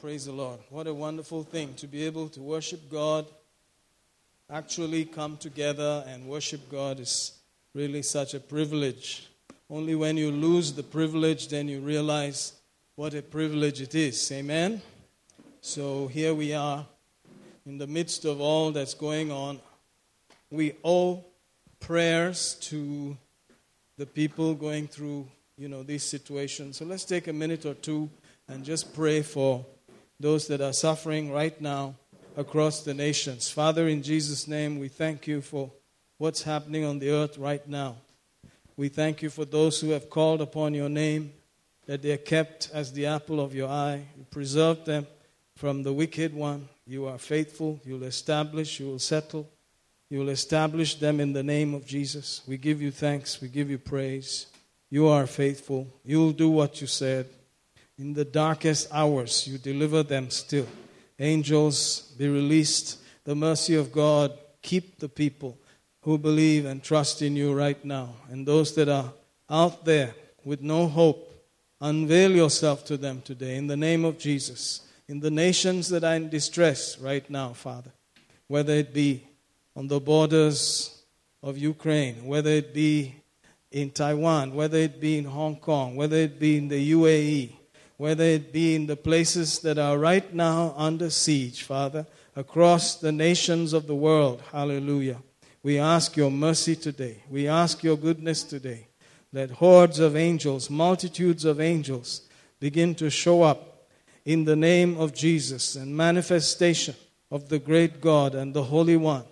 Praise the Lord. What a wonderful thing to be able to worship God, actually come together and worship God is really such a privilege. Only when you lose the privilege, then you realize what a privilege it is. Amen? So here we are in the midst of all that's going on. We owe prayers to the people going through, you know, these situations. So let's take a minute or two and just pray for those that are suffering right now across the nations. Father, in Jesus' name, we thank you for what's happening on the earth right now. We thank you for those who have called upon your name, that they are kept as the apple of your eye. You preserve them from the wicked one. You are faithful. You'll establish, you will settle. You will establish them in the name of Jesus. We give you thanks. We give you praise. You are faithful. You'll do what you said. In the darkest hours, you deliver them still. Angels, be released. The mercy of God, keep the people who believe and trust in you right now. And those that are out there with no hope, unveil yourself to them today in the name of Jesus. In the nations that are in distress right now, Father, whether it be on the borders of Ukraine, whether it be in Taiwan, whether it be in Hong Kong, whether it be in the UAE, whether it be in the places that are right now under siege, Father, across the nations of the world. Hallelujah. We ask your mercy today. We ask your goodness today. Let hordes of angels, multitudes of angels, begin to show up in the name of Jesus and manifestation of the great God and the Holy One.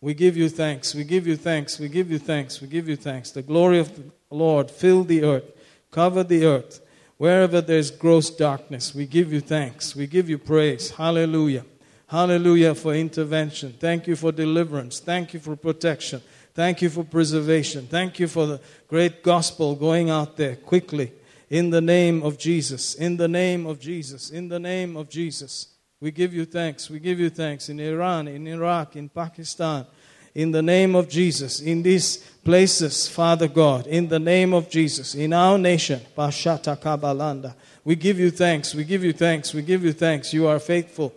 We give you thanks. We give you thanks. We give you thanks. We give you thanks. The glory of the Lord fill the earth, cover the earth. Wherever there's gross darkness, we give you thanks. We give you praise. Hallelujah. Hallelujah for intervention. Thank you for deliverance. Thank you for protection. Thank you for preservation. Thank you for the great gospel going out there quickly. In the name of Jesus. In the name of Jesus. In the name of Jesus. We give you thanks. We give you thanks in Iran, in Iraq, in Pakistan. In the name of Jesus. In these places, Father God, in the name of Jesus, in our nation, Pashata Kabalanda. We give you thanks. We give you thanks. We give you thanks. You are faithful.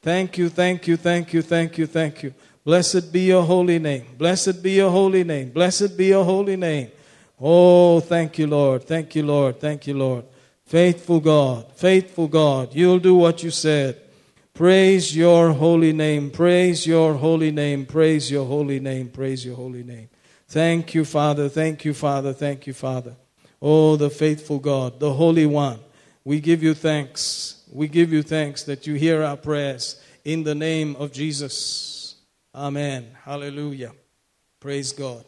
Thank you, thank you, thank you, thank you, thank you. Blessed be your holy name. Blessed be your holy name. Blessed be your holy name. Oh, thank you, Lord. Thank you, Lord. Thank you, Lord. Faithful God. Faithful God. You'll do what you said. Praise your holy name. Praise your holy name. Praise your holy name. Praise your holy name. Thank you, Father. Thank you, Father. Thank you, Father. Oh, the faithful God, the Holy One. We give you thanks. We give you thanks that you hear our prayers in the name of Jesus. Amen. Hallelujah. Praise God.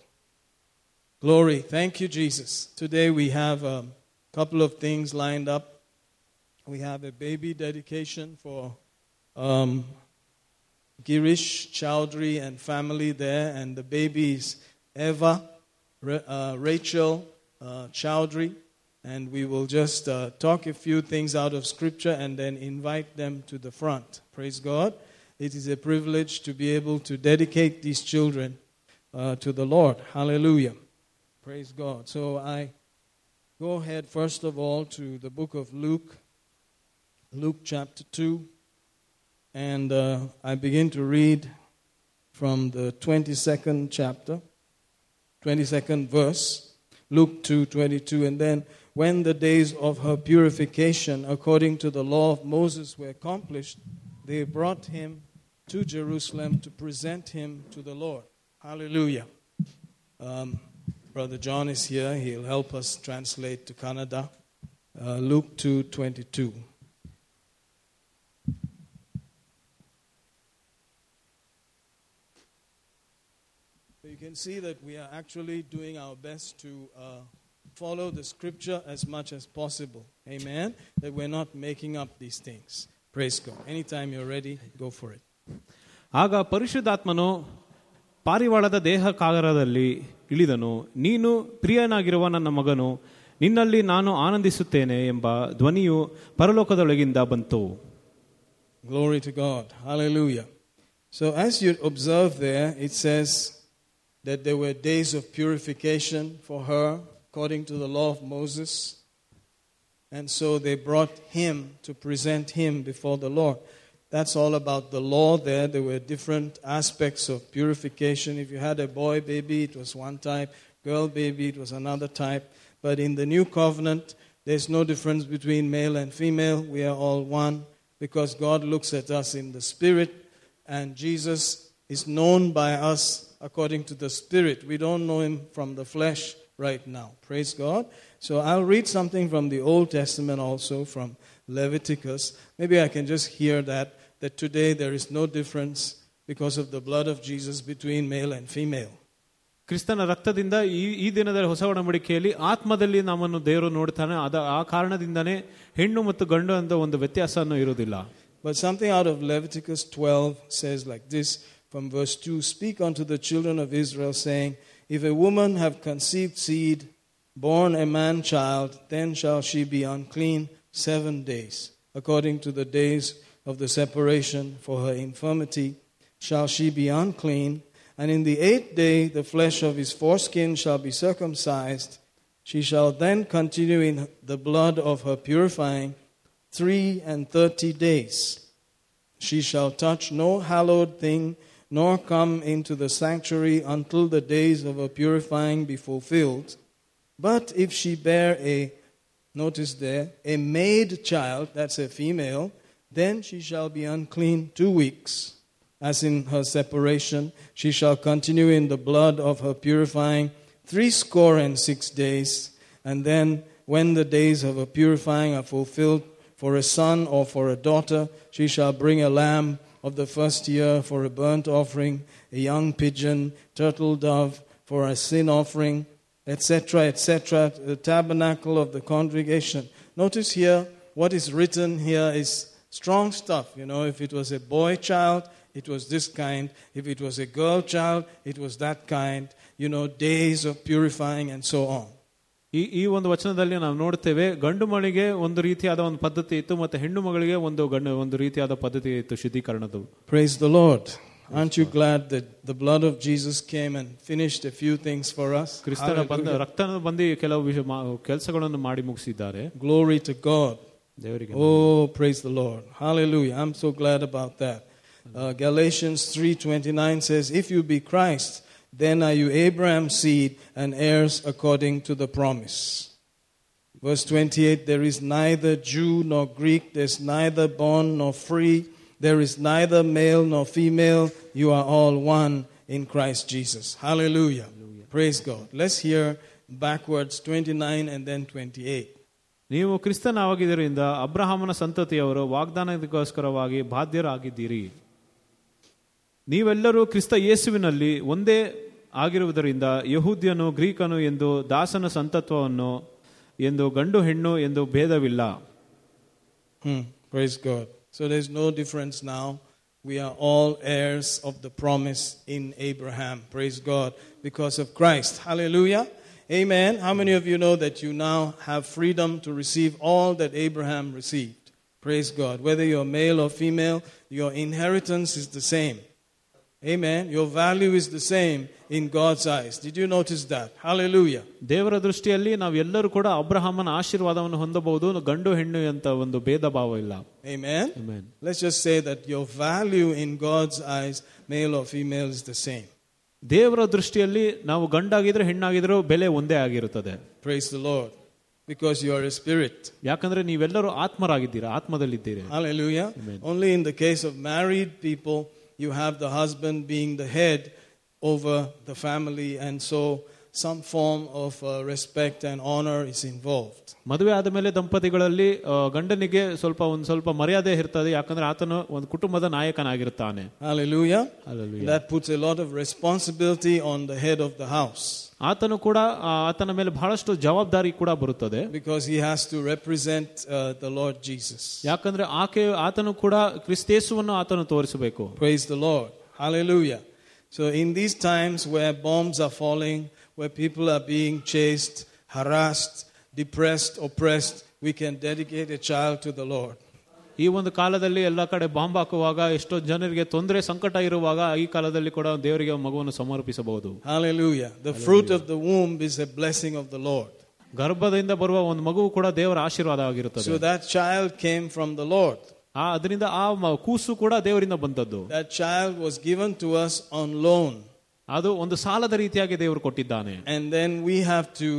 Glory. Thank you, Jesus. Today we have a couple of things lined up. We have a baby dedication for um, Girish Chowdhury and family there, and the babies Eva, uh, Rachel uh, Chowdhury, and we will just uh, talk a few things out of Scripture and then invite them to the front. Praise God. It is a privilege to be able to dedicate these children uh, to the Lord. Hallelujah. Praise God. So I go ahead, first of all, to the book of Luke, Luke chapter 2, and uh, I begin to read from the 22nd chapter. 22nd verse, Luke 2 22. And then, when the days of her purification according to the law of Moses were accomplished, they brought him to Jerusalem to present him to the Lord. Hallelujah. Um, Brother John is here. He'll help us translate to Kannada. Uh, Luke 2 22. you can see that we are actually doing our best to uh, follow the scripture as much as possible. Amen. That we're not making up these things. Praise God. Anytime you're ready, go for it. ಆಗ ಪರಿಶುದ್ಧಾತ್ಮನು ಪಾರಿವಾಳದ ದೇಹ ಕಾಗರದಲ್ಲಿ ಇಳಿದನು ನೀನು ಪ್ರಿಯನಾಗಿರುವ ನನ್ನ ಮಗನು ನಿನ್ನಲ್ಲಿ ನಾನು ಆನಂದಿಸುತ್ತೇನೆ ಎಂಬ ಧ್ವನಿಯು ಪರಲೋಕದೊಳಗಿಂದ ಬಂತು Glory to God. Hallelujah. So, as you observe there, it says, that there were days of purification for her according to the law of Moses. And so they brought him to present him before the Lord. That's all about the law there. There were different aspects of purification. If you had a boy baby, it was one type, girl baby, it was another type. But in the new covenant, there's no difference between male and female. We are all one because God looks at us in the spirit, and Jesus is known by us according to the spirit. We don't know him from the flesh right now. Praise God. So I'll read something from the Old Testament also from Leviticus. Maybe I can just hear that that today there is no difference because of the blood of Jesus between male and female. ಕ್ರಿಸ್ತನ ರಕ್ತದಿಂದ ಈ ಈ ದಿನದ ಹೊಸ ಒಡಂಬಡಿಕೆಯಲ್ಲಿ ಆತ್ಮದಲ್ಲಿ ನಮ್ಮನ್ನು ದೇವರು ನೋಡ್ತಾನೆ ಅದ ಆ ಕಾರಣದಿಂದನೇ ಹೆಣ್ಣು ಮತ್ತು ಗಂಡು ಅಂತ ಒಂದು ವ್ಯತ್ಯಾಸನೂ ಇರುವುದಿಲ್ಲ But something out of Leviticus 12 says like this from verse 2 Speak unto the children of Israel, saying, If a woman have conceived seed, born a man child, then shall she be unclean seven days. According to the days of the separation for her infirmity, shall she be unclean. And in the eighth day the flesh of his foreskin shall be circumcised. She shall then continue in the blood of her purifying three and thirty days. She shall touch no hallowed thing, nor come into the sanctuary until the days of her purifying be fulfilled. But if she bear a, notice there, a maid child, that's a female, then she shall be unclean two weeks. As in her separation, she shall continue in the blood of her purifying three score and six days. And then, when the days of her purifying are fulfilled, for a son or for a daughter, she shall bring a lamb of the first year for a burnt offering, a young pigeon, turtle dove for a sin offering, etc., etc., the tabernacle of the congregation. Notice here, what is written here is strong stuff. You know, if it was a boy child, it was this kind. If it was a girl child, it was that kind. You know, days of purifying and so on. ಈ ಈ ಒಂದು ವಚನದಲ್ಲಿ ನಾವು ನೋಡ್ತೇವೆ ಗಂಡು ಮಗಳಿಗೆ ಒಂದು ರೀತಿಯಾದ ಒಂದು ಪದ್ಧತಿ ಇತ್ತು ಮತ್ತೆ ಹೆಣ್ಣು ಮಗಳಿಗೆ ಒಂದು ಗಂಡು ಒಂದು ರೀತಿಯಾದ ಪದ್ಧತಿ ಇತ್ತು ಶುದ್ಧೀಕರಣದ Praise the Lord. Aren't you glad that the blood of Jesus came and finished a few things for us? ಕ್ರಿಸ್ತನ ಬಂದ Hallelujah. ರಕ್ತನ ಬಂದು ಕೆಲವು ವಿಷಯ ಕೆಲಸಗಳನ್ನು ಮಾಡಿ ಮುಗಿಸಿದ್ದಾರೆ Glory to God. ದೇವರಿಗೆ Oh, praise the Lord. Hallelujah. I'm so glad about that. Uh, Galatians 3:29 says, "If you be Christ, then are you Abraham's seed and heirs according to the promise." Verse 28, there is neither Jew nor Greek, there's neither bond nor free, there is neither male nor female, you are all one in Christ Jesus. Hallelujah. Praise God. Let's hear backwards 29 and then 28. ನೀವು ಕ್ರಿಸ್ತನಾಗಿದ್ದರಿಂದ ಅಬ್ರಹಾಮನ ಸಂತತಿಯವರು ವಾಗ್ದಾನಕ್ಕೋಸ್ಕರವಾಗಿ ಬಾಧ್ಯರಾಗಿದ್ದೀರಿ ನೀವೆಲ್ಲರೂ ಕ್ರಿಸ್ತ ಯೇಸುವಿನಲ್ಲಿ ಒಂದೇ ಆಗಿರುವುದರಿಂದ ಯಹೂದ್ಯನು ಗ್ರೀಕನು ಎಂದು ದಾಸನ ಸಂತತ್ವವನ್ನು ಎಂದು ಗಂಡು ಹೆಣ್ಣು ಎಂದು ಭೇದವಿಲ್ಲ Hmm, praise God. So there's no difference now. We are all heirs of the promise in Abraham. Praise God. Because of Christ. Hallelujah. Amen. How many of you know that you now have freedom to receive all that Abraham received? Praise God. Whether you're male or female, your inheritance is the same. Amen. Your value is the same in God's eyes. Did you notice that? Hallelujah. ದೇವರ ದೃಷ್ಟಿಯಲ್ಲಿ ನಾವೆಲ್ಲರೂ ಕೂಡ ಅಬ್ರಹಾಮನ ಆಶೀರ್ವಾದವನ್ನು ಹೊಂದಬಹುದು ಗಂಡು ಹೆಣ್ಣು ಅಂತ ಒಂದು ಭೇದ ಭಾವ ಇಲ್ಲ Amen. Amen. Let's just say that your value in God's eyes, male or female, is the same. ದೇವರ ದೃಷ್ಟಿಯಲ್ಲಿ ನಾವು ಗಂಡಾಗಿದ್ರೆ ಹೆಣ್ಣಾಗಿದ್ರೂ ಬೆಲೆ ಒಂದೇ ಆಗಿರುತ್ತದೆ Praise the Lord. Because you are a spirit. ಯಾಕಂದ್ರೆ ನೀವೆಲ್ಲರೂ ಆತ್ಮರಾಗಿದ್ದೀರಾ ಆತ್ಮದಲ್ಲಿದ್ದೀರಿ Hallelujah. Only in the case of married people, you have the husband being the head over the family, and so some form of uh, respect and honor is involved. ಮದುವೆ ಆದ ಮೇಲೆ ದಂಪತಿಗಳಲ್ಲಿ ಆ, ಗಂಡನಿಗೆ ಸ್ವಲ್ಪ ಒಂದು ಸ್ವಲ್ಪ ಮರ್ಯಾದೆ ಇರ್ತದೆ ಯಾಕಂದ್ರೆ ಆತನು ಒಂದು ಕುಟುಂಬದ ನಾಯಕನಾಗಿರ್ತಾನೆ Hallelujah. Hallelujah. That puts a lot of responsibility on the head of the house ಆತನು ಕೂಡ ಆ, ಆತನ ಮೇಲೆ ಬಹಳಷ್ಟು ಜವಾಬ್ದಾರಿ ಕೂಡ ಬರುತ್ತದೆ because he has to represent uh, the Lord Jesus. ಯಾಕಂದ್ರೆ ಆಕೆ ಆತನು ಕೂಡ ಕ್ರಿಸ್ತೇಸುವನ್ನು ಆತನು ತೋರಿಸಬೇಕು Praise the Lord. Hallelujah. So, in these times where bombs are falling, where people are being chased, harassed, depressed, oppressed, we can dedicate a child to the Lord. ಈ ಒಂದು ಕಾಲದಲ್ಲಿ ಎಲ್ಲ ಕಡೆ ಬಾಂಬ್ ಹಾಕುವಾಗ ಎಷ್ಟೋ ಜನರಿಗೆ ತೊಂದರೆ ಸಂಕಟ ಇರುವಾಗ ಈ ಕಾಲದಲ್ಲಿ ಕೂಡ ದೇವರಿಗೆ ಮಗುವನ್ನು ಸಮರ್ಪಿಸಬಹುದು Hallelujah. The fruit of the womb is a blessing of the Lord. ಗರ್ಭದಿಂದ ಬರುವ ಒಂದು ಮಗು ಕೂಡ ದೇವರ ಆಶೀರ್ವಾದ ಆಗಿರುತ್ತದೆ So that child came from the Lord. ಆ ಅದರಿಂದ ಆ ಮ- ಕೂಸು ಕೂಡ ದೇವರಿಂದ ಬಂದದ್ದು That child was given to us on loan. ಅದು ಒಂದು ಸಾಲದ ರೀತಿಯಾಗಿ ದೇವರು ಕೊಟ್ಟಿದ್ದಾನೆ And then we have to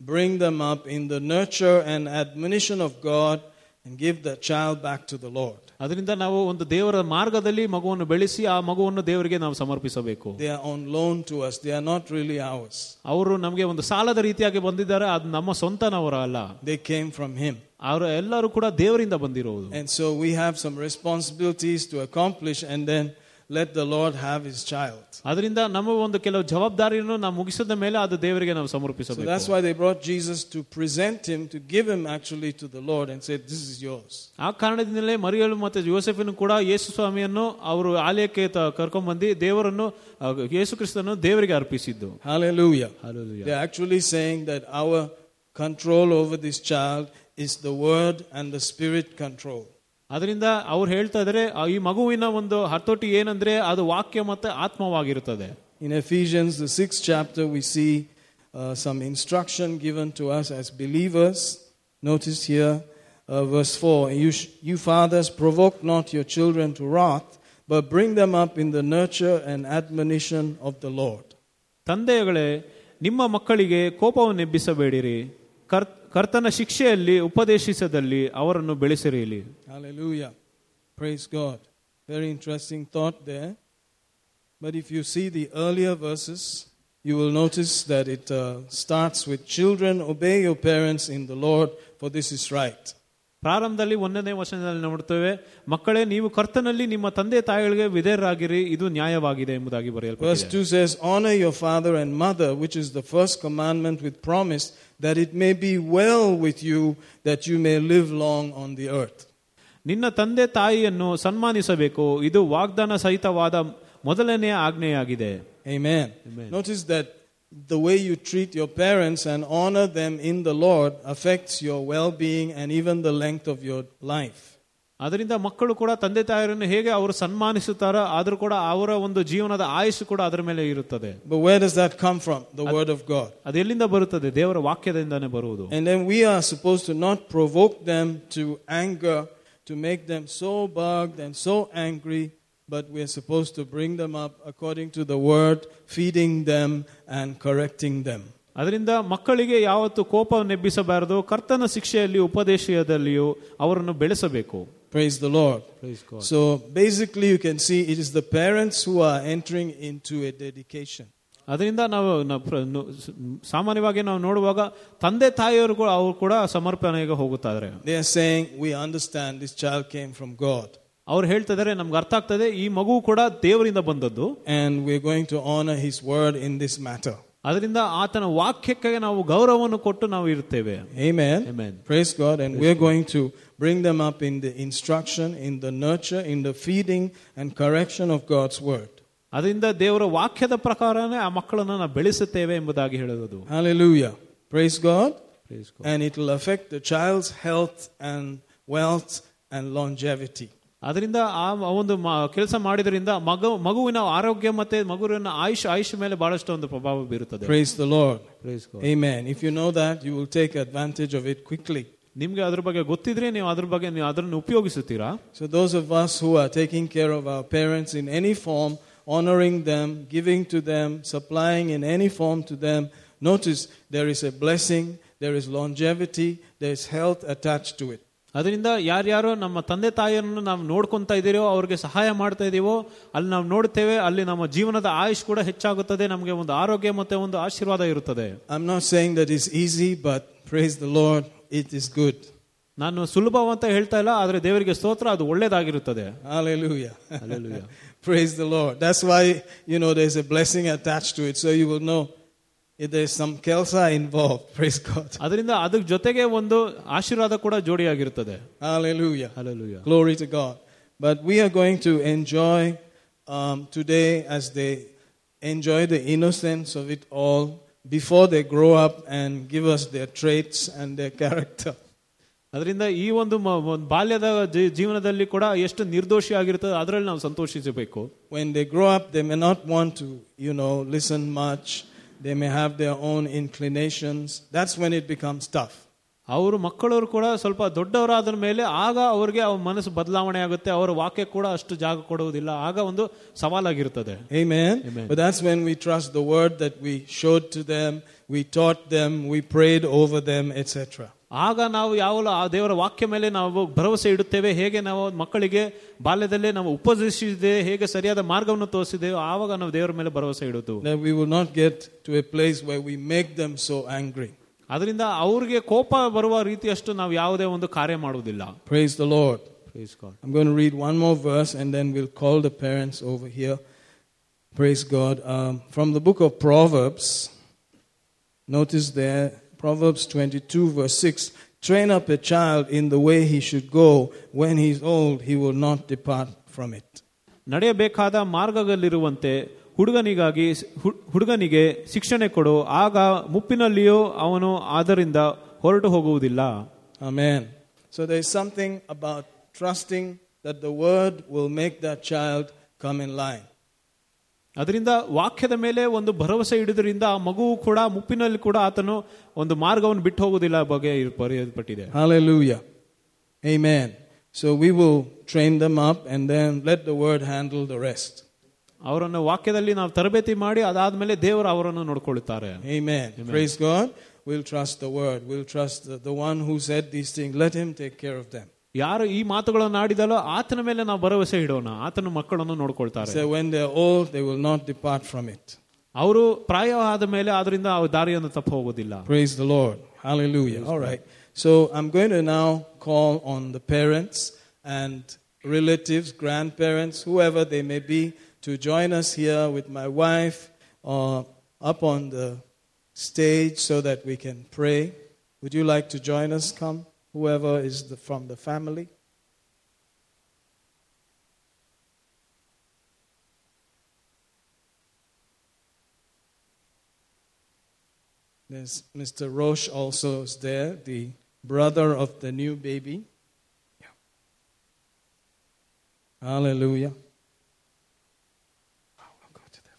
bring them up in the nurture and admonition of God and give the child back to the Lord. ಅದರಿಂದ ನಾವು ಒಂದು ದೇವರ ಮಾರ್ಗದಲ್ಲಿ ಮಗುವನ್ನು ಬೆಳೆಸಿ ಆ ಮಗುವನ್ನು ದೇವರಿಗೆ ನಾವು ಸಮರ್ಪಿಸಬೇಕು They are on loan to us, they are not really ours. ಅವರು ನಮಗೆ ಒಂದು ಸಾಲದ ರೀತಿಯಾಗಿ ಬಂದಿದ್ದಾರೆ ಅದು ನಮ್ಮ ಸ್ವಂತನವರ ಅಲ್ಲ They came from Him. ಅವರು ಎಲ್ಲರೂ ಕೂಡ ದೇವರಿಂದ ಬಂದಿರುವುದು And so we have some responsibilities to accomplish and then let the Lord have His child. ಅದರಿಂದ ನಮ್ಮ ಒಂದು ಕೆಲವು ಜವಾಬ್ದಾರಿಯನ್ನು ನಾವು ಮುಗಿಸಿದ ಮೇಲೆ ಅದು ದೇವರಿಗೆ ನಾವು So ಸಮರ್ಪಿಸಬೇಕು that's why they brought Jesus to present Him, to give Him actually to the Lord and say, This is yours. ಆ ಕಾರಣದಿಂದಲೇ ಮರಿಯಲು ಮತ್ತು ಯೋಸೆಫನು ಕೂಡ ಯೇಸು ಸ್ವಾಮಿಯನ್ನು ಅವರು ಆಲಯಕ್ಕೆ ತ- ಕರ್ಕೊಂಡ್ಬಂದು ದೇವರನ್ನು ಆ, ಯೇಸು ಕ್ರಿಸ್ತನು ದೇವರಿಗೆ ಅರ್ಪಿಸಿದ್ದು Hallelujah. Hallelujah. They're actually saying that our control over this child is the Word and the Spirit control. ಅದರಿಂದ ಅವ್ರು ಹೇಳ್ತಾ ಇದ್ದಾರೆ ಆ, ಈ ಮಗುವಿನ ಒಂದು ಹತೋಟಿ ಏನಂದ್ರೆ ಅದು ವಾಕ್ಯ ಮತ್ತೆ ಆತ್ಮವಾಗಿರುತ್ತದೆ In Ephesians, the sixth chapter, we see uh, some instruction given to us as believers. Notice here, uh, verse 4 you, sh- you fathers, provoke not your children to wrath, but bring them up in the nurture and admonition of the Lord. ತಂದೆಗಳೇ ನಿಮ್ಮ ಮಕ್ಕಳಿಗೆ ಕೋಪವನ್ನು ಎಬ್ಬಿಸಬೇಡಿರಿ ಕರ್ ಕರ್ತನ ಶಿಕ್ಷೆಯಲ್ಲಿ ಉಪದೇಶಿಸದಲ್ಲಿ ಅವರನ್ನು ಬೆಳೆಸಿರಿ Hallelujah. Praise God. Very interesting thought there. But if you see the earlier verses, you will notice that it uh, starts with children, obey your parents in the Lord, for this is right. ಪ್ರಾರಂಭದಲ್ಲಿ ಒಂದನೇ ವಚನದಲ್ಲಿ ನೋಡುತ್ತೇವೆ ಮಕ್ಕಳೇ ನೀವು ಕರ್ತನಲ್ಲಿ ನಿಮ್ಮ ತಂದೆ ತಾಯಿಗಳಿಗೆ ವಿಧೇಯರಾಗಿರಿ ಇದು ನ್ಯಾಯವಾಗಿದೆ ಎಂಬುದಾಗಿ Verse ಬರೆಯಲ್ಪಟ್ಟಿದೆ 2 says, Honor your father and mother, which is the first commandment with promise, that it may be well with you, that you may live long on the earth. ನಿನ್ನ ತಂದೆ ತಾಯಿಯನ್ನು ಸನ್ಮಾನಿಸಬೇಕು ಇದು ವಾಗ್ದಾನ ಸಹಿತವಾದ ಮೊದಲನೆಯ ಆಜ್ಞೆಯಾಗಿದೆ Amen. Amen. Notice that the way you treat your parents and honor them in the Lord affects your well being and even the length of your life. ಅದರಿಂದ ಮಕ್ಕಳು ಕೂಡ ತಂದೆ ತಾಯಿಯರನ್ನು ಹೇಗೆ ಅವರು ಸನ್ಮಾನಿಸುತ್ತಾರೋ ಆದರೂ ಕೂಡ ಅವರ ಒಂದು ಜೀವನದ ಆಯುಷು ಕೂಡ ಅದರ ಮೇಲೆ ಇರುತ್ತದೆ But where does that come from? The Word of God. ಅದು ಎಲ್ಲಿಂದ ಬರುತ್ತದೆ ದೇವರ ವಾಕ್ಯದಿಂದಾನೇ ಬರುವುದು And then we are supposed to not provoke them to anger, to make them so bugged and so angry, but we're supposed to bring them up according to the Word, feeding them and correcting them. ಅದರಿಂದ ಮಕ್ಕಳಿಗೆ ಯಾವತ್ತು ಕೋಪವನ್ನು ಎಬ್ಬಿಸಬಾರದು ಕರ್ತನ ಶಿಕ್ಷೆಯಲ್ಲಿ ಉಪದೇಶದಲ್ಲಿಯೂ ಅವರನ್ನು ಬೆಳೆಸಬೇಕು Praise the Lord. So basically, you can see it is the parents who are entering into a dedication. ಅದರಿಂದ ನಾವು ನಾವು ಪ್ರ- ನು- ಸ- ಸಾಮಾನ್ಯವಾಗಿ ನಾವು ನೋಡುವಾಗ ತಂದೆ ತಾಯಿಯವರು ಕೂಡ ಅವರು ಕೂಡ ಸಮರ್ಪಣೆಗೆ ಹೋಗುತ್ತಾರೆ They are saying, We understand this child came from God, ಅವ್ರು ಹೇಳ್ತಿದ್ದಾರೆ ನಮ್ಗೆ ಅರ್ಥ ಆಗ್ತದೆ ಈ ಮಗು ಕೂಡ ದೇವರಿಂದ ಬಂದದ್ದು and we're going to honor His word in this matter. ಅದರಿಂದ ಆತನ ವಾಕ್ಯಕ್ಕೆ ನಾವು ಗೌರವವನ್ನು ಕೊಟ್ಟು ನಾವು ಇರ್ತೇವೆ Amen. Amen. Praise God. And we're going to bring them up in the instruction, in the nurture, in the feeding and correction of God's word. ಅದರಿಂದ ದೇವರ ವಾಕ್ಯದ ಪ್ರಕಾರನೇ ಆ ಮಕ್ಕಳನ್ನು ನಾವು ಬೆಳೆಸುತ್ತೇವೆ ಎಂಬುದಾಗಿ ಹೇಳುವುದು Hallelujah. Praise God. Praise God. And it will affect the child's health and wealth and longevity. ಅದರಿಂದ ಆ ಮ- ಒಂದು ಕೆಲಸ ಮಾಡಿದ್ರಿಂದ ಮಗು ಮಗುವಿನ ಆರೋಗ್ಯ ಮತ್ತೆ ಮಗುವಿನ ಆಯುಷ್ ಆಯುಷ್ ಮೇಲೆ ಬಹಳಷ್ಟು ಒಂದು ಪ್ರಭಾವ ಬೀರುತ್ತದೆ Praise the Lord. Praise God. Amen. If you know that, you will take advantage of it quickly. ನಿಮ್ಗೆ ಅದ್ರ ಬಗ್ಗೆ ಗೊತ್ತಿದ್ರೆ ನೀವು ಅದ್ರ ಬಗ್ಗೆ ನೀವು ಅದನ್ನು ಉಪಯೋಗಿಸುತ್ತೀರಾ So, those of us who are taking care of our parents in any form, honoring them, giving to them, supplying in any form to them, notice there is a blessing, there is longevity, there is health attached to it. ಅದರಿಂದ ಯಾರ್ಯಾರೋ ನಮ್ಮ ತಂದೆ ತಾಯಿಯನ್ನು ನಾವು ನೋಡ್ಕೊತ ಇದ್ದೀರೋ ಅವ್ರಿಗೆ ಸಹಾಯ ಮಾಡ್ತಾ ಇದ್ದೀವೋ ಅಲ್ಲಿ ನಾವು ನೋಡ್ತೇವೆ ಅಲ್ಲಿ ನಮ್ಮ ಜೀವನದ ಆಯುಷ್ ಕೂಡ ಹೆಚ್ಚಾಗುತ್ತದೆ ನಮಗೆ ಒಂದು ಆರೋಗ್ಯ ಮತ್ತೆ ಒಂದು ಆಶೀರ್ವಾದ ಇರುತ್ತದೆ I not saying that is easy but praise the Lord it is good ನಾನು ಸುಲಭ ಅಂತ ಹೇಳ್ತಾ ಇಲ್ಲ ಆದರೆ ದೇವರಿಗೆ ಸ್ತೋತ್ರ ಅದು ಒಳ್ಳೇದಾಗಿರುತ್ತದೆ Hallelujah. Hallelujah. Praise the Lord. That's why, you know, there's a blessing attached to it. So you will know there's some kelsa involved. Praise God. ಅದರಿಂದ ಅದ್ರ ಜೊತೆಗೆ ಒಂದು ಆಶೀರ್ವಾದ ಕೂಡ ಜೋಡಿಯಾಗಿರುತ್ತದೆ Hallelujah. Hallelujah. Glory to God. But we are going to enjoy um, today as they enjoy the innocence of it all before they grow up and give us their traits and their character. ಅದರಿಂದ ಈ ಒಂದು ಮ- ಒಂದು ಬಾಲ್ಯದ ಜೀ- ಜೀವನದಲ್ಲಿ ಕೂಡ ಎಷ್ಟು ನಿರ್ದೋಷಿ ಆಗಿರ್ತದೆ ಅದರಲ್ಲಿ ನಾವು ಸಂತೋಷಿಸಬೇಕು When they grow up, they may not want to, you know, listen much They may have their own inclinations. That's when it becomes tough. ಅವರು ಮಕ್ಕಳವರು ಕೂಡ ಸ್ವಲ್ಪ ದೊಡ್ಡವರಾದ ಮೇಲೆ ಆಗ ಅವ್ರಿಗೆ ಅವ್ರ ಮನಸ್ಸು ಬದಲಾವಣೆ ಆಗುತ್ತೆ ಅವರ ವಾಕ್ಯ ಕೂಡ ಅಷ್ಟು ಜಾಗ ಕೊಡುವುದಿಲ್ಲ ಆಗ ಒಂದು ಸವಾಲಾಗಿರುತ್ತದೆ Amen? Amen. But that's when we trust the word that we showed to them, we taught them, we prayed over them, etc. ಆಗ ನಾವು ಯಾವಾಗಲೂ ಆ ದೇವರ ವಾಕ್ಯ ಮೇಲೆ ನಾವು ಭರವಸೆ ಇಡುತ್ತೇವೆ ಹೇಗೆ ನಾವು ಮಕ್ಕಳಿಗೆ ಬಾಲ್ಯದಲ್ಲೇ ನಾವು ಉಪದೇಶಿಸಿದೆ ಹೇಗೆ ಸರಿಯಾದ ಮಾರ್ಗವನ್ನು ತೋರಿಸಿದೆವೋ ಆವಾಗ ನಾವು ದೇವರ ಮೇಲೆ ಭರವಸೆ ಇಡುತ್ತು That we will not get to a place where we make them so angry. ಅದರಿಂದ ಅವ್ರಿಗೆ ಕೋಪ ಬರುವ ರೀತಿಯಷ್ಟು ನಾವು ಯಾವುದೇ ಒಂದು ಕಾರ್ಯ ಮಾಡುವುದಿಲ್ಲ Praise the Lord. Praise God. I'm going to read one more verse and then we'll call the parents over here. Praise God. Um, from the book of Proverbs, notice there, Proverbs 22, verse 6 Train up a child in the way he should go. When he's old, he will not depart from it. ನಡೆಯಬೇಕಾದ ಮಾರ್ಗದಲ್ಲಿರುವಂತೆ ಹುಡುಗನಿಗಾಗಿ ಹು- ಹುಡುಗನಿಗೆ ಶಿಕ್ಷಣೆ ಕೊಡು ಆಗ ಮುಪ್ಪಿನಲ್ಲಿಯೂ ಅವನು ಅದರಿಂದ ಹೊರಟು ಹೋಗುವುದಿಲ್ಲ Amen. So there's something about trusting that the word will make that child come in line. ಅದರಿಂದ ವಾಕ್ಯದ ಮೇಲೆ ಒಂದು ಭರವಸೆ ಇಡುವುದರಿಂದ ಆ ಮಗುವು ಕೂಡ ಮುಪ್ಪಿನಲ್ಲಿ ಕೂಡ ಆತನು ಒಂದು ಮಾರ್ಗವನ್ನು ಬಿಟ್ಟು ಹೋಗುವುದಿಲ್ಲ ಬಗ್ಗೆ ಬರೆಯಲ್ಪಟ್ಟಿದೆ Hallelujah. Amen. So we will train them up and then let the word handle the rest. ಅವರನ್ನು ವಾಕ್ಯದಲ್ಲಿ ನಾವು ತರಬೇತಿ ಮಾಡಿ ಅದಾದ್ಮೇಲೆ ದೇವರು ಅವರನ್ನು ನೋಡ್ಕೊಳ್ಳುತ್ತಾರೆ Amen. Praise God. We'll trust the word. We'll trust the, the one who said these things. Let him take care of them. ಯಾರು ಈ ಮಾತುಗಳನ್ನು ಆಡಿದಲೋ ಆತನ ಮೇಲೆ ನಾವು ಭರವಸೆ ಇಡೋಣ ಆತನ ಮಕ್ಕಳನ್ನು ನೋಡ್ಕೊಳ್ತಾರೆ So when they're old, they will not depart from it. ಅವರು ಪ್ರಾಯ ಆದ ಮೇಲೆ ಅದರಿಂದ ಅವ್ರ ದಾರಿಯನ್ನು ತಪ್ಪು ಹೋಗೋದಿಲ್ಲ Praise the Lord. Hallelujah. All right. So I'm going to now call on the parents and relatives, grandparents, whoever they may be, to join us here with my wife uh, up on the stage so that we can pray. Would you like to join us? Come, whoever is the, from the family. There's Mr. Roche also is there, the brother of the new baby. Yeah. Hallelujah. Oh, I'll go to them.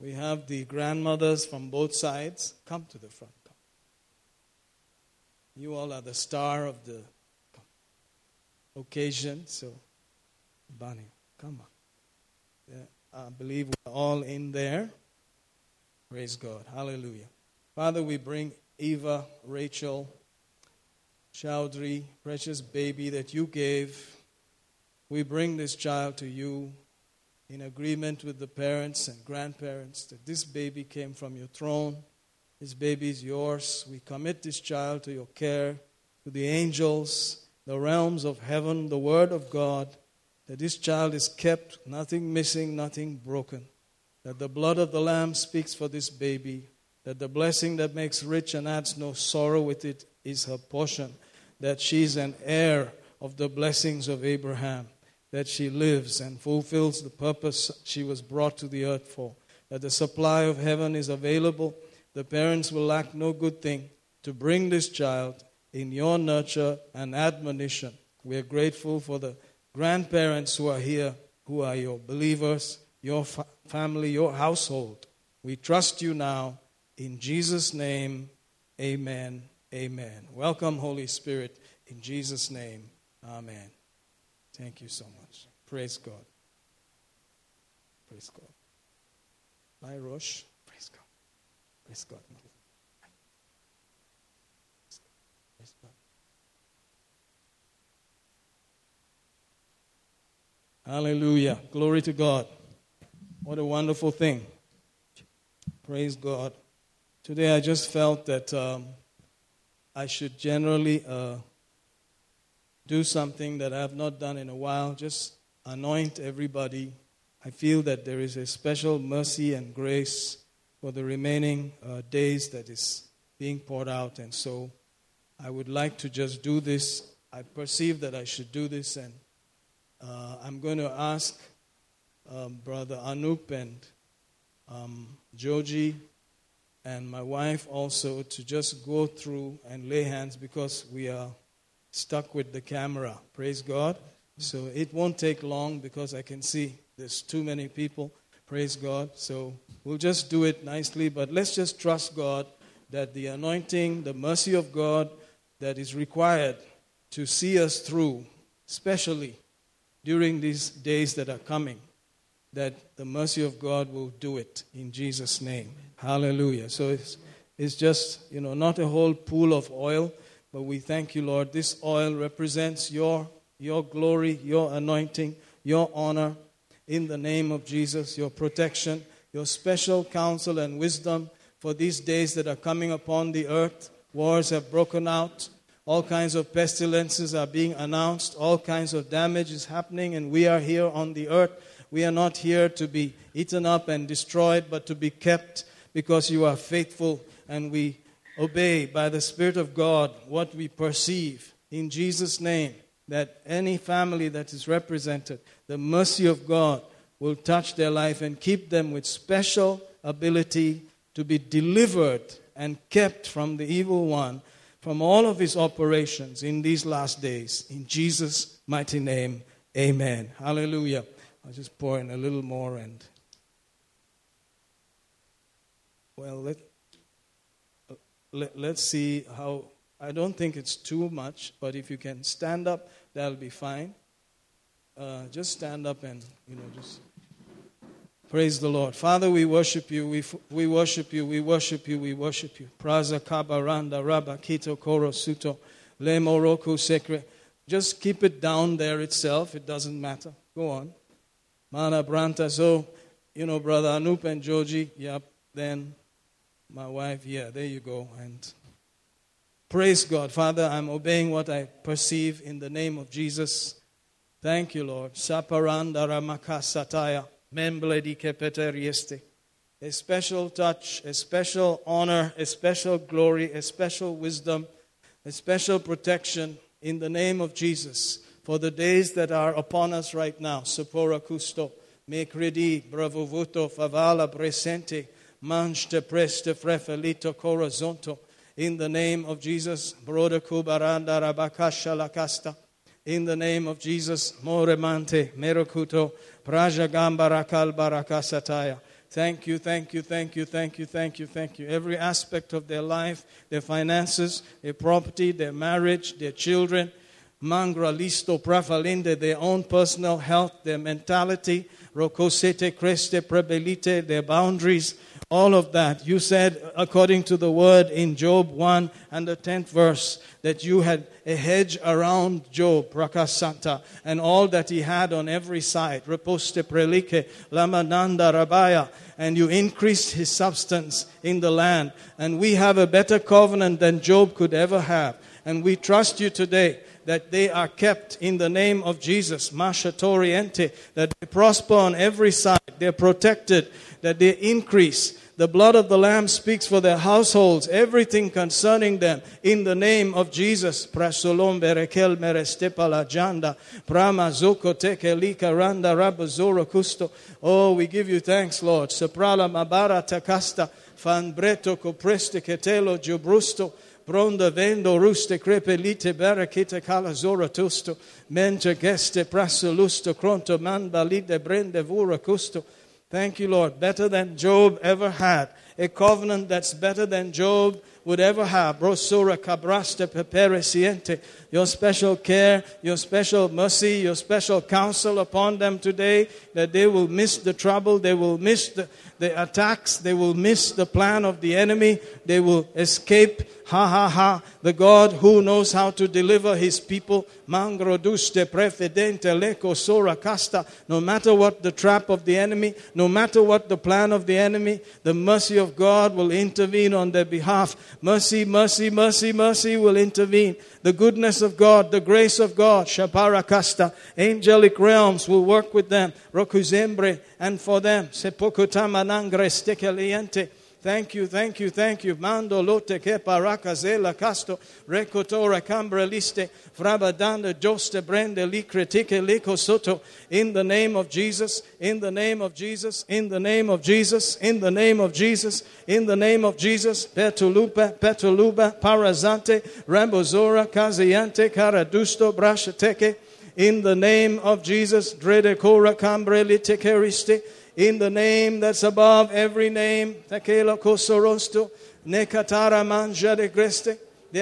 We have the grandmothers from both sides. Come to the front. Come. You all are the star of the occasion, so Bunny, come on. Yeah, I believe we're all in there. Praise God. Hallelujah. Father, we bring Eva, Rachel, Chowdhury, precious baby that you gave. We bring this child to you in agreement with the parents and grandparents that this baby came from your throne. This baby is yours. We commit this child to your care, to the angels, the realms of heaven, the word of God that this child is kept, nothing missing, nothing broken. That the blood of the Lamb speaks for this baby. That the blessing that makes rich and adds no sorrow with it is her portion. That she is an heir of the blessings of Abraham. That she lives and fulfills the purpose she was brought to the earth for. That the supply of heaven is available. The parents will lack no good thing to bring this child in your nurture and admonition. We are grateful for the grandparents who are here, who are your believers, your fa- family, your household. We trust you now. In Jesus' name, amen. Amen. Welcome, Holy Spirit. In Jesus' name, amen. Thank you so much. Praise God. Praise God. Bye, Rosh. Praise God. Praise God. Praise God. Hallelujah. Glory to God. What a wonderful thing. Praise God. Today I just felt that um, I should generally uh, do something that I have not done in a while, just anoint everybody. I feel that there is a special mercy and grace for the remaining uh, days that is being poured out, and so I would like to just do this. I perceive that I should do this, and uh, I'm going to ask um, Brother Anup and um, Joji and my wife also to just go through and lay hands because we are stuck with the camera. Praise God. So it won't take long because I can see there's too many people. Praise God. So we'll just do it nicely, but let's just trust God that the anointing, the mercy of God that is required to see us through, especially during these days that are coming, that the mercy of God will do it in Jesus' name. Hallelujah. So it's, it's just, you know, not a whole pool of oil, but we thank you, Lord. This oil represents your, your glory, your anointing, your honor in the name of Jesus, your protection, your special counsel and wisdom for these days that are coming upon the earth. Wars have broken out. All kinds of pestilences are being announced. All kinds of damage is happening, and we are here on the earth. We are not here to be eaten up and destroyed, but to be kept because you are faithful and we obey by the Spirit of God what we perceive in Jesus' name. That any family that is represented, the mercy of God will touch their life and keep them with special ability to be delivered and kept from the evil one, from all of his operations in these last days. In Jesus' mighty name, amen. Hallelujah. I'll just pour in a little more and. Well, let, let, let's see how. I don't think it's too much, but if you can stand up, that'll be fine. Uh, just stand up and, you know, just. Praise the Lord. Father, we worship you. We, we worship you. We worship you. We worship you. Praza kabaranda raba kito koro suto le sekre. Just keep it down there itself. It doesn't matter. Go on. Mana branta. So, you know, brother Anup and Georgie. Yep. Then my wife. Yeah, there you go. And praise God. Father, I'm obeying what I perceive in the name of Jesus. Thank you, Lord. A special touch, a special honor, a special glory, a special wisdom, a special protection in the name of Jesus for the days that are upon us right now. Sapora custo, me credi, bravo bravovuto, favala presente, manchte preste frefelito corazonto. In the name of Jesus, broda kubaranda rabakasha la casta. In the name of Jesus, moremante, merokuto, praja gambarakal barakasataya. Thank you, thank you, thank you, thank you, thank you, thank you. Every aspect of their life, their finances, their property, their marriage, their children, mangra listo prafalinde, their own personal health, their mentality, rocosete creste prebelite, their boundaries, all of that. You said, according to the word in Job 1 and the 10th verse, that you had a hedge around Job, Prakasanta, and all that he had on every side. Reposte prelike, lamananda rabaya. And you increased his substance in the land. And we have a better covenant than Job could ever have. And we trust you today that they are kept in the name of Jesus, Mashatoriente, that they prosper on every side, they're protected, that they increase. The blood of the Lamb speaks for their households, everything concerning them, in the name of Jesus. Prasolom berekel merestepala janda, prama zoko teke lika randa rabazoro custo. Oh, we give you thanks, Lord. Soprala mabara takasta, fan breto copreste ketelo giubrusto. Bronda vendo ruste crepelite barakite kala zora tusto, mente geste prasolusto, cronto man balide brende vura custo. Thank you, Lord. Better than Job ever had. A covenant that's better than Job would ever have. Brosura cabraste pepere siente. Your special care, your special mercy, your special counsel upon them today, that they will miss the trouble, they will miss the, the attacks, they will miss the plan of the enemy, they will escape. Ha ha ha. The God who knows how to deliver his people. Mangro duste prefidente leco sora casta. No matter what the trap of the enemy, no matter what the plan of the enemy, the mercy of God will intervene on their behalf. Mercy, mercy, mercy, mercy will intervene. The goodness of God, the grace of God, Shapara Casta, angelic realms will work with them, Rokuzembre, and for them, Sepokutamanangre stekeliente. Thank you, thank you, thank you. Mando lote ke paraka zela casto, recotora cambre liste, frabadanda joste brende li critique soto. In the name of Jesus, in the name of Jesus, in the name of Jesus, in the name of Jesus, in the name of Jesus, petulupa, petuluba, parazante, rambozora, caziante, caradusto, brashateke. In the name of Jesus, Drede Kora Cambreli Tekeriste, in the name that's above every name. They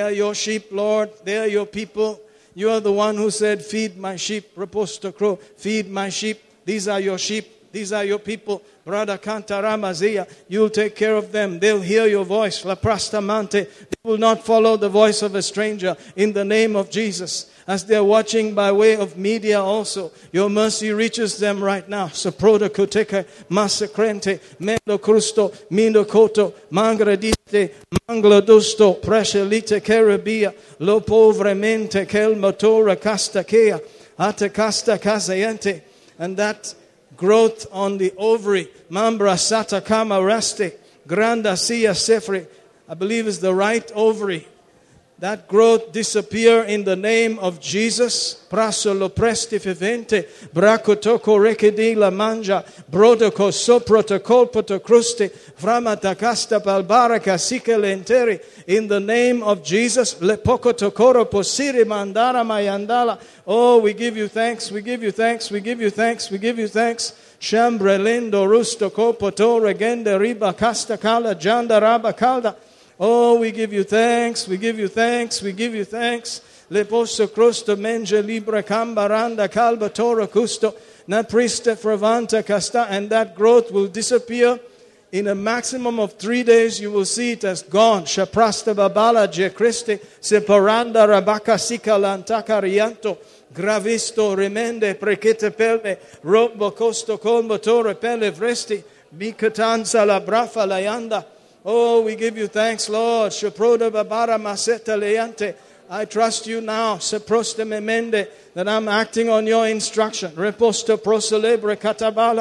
are your sheep, Lord. They are your people. You are the one who said, Feed my sheep, Reposto Crow, feed my sheep. These are your sheep. These are your people. Brother Cantaramazia, you'll take care of them. They'll hear your voice. La Prastamante. They will not follow the voice of a stranger in the name of Jesus. As they're watching by way of media also, your mercy reaches them right now. Soproda koteka massacrente, mendo crusto, mindo coto, mangradiste, manglodusto, prescelite carabia, lo povremente quel motora castakea, ate casta casayente, and that growth on the ovary, mambra sata kama raste, granda sia sefre, I believe is the right ovary. That growth disappear in the name of Jesus. Praso lo presti vivente, braco toco recedi la mangia, brodoco soproto colpoto crusti, framata casta balbaraca sica lenteri. In the name of Jesus, le poco tocoro posiri mandara mayandala. Oh, we give you thanks, we give you thanks, we give you thanks, we give you thanks. Shambrelendo rusto copoto regende riba casta cala janda raba calda. Oh, we give you thanks, we give you thanks, we give you thanks. Le posto crosto menge libra cambaranda calba tora custo, na priste fravanta casta, and that growth will disappear. In a maximum of three days, you will see it as gone. Shaprasta babala je Christi, separanda rabaka sika lantaka rianto, gravisto remende prekete pelle, robo costo colmo tore pelle vresti, micatanza la brafa layanda. Oh, we give you thanks, Lord. I trust you now, seproste memende, that I'm acting on your instruction.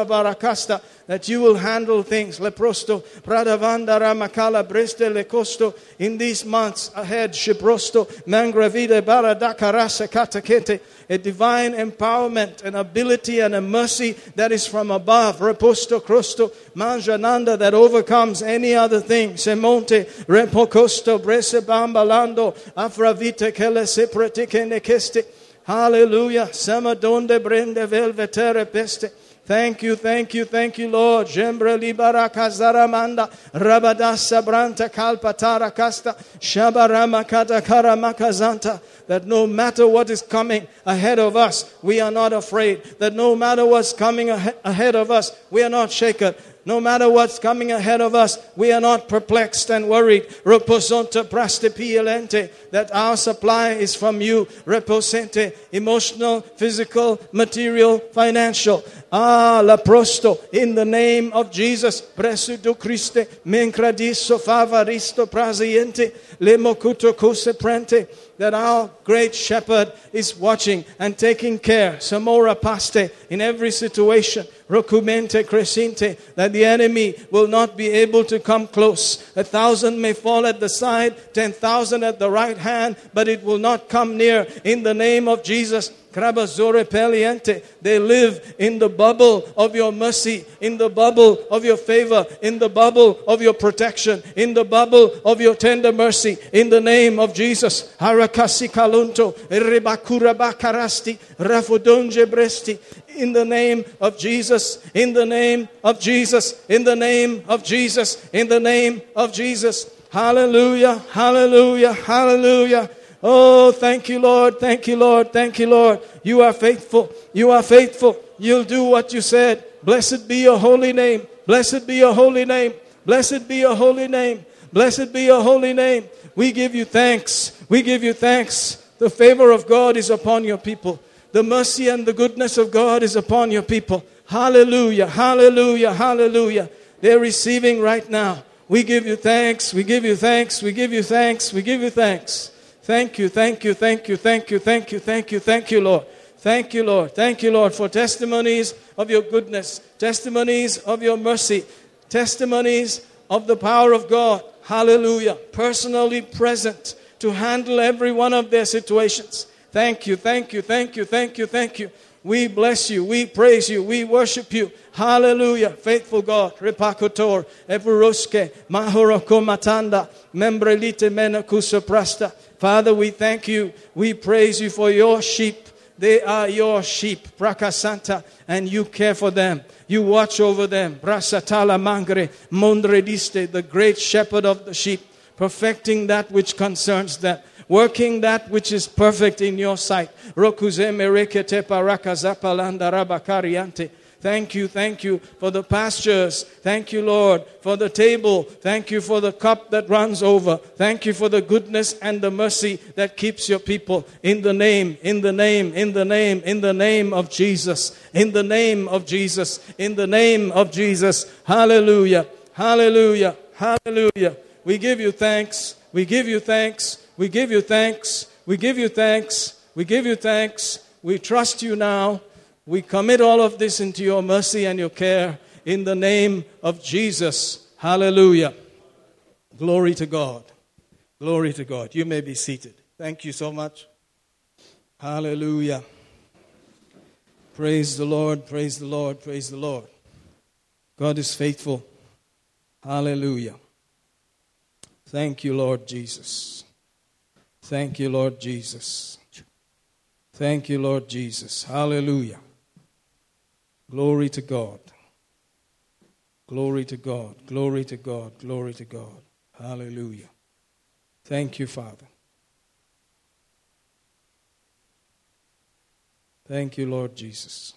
Barakasta, that you will handle things. Leprosto pradavanda ramakala breste lecosto in these months ahead. Shiprosto mangravide baradakarasa katakete. A divine empowerment, an ability, and a mercy that is from above. Reposto crosto manjananda that overcomes any other thing. Semonte repocosto brese bambalando afravite kele sepratike nekeste. Hallelujah. Samadonde brende velvetere peste. Thank you, thank you, thank you, Lord. Jembra libara kazaramanda, rabadasa branta kalpatara kasta, shabarama kata karamakazanta. That no matter what is coming ahead of us, we are not afraid. That no matter what's coming ahead of us, we are not shaken. No matter what's coming ahead of us, we are not perplexed and worried. Reposonte prastipielente, that our supply is from you. Reposente, emotional, physical, material, financial. Ah, la prosto, in the name of Jesus. Presudo Christe, mencradiso favaristo prasiente, lemocuto cose prente that our great shepherd is watching and taking care. Samora paste in every situation. Rocumente crescente, that the enemy will not be able to come close. A thousand may fall at the side, ten thousand at the right hand, but it will not come near. In the name of Jesus, Crabazore peliente. They live in the bubble of your mercy, in the bubble of your favor, in the bubble of your protection, in the bubble of your tender mercy. In the name of Jesus. Harakasi kalunto, ribakura bakarasti, rafudonje bresti. In the name of Jesus, in the name of Jesus, in the name of Jesus, in the name of Jesus. Hallelujah, hallelujah, hallelujah. Oh, thank you, Lord. Thank you, Lord. Thank you, Lord. You are faithful. You are faithful. You'll do what you said. Blessed be your holy name. Blessed be your holy name. Blessed be your holy name. Blessed be your holy name. We give you thanks. We give you thanks. The favor of God is upon your people. The mercy and the goodness of God is upon your people. Hallelujah. Hallelujah. Hallelujah. They're receiving right now. We give you thanks. We give you thanks. We give you thanks. We give you thanks. Thank you, thank you, thank you, thank you, thank you, thank you, thank you, Lord. Thank you, Lord. Thank you, Lord, for testimonies of your goodness, testimonies of your mercy, testimonies of the power of God. Hallelujah. Personally present to handle every one of their situations. Thank you, thank you, thank you, thank you, thank you. We bless you, we praise you, we worship you. Hallelujah. Faithful God. Repakotor, Eburoske, Mahoroko Matanda, Membrelite Menakusa Prasta. Father, we thank you. We praise you for your sheep. They are your sheep, Prakasanta, and you care for them. You watch over them. Brasatala mangre, mondrediste, the great shepherd of the sheep, perfecting that which concerns them, working that which is perfect in your sight. Thank you, thank you for the pastures. Thank you, Lord, for the table. Thank you for the cup that runs over. Thank you for the goodness and the mercy that keeps your people. In the name, in the name, in the name, in the name of Jesus. In the name of Jesus. In the name of Jesus. Hallelujah. Hallelujah. Hallelujah. We give you thanks. We give you thanks. We give you thanks. We give you thanks. We give you thanks. We trust you now. We commit all of this into your mercy and your care in the name of Jesus. Hallelujah. Glory to God. Glory to God. You may be seated. Thank you so much. Hallelujah. Praise the Lord. Praise the Lord. Praise the Lord. God is faithful. Hallelujah. Thank you, Lord Jesus. Thank you, Lord Jesus. Thank you, Lord Jesus. Hallelujah. Glory to God. Glory to God. Glory to God. Glory to God. Hallelujah. Thank you, Father. Thank you, Lord Jesus.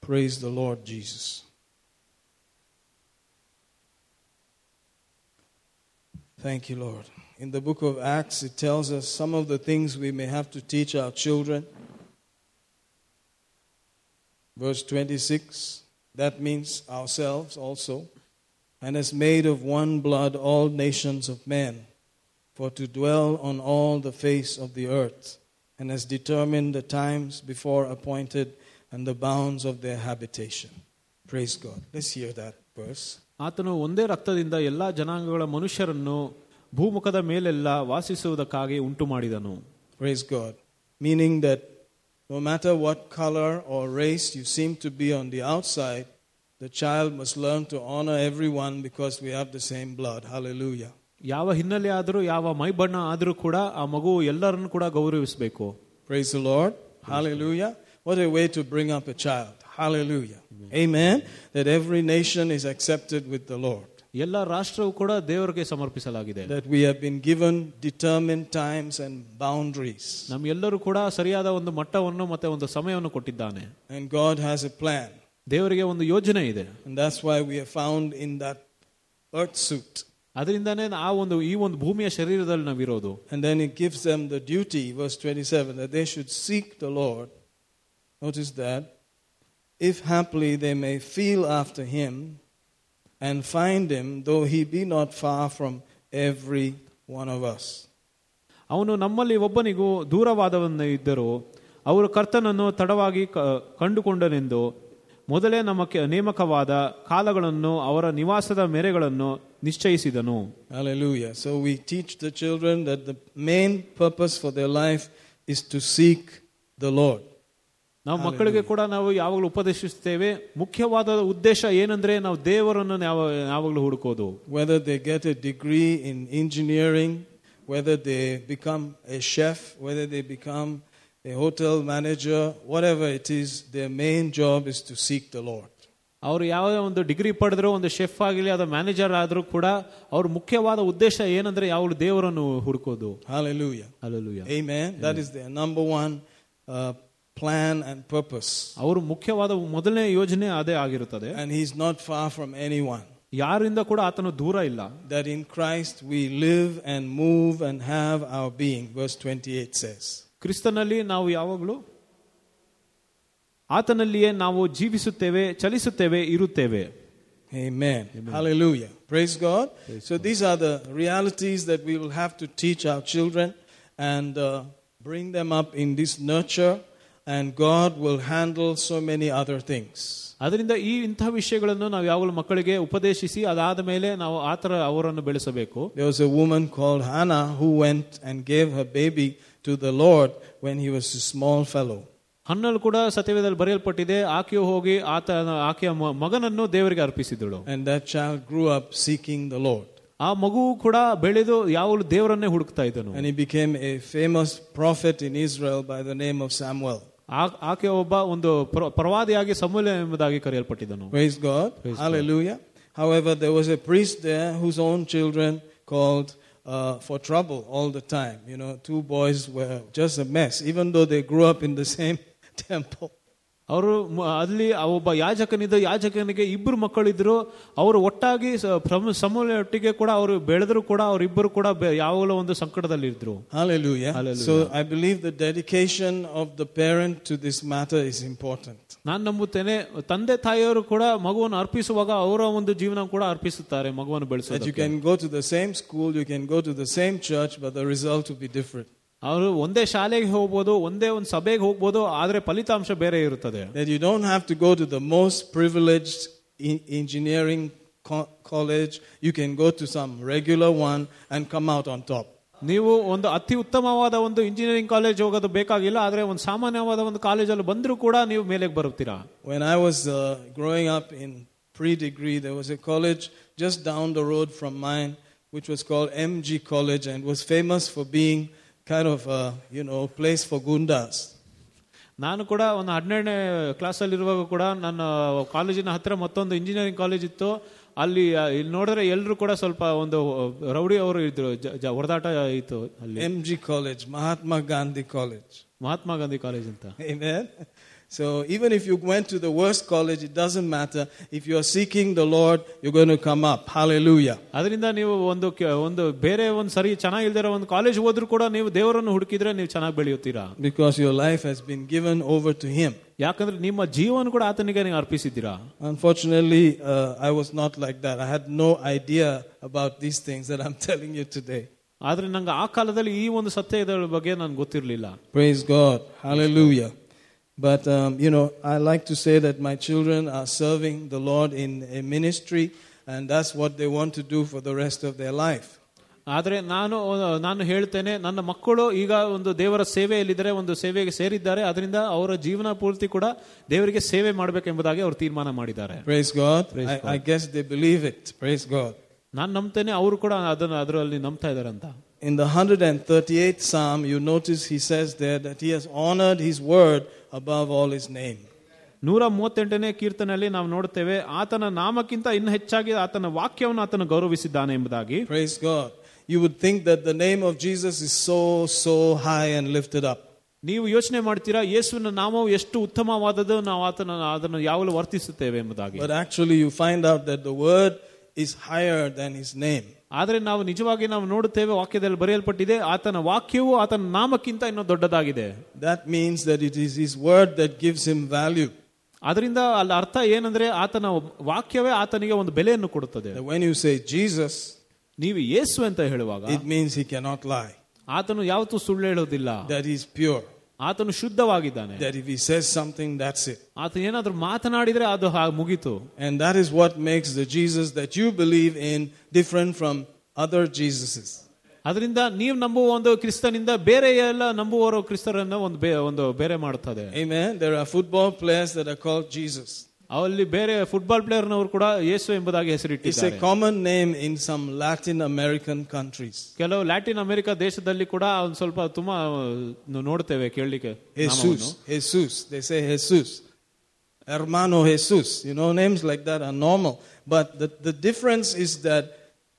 Praise the Lord Jesus. Thank you, Lord. In the book of Acts, it tells us some of the things we may have to teach our children. Verse 26, that means ourselves also, and has made of one blood all nations of men, for to dwell on all the face of the earth, and has determined the times before appointed and the bounds of their habitation. Praise God. Let's hear that verse. ಆತನು ಒಂದೇ ರಕ್ತದಿಂದ ಎಲ್ಲಾ ಜನಾಂಗಗಳ ಮನುಷ್ಯರನ್ನು ಭೂಮುಖದ ಮೇಲೆಲ್ಲ ವಾಸಿಸುವುದಕ್ಕಾಗಿ ಉಂಟು ಮಾಡಿದನು Praise God. Meaning that no matter what color or race you seem to be on the outside, the child must learn to honor everyone because we have the same blood. Hallelujah. ಯಾವ ಹಿನ್ನೆಲೆ ಆದರೂ ಯಾವ ಮೈ ಬಣ್ಣ ಆದರೂ ಕೂಡ ಆ ಮಗು ಎಲ್ಲರನ್ನು ಕೂಡ ಗೌರವಿಸಬೇಕು Praise the Lord. Hallelujah. What a way to bring up a child. Hallelujah. Amen. That every nation is accepted with the Lord. ಎಲ್ಲ ರಾಷ್ಟ್ರವು ಕೂಡ ದೇವರಿಗೆ ಸಮರ್ಪಿಸಲಾಗಿದೆ That we have been given determined times and boundaries. ನಮ್ಗೆಲ್ಲರೂ ಕೂಡ ಸರಿಯಾದ ಒಂದು ಮಟ್ಟವನ್ನು ಮತ್ತೆ ಒಂದು ಸಮಯವನ್ನು ಕೊಟ್ಟಿದ್ದಾನೆ And God has a plan. ದೇವರಿಗೆ ಒಂದು ಯೋಜನೆ ಇದೆ And that's why we are found in that earth suit. ಅದರಿಂದಾನೇ ಆ ಒಂದು ಈ ಒಂದು ಭೂಮಿಯ ಶರೀರದಲ್ಲಿ ನಾವಿರೋದು And then it gives them the duty, verse 27, that they should seek the Lord. Notice that. If haply they may feel after him and find him, though he be not far from every one of us. ಅವನು ನಮ್ಮಲ್ಲಿ ಒಬ್ಬನಿಗೂ ದೂರವಾದವನ್ನ ಇದ್ದರು ಅವರು ಕರ್ತನನ್ನು ತಡವಾಗಿ ಕ- ಕಂಡುಕೊಂಡನೆಂದು ಮೊದಲೇ ನಮ್ಮ K- ನೇಮಕವಾದ ಕಾಲಗಳನ್ನು ಅವರ ನಿವಾಸದ ಮೇರೆಗಳನ್ನು ನಿಶ್ಚಯಿಸಿದನು Hallelujah. So we teach the children that the main purpose for their life is to seek the Lord. ನಾವು ಮಕ್ಕಳಿಗೆ ಕೂಡ ನಾವು ಯಾವಾಗಲೂ ಉಪದೇಶಿಸ್ತೇವೆ ಮುಖ್ಯವಾದ ಉದ್ದೇಶ ಏನಂದ್ರೆ ನಾವು ದೇವರನ್ನು ಯಾವ ಯಾವಾಗಲೂ ಹುಡುಕೋದು Whether they get a degree in engineering, whether they become a chef, whether they become a hotel manager, whatever it is, their main job is to seek the Lord. ಅವರು ಯಾವ ಒಂದು ಡಿಗ್ರಿ ಪಡೆದ್ರು ಒಂದು ಶೆಫ್ ಆಗಲಿ ಅದ manager ಆದ್ರೂ ಕೂಡ ಅವ್ರ ಮುಖ್ಯವಾದ ಉದ್ದೇಶ ಏನಂದ್ರೆ ಯಾವಾಗಲೂ ದೇವರನ್ನು ಹುಡುಕೋದು Hallelujah. Alleluia Amen. That is their number one uh, plan and purpose. ಅವರು ಮುಖ್ಯವಾದ ಮೊದಲನೇ ಯೋಜನೆ ಅದೇ ಆಗಿರುತ್ತದೆ And He's not far from anyone. ಯಾರಿಂದ ಕೂಡ ಆತನು ದೂರ ಇಲ್ಲ That in Christ we live and move and have our being. Verse 28 says. ಕ್ರಿಸ್ತನಲ್ಲಿ ನಾವು ಯಾವಾಗಲೂ ಆತನಲ್ಲಿಯೇ ನಾವು ಜೀವಿಸುತ್ತೇವೆ ಚಲಿಸುತ್ತೇವೆ ಇರುತ್ತೇವೆ Amen. Hallelujah. Praise God. so these are the realities that we will have to teach our children and uh, bring them up in this nurture, and God will handle so many other things. ಅದರಿಂದ ಈ ಇಂಥ ವಿಷಯಗಳನ್ನು ನಾವು ಯಾವಾಗಲೂ ಮಕ್ಕಳಿಗೆ ಉಪದೇಶಿಸಿ ಅದಾದ ಮೇಲೆ ನಾವು ಆತರ ಅವರನ್ನು ಬೆಳೆಸಬೇಕು There was a woman called Hannah who went and gave her baby to the Lord when he was a small fellow. ಹನ್ನಲ್ಲಿ ಕೂಡ ಸತ್ಯವೇದಲ್ಲಿ ಬರೆಯಲ್ಪಟ್ಟಿದೆ ಆಕೆಯು ಹೋಗಿ ಆತ ಆಕೆಯ ಮ- ಮಗನನ್ನು ದೇವರಿಗೆ ಅರ್ಪಿಸಿದಳು And that child grew up seeking the Lord. ಆ ಮಗು ಕೂಡ ಬೆಳೆದು ಯಾವಾಗಲೂ ದೇವರನ್ನೇ ಹುಡುಕ್ತಾ ಇದ್ದನು And he became a famous prophet in Israel by the name of Samuel. ಆ- ಆಕೆ ಒಬ್ಬ ಒಂದು ಪ್ರ- ಪ್ರವಾದಿಯಾಗಿ ಸಮೂಲ ಎಂಬುದಾಗಿ ಕರೆಯಲ್ಪಟ್ಟಿದ್ದನು Praise God. Hallelujah. However, there was a priest there whose own children called uh, for trouble all the time. You know, two boys were just a mess, even though they grew up in the same temple. ಅವರು ಅಲ್ಲಿ ಒಬ್ಬ ಯಾಜಕನಿದ್ದ ಯಾಜಕನಿಗೆ ಇಬ್ಬರು ಮಕ್ಕಳಿದ್ರು. ಅವರು ಒಟ್ಟಾಗಿ ಸಮೂಲ ಒಟ್ಟಿಗೆ ಕೂಡ ಅವರು ಬೆಳೆದರೂ ಕೂಡ ಅವರಿಬ್ಬರು ಕೂಡ ಯಾವಾಗಲೂ ಒಂದು ಸಂಕಟದಲ್ಲಿ ಇದ್ರು so I believe the dedication of the parent to this matter is important ನಾನು ನಂಬುತ್ತೇನೆ ತಂದೆ ತಾಯಿಯವರು ಕೂಡ ಮಗುವನ್ನು ಅರ್ಪಿಸುವಾಗ ಅವರ ಒಂದು ಜೀವನ ಕೂಡ ಅರ್ಪಿಸುತ್ತಾರೆ ಮಗುವನ್ನು ಬೆಳೆಸೋದು you can go to the same school you can go to the same church but the result be different ಅವರು ಒಂದೇ ಶಾಲೆಗೆ ಹೋಗ್ಬೋದು ಒಂದೇ ಒಂದು ಸಭೆಗೆ ಹೋಗ್ಬೋದು ಆದ್ರೆ ಫಲಿತಾಂಶ ಬೇರೆ ಇರುತ್ತದೆ That you don't have to go to the most privileged in- engineering co- college, you can go to some regular one and come out on top. ನೀವು ಒಂದು ಅತಿ ಉತ್ತಮವಾದ ಒಂದು ಇಂಜಿನಿಯರಿಂಗ್ ಕಾಲೇಜ್ ಹೋಗೋದು ಬೇಕಾಗಿಲ್ಲ ಆದ್ರೆ ಒಂದು ಸಾಮಾನ್ಯವಾದ ಒಂದು ಕಾಲೇಜಲ್ಲಿ ಬಂದರೂ ಕೂಡ ನೀವು ಮೇಲೆಗೆ ಬರುತ್ತೀರಾ When I was uh, growing up in pre degree, there was a college just down the road from mine, which was called MG College and was famous for being kind of a you know, place for gundas. ನಾನು ಕೂಡ ಒಂದು ಹನ್ನೆರಡನೇ ಕ್ಲಾಸಲ್ಲಿ ಇರುವಾಗ ಕೂಡ ನನ್ನ ಕಾಲೇಜಿನ ಹತ್ತಿರ ಮತ್ತೊಂದು ಇಂಜಿನಿಯರಿಂಗ್ ಕಾಲೇಜ್ ಇತ್ತು ಅಲ್ಲಿ ಇಲ್ಲಿ ನೋಡಿದ್ರೆ ಎಲ್ಲರೂ ಕೂಡ ಸ್ವಲ್ಪ ಒಂದು ರೌಡಿ ಅವರು ಇದ್ರು ಹೊಡೆದಾಟ ಇತ್ತು ಅಲ್ಲಿ M G college Mahatma Gandhi college Mahatma Gandhi college ಅಂತ Amen. So even if you went to the worst college, it doesn't matter. If you are seeking the Lord, you're going to come up. Hallelujah. ಅದರಿಂದ ನೀವು ಒಂದು K- ಒಂದು ಬೇರೆ ಒಂದು ಸರಿ ಚೆನ್ನಾಗಿಲ್ದಿರೋ ಒಂದು college ಹೋದ್ರೂ ಕೂಡ ನೀವು ದೇವರನ್ನು ಹುಡುಕಿದ್ರೆ ನೀವು ಚೆನ್ನಾಗಿ ಬೆಳೆಯುತ್ತೀರಾ Because your life has been given over to Him. ಯಾಕಂದ್ರೆ ನಿಮ್ಮ ಜೀವನ ಕೂಡ ಆತನಿಗೆ ನೀವು ಅರ್ಪಿಸಿದ್ದೀರಾ Unfortunately, uh, I was not like that. I had no idea about these things that I'm telling you today. ಆದ್ರೆ ನಂಗೆ ಆ ಕಾಲದಲ್ಲಿ ಈ ಒಂದು ಸತ್ಯದ ಬಗ್ಗೆ ನನ್ಗೆ ಗೊತ್ತಿರಲಿಲ್ಲ Praise God. Hallelujah. But, um, you know, I like to say that my children are serving the Lord in a ministry, and that's what they want to do for the rest of their life. ಆದ್ರೆ ನಾನು ನಾನು ಹೇಳ್ತೇನೆ ನನ್ನ ಮಕ್ಕಳು ಈಗ ಒಂದು ದೇವರ ಸೇವೆಯಲ್ಲಿದ್ದಾರೆ ಒಂದು ಸೇವೆಗೆ ಸೇರಿದ್ದಾರೆ ಅದರಿಂದ ಅವರ ಜೀವನ ಪೂರ್ತಿ ಕೂಡ ದೇವರಿಗೆ ಸೇವೆ ಮಾಡಬೇಕೆಂಬುದಾಗಿ ಅವರು ತೀರ್ಮಾನ ಮಾಡಿದ್ದಾರೆ Praise God. Praise I, I guess they believe it. Praise God. ನಾನು ನಂಬ್ತೇನೆ ಅವರು ಕೂಡ ಅದನ್ನ ಅದರಲ್ಲಿ ನಂಬ್ತಾ ಇದ್ದಾರೆ ಅಂತ In the 138th Psalm, you notice he says there that he has honored his word above all his name. ನೂರ ಮೂವತ್ತೆಂಟನೇ ಕೀರ್ತನೆಯಲ್ಲಿ ನಾವು ನೋಡುತ್ತೇವೆ ಆತನ ನಾಮಕ್ಕಿಂತ ಇನ್ನು ಹೆಚ್ಚಾಗಿ ಆತನ ವಾಕ್ಯವನ್ನು ಆತನು ಗೌರವಿಸಿದ್ದಾನೆ ಎಂಬುದಾಗಿ Praise God. You would think that the name of Jesus is so, so high and lifted up. ನೀವು ಯೋಚನೆ ಮಾಡ್ತೀರಾ ಯೇಸುವಿನ ನಾಮವು ಎಷ್ಟು ಉತ್ತಮವಾದದ್ದು ನಾವು ಆತನ ಅದನ್ನು ಯಾವಾಗಲೂ ವರ್ತಿಸುತ್ತೇವೆ ಎಂಬುದಾಗಿ But actually, you find out that the word is higher than his name. ಆದ್ರೆ ನಾವು ನಿಜವಾಗಿ ನಾವು ನೋಡುತ್ತೇವೆ ವಾಕ್ಯದಲ್ಲಿ ಬರೆಯಲ್ಪಟ್ಟಿದೆ ಆತನ ವಾಕ್ಯವು ಆತನ ನಾಮಕ್ಕಿಂತ ಇನ್ನೂ ದೊಡ್ಡದಾಗಿದೆ That means that it is his word that gives him value. ಅದರಿಂದ ಅಲ್ಲಿ ಅರ್ಥ ಏನಂದ್ರೆ ಆತನ ವಾಕ್ಯವೇ ಆತನಿಗೆ ಒಂದು ಬೆಲೆಯನ್ನು ಕೊಡುತ್ತದೆ That when you say Jesus, ನೀವು ಯೇಸು ಅಂತ ಹೇಳುವಾಗ it means he cannot lie, ಆತನು ಯಾವತ್ತೂ ಸುಳ್ಳು ಹೇಳೋದಿಲ್ಲ that he's pure, ಆತನು ಶುದ್ಧವಾಗಿದ್ದಾನೆ that if he says something, that's it. ಆತ ಏನಾದ್ರೂ ಮಾತನಾಡಿದ್ರೆ ಅದು ಹಾ- ಮುಗೀತು And that is what makes the Jesus that you believe in different from other Jesuses. ಅದರಿಂದ ನೀವು ನಂಬುವ ಒಂದು ಕ್ರಿಸ್ತನಿಂದ ಬೇರೆ ಎಲ್ಲ ನಂಬುವವರು ಕ್ರಿಸ್ತರನ್ನ ಒಂದು ಬೇ- ಒಂದು ಬೇರೆ ಮಾಡುತ್ತದೆ Amen. There are football players that are called Jesus. ಅಲ್ಲಿ ಬೇರೆ ಫುಟ್ಬಾಲ್ ಪ್ಲೇಯರ್ನವರು ಕೂಡ ಯೇಸು ಎಂಬುದಾಗಿ It's a ಹೆಸರಿಟ್ಟಿದ್ದಾರೆ common name in some Latin American countries. ಕೆಲವು ಲ್ಯಾಟಿನ್ ಅಮೆರಿಕ ದೇಶದಲ್ಲಿ ಕೂಡ ಒಂದು ಸ್ವಲ್ಪ ತುಂಬಾ ಆ, ನೋಡ್ತೇವೆ ಕೇಳಲಿಕ್ಕೆ Jesus, Jesus. They say Jesus. Hermano Jesus. You know, names like that are normal. But the, the difference is that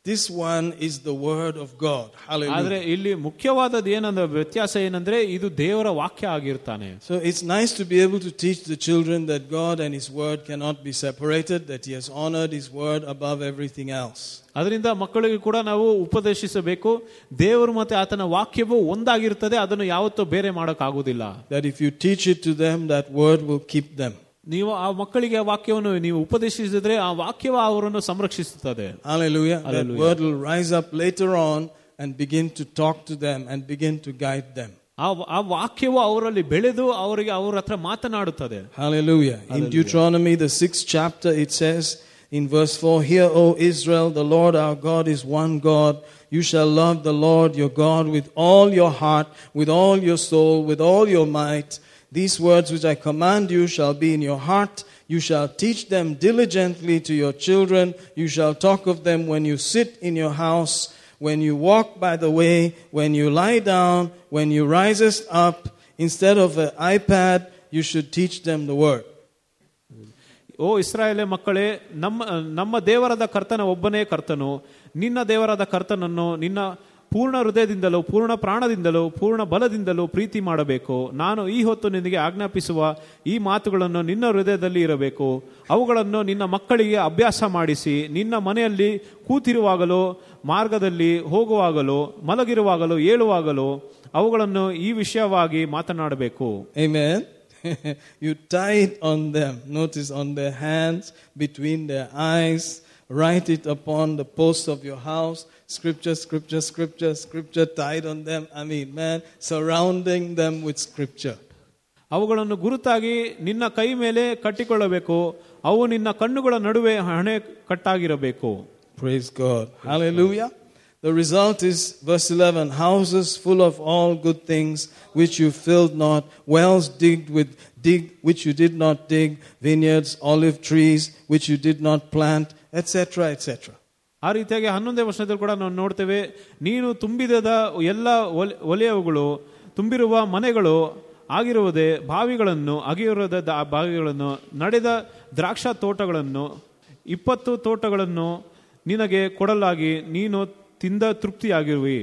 this one is the word of God. ಆದ್ರೆ Hallelujah. ಇಲ್ಲಿ ಮುಖ್ಯವಾದದ್ದು ಏನಂದ್ರೆ ವ್ಯತ್ಯಾಸ ಏನಂದ್ರೆ ಇದು ದೇವರ ವಾಕ್ಯ ಆಗಿರ್ತಾನೆ So it's nice to be able to teach the children that God and His Word cannot be separated, that He has honored His Word above everything else. ಅದರಿಂದ ಮಕ್ಕಳಿಗೆ ಕೂಡ ನಾವು ಉಪದೇಶಿಸಬೇಕು ದೇವರು ಮತ್ತೆ ಆತನ ವಾಕ್ಯವು ಒಂದಾಗಿರ್ತದೆ ಅದನ್ನು ಯಾವತ್ತೂ ಬೇರೆ ಮಾಡೋಕ್ಕಾಗುವುದಿಲ್ಲ That if you teach it to them, that Word will keep them. ನೀವು ಆ ಮಕ್ಕಳಿಗೆ ಆ ವಾಕ್ಯವನ್ನು ನೀವು ಉಪದೇಶಿಸಿದ್ರೆ ಆ ವಾಕ್ಯವ ಅವರನ್ನು ಸಂರಕ್ಷಿಸುತ್ತದೆ Hallelujah. That Hallelujah. Word will rise up later on and begin to talk to them and begin to guide them. ಆ ಆ ವಾಕ್ಯವು ಅವರಲ್ಲಿ ಬೆಳೆದು ಅವರಿಗೆ ಅವರ ಹತ್ರ ಮಾತನಾಡುತ್ತದೆ Hallelujah. In Deuteronomy, the sixth chapter, it says in verse 4 Hear, O Israel, the Lord our God is one God. You shall love the Lord your God with all your heart, with all your soul, with all your might. These words which I command you shall be in your heart. You shall teach them diligently to your children. You shall talk of them when you sit in your house, when you walk by the way, when you lie down, when you risest up. Instead of an iPad, you should teach them the word. ಓ ಇಸ್ರಾಯೇಲೆ ಮಕ್ಕಳೇ ನಮ್ಮ ನಮ್ಮ ದೇವರಾದ ಕರ್ತನ ಒಬ್ಬನೇ ಕರ್ತನು ನಿನ್ನ ದೇವರಾದ ಕರ್ತನನ್ನು ನಿನ್ನ ಪೂರ್ಣ ಹೃದಯದಿಂದಲೂ ಪೂರ್ಣ ಪ್ರಾಣದಿಂದಲೂ ಪೂರ್ಣ ಬಲದಿಂದಲೂ ಪ್ರೀತಿ ಮಾಡಬೇಕು ನಾನು ಈ ಹೊತ್ತು ನಿನಗೆ ಆಜ್ಞಾಪಿಸುವ ಈ ಮಾತುಗಳನ್ನು ನಿನ್ನ ಹೃದಯದಲ್ಲಿ ಇರಬೇಕು ಅವುಗಳನ್ನು ನಿನ್ನ ಮಕ್ಕಳಿಗೆ ಅಭ್ಯಾಸ ಮಾಡಿಸಿ ನಿನ್ನ ಮನೆಯಲ್ಲಿ ಕೂತಿರುವಾಗಲೋ ಮಾರ್ಗದಲ್ಲಿ ಹೋಗುವಾಗಲೋ ಮಲಗಿರುವಾಗಲೋ ಏಳುವಾಗಲೋ ಅವುಗಳನ್ನು ಈ ವಿಷಯವಾಗಿ ಮಾತನಾಡಬೇಕು Amen. you tie it on them. Notice on their hands, between their eyes. Write it upon the posts of your house. Scripture, scripture, scripture, scripture tied on them. I mean, man, surrounding them with scripture. ಅವುಗಳನ್ನು ಗುರುತಾಗಿ ನಿನ್ನ ಕೈ ಮೇಲೆ ಕಟ್ಟಿಕೊಳ್ಳಬೇಕು ಅವು ನಿನ್ನ ಕಣ್ಣುಗಳ ನಡುವೆ ಹಣೆ ಕಟ್ಟಾಗಿರಬೇಕು Praise God. Hallelujah. The result is, verse 11 houses full of all good things which you filled not, wells digged with dig which you did not dig, vineyards, olive trees which you did not plant, etc., etc. ಆ ರೀತಿಯಾಗಿ ಹನ್ನೊಂದೇ ವರ್ಷದಲ್ಲಿ ಕೂಡ ನಾವು ನೋಡ್ತೇವೆ ನೀನು ತುಂಬಿದ ಎಲ್ಲ ಒಲೆ- ಒಲೆಯವುಗಳು ತುಂಬಿರುವ ಮನೆಗಳು ಆಗಿರುವುದೇ ಬಾವಿಗಳನ್ನು ಅಗಿರದ ದ- ಬಾವಿಗಳನ್ನು ನಡೆದ ದ್ರಾಕ್ಷಾ ತೋಟಗಳನ್ನು ಇಪ್ಪತ್ತು ತೋಟಗಳನ್ನು ನಿನಗೆ ಕೊಡಲಾಗಿ ನೀನು ತಿಂದ ತೃಪ್ತಿಯಾಗಿರುವಿ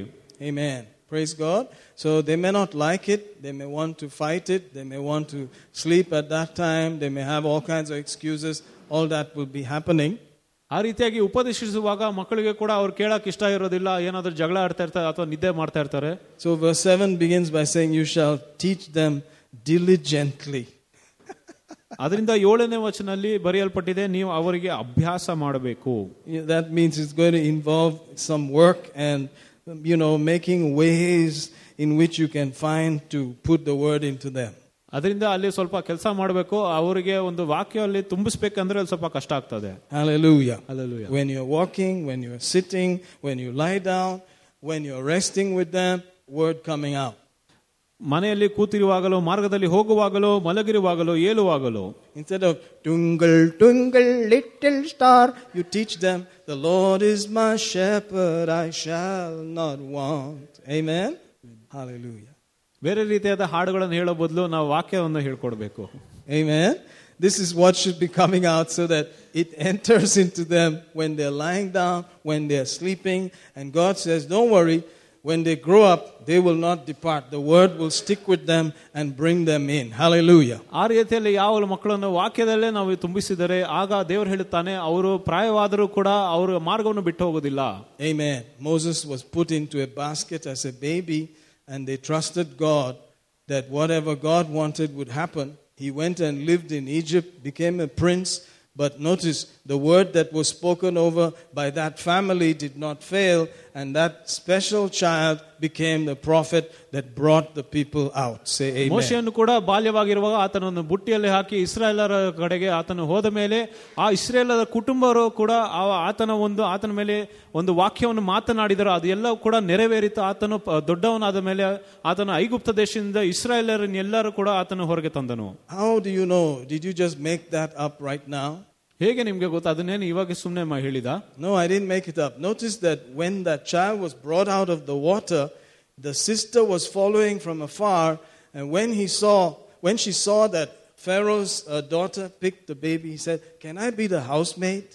Amen. Praise God. So they may not like it, they may want to fight it, they may want to sleep at that time, they may have all kinds of excuses. All that will be happening. ಆ ರೀತಿಯಾಗಿ ಉಪದೇಶಿಸುವಾಗ ಮಕ್ಕಳಿಗೆ ಕೂಡ ಅವ್ರು ಕೇಳಕ್ ಇಷ್ಟ ಇರೋದಿಲ್ಲ ಏನಾದ್ರೂ ಜಗಳ ಆಡ್ತಾ ಇರ್ತಾರೆ ಅಥವಾ ನಿದ್ದೆ ಮಾಡ್ತಾ ಇರ್ತಾರೆ So verse 7 begins by saying, You shall teach them diligently. ಅದರಿಂದ ಏಳನೇ ವಚನಲ್ಲಿ ಬರೆಯಲ್ಪಟ್ಟಿದೆ ನೀವು ಅವರಿಗೆ ಅಭ್ಯಾಸ ಮಾಡಬೇಕು Yeah, That means it's going to involve some work and, you know, making ways in which you can find to put the word into them. ಅದರಿಂದ ಅಲ್ಲಿ ಸ್ವಲ್ಪ ಕೆಲಸ ಮಾಡಬೇಕು ಅವರಿಗೆ ಒಂದು ವಾಕ್ಯ ಅಲ್ಲಿ ತುಂಬಿಸ್ಬೇಕಂದ್ರೆ ಅಲ್ಲಿ ಸ್ವಲ್ಪ ಕಷ್ಟ ಆಗ್ತದೆ Hallelujah. Hallelujah. When you're walking, when you're sitting, when you lie down, when you're resting with them, word coming out. ಮನೆಯಲ್ಲಿ ಕೂತಿರುವಾಗಲೋ ಮಾರ್ಗದಲ್ಲಿ ಹೋಗುವಾಗಲೋ ಮಲಗಿರುವಾಗಲೋ ಏಳುವಾಗಲೋ Instead of twinkle, twinkle, little star, you teach them, the Lord is my shepherd, I shall not want. Amen? Hallelujah. ಬೇರೆ ರೀತಿಯಾದ ಹಾಡುಗಳನ್ನು ಹೇಳೋ ಬದಲು ನಾವು ವಾಕ್ಯವನ್ನು ಹೇಳ್ಕೊಡ್ಬೇಕು Amen. This is what should be coming out so that it enters into them when they're lying down, when they're sleeping. And God says, Don't worry, when they grow up, they will not depart. The word will stick with them and bring them in. Hallelujah. ಆ ರೀತಿಯಲ್ಲಿ ಯಾವ ಮಕ್ಕಳನ್ನು ವಾಕ್ಯದಲ್ಲೇ ನಾವು ತುಂಬಿಸಿದರೆ ಆಗ ದೇವರು ಹೇಳುತ್ತಾನೆ ಅವರು ಪ್ರಾಯವಾದರೂ ಕೂಡ ಅವರ ಮಾರ್ಗವನ್ನು ಬಿಟ್ಟು ಹೋಗೋದಿಲ್ಲ Amen. Moses was put into a basket as a baby, and they trusted God that whatever God wanted would happen. He went and lived in Egypt, became a prince. But notice the word that was spoken over by that family did not fail, and that special child became the prophet that brought the people out. Say amen. ಮೋಶೆಯನ್ನು ಕೂಡ ಬಾಲ್ಯವಾಗಿರುವಾಗ ಆತನನ್ನು ಬುಟ್ಟಿಯಲ್ಲಿ ಹಾಕಿ ಇಸ್ರಾಯೇಲರ ಕಡೆಗೆ ಆತನು ಹೋದ ಮೇಲೆ ಆ ಇಸ್ರೇಲರ ಕುಟುಂಬರು ಕೂಡ ಆ ಆತನ ಒಂದು ಆತನ ಮೇಲೆ ಒಂದು ವಾಕ್ಯವನ್ನು ಮಾತನಾಡಿದರು ಅದೆಲ್ಲ ಕೂಡ ನೆರವೇರಿತು ಆತನು ಪ- ದೊಡ್ಡವನಾದ ಮೇಲೆ ಆತನು ಐಗುಪ್ತ ದೇಶದಿಂದ ಇಸ್ರಾಯೇಲರನ್ನೆಲ್ಲರೂ ಕೂಡ ಆತನು ಹೊರಗೆ ತಂದನು How do you know? Did you just make that up right now? ಹೇಗೆ ನಿಮ್ಗೆ ಗೊತ್ತಾ ಅದನ್ನೇನು ಇವಾಗ ಸುಮ್ಮನೆ ಹೇಳಿದ No, I didn't make it up. Notice that when that child was brought out of the water, the sister was following from afar, and when he saw, when she saw that Pharaoh's uh, daughter picked the baby, he said, "Can I be the housemaid?"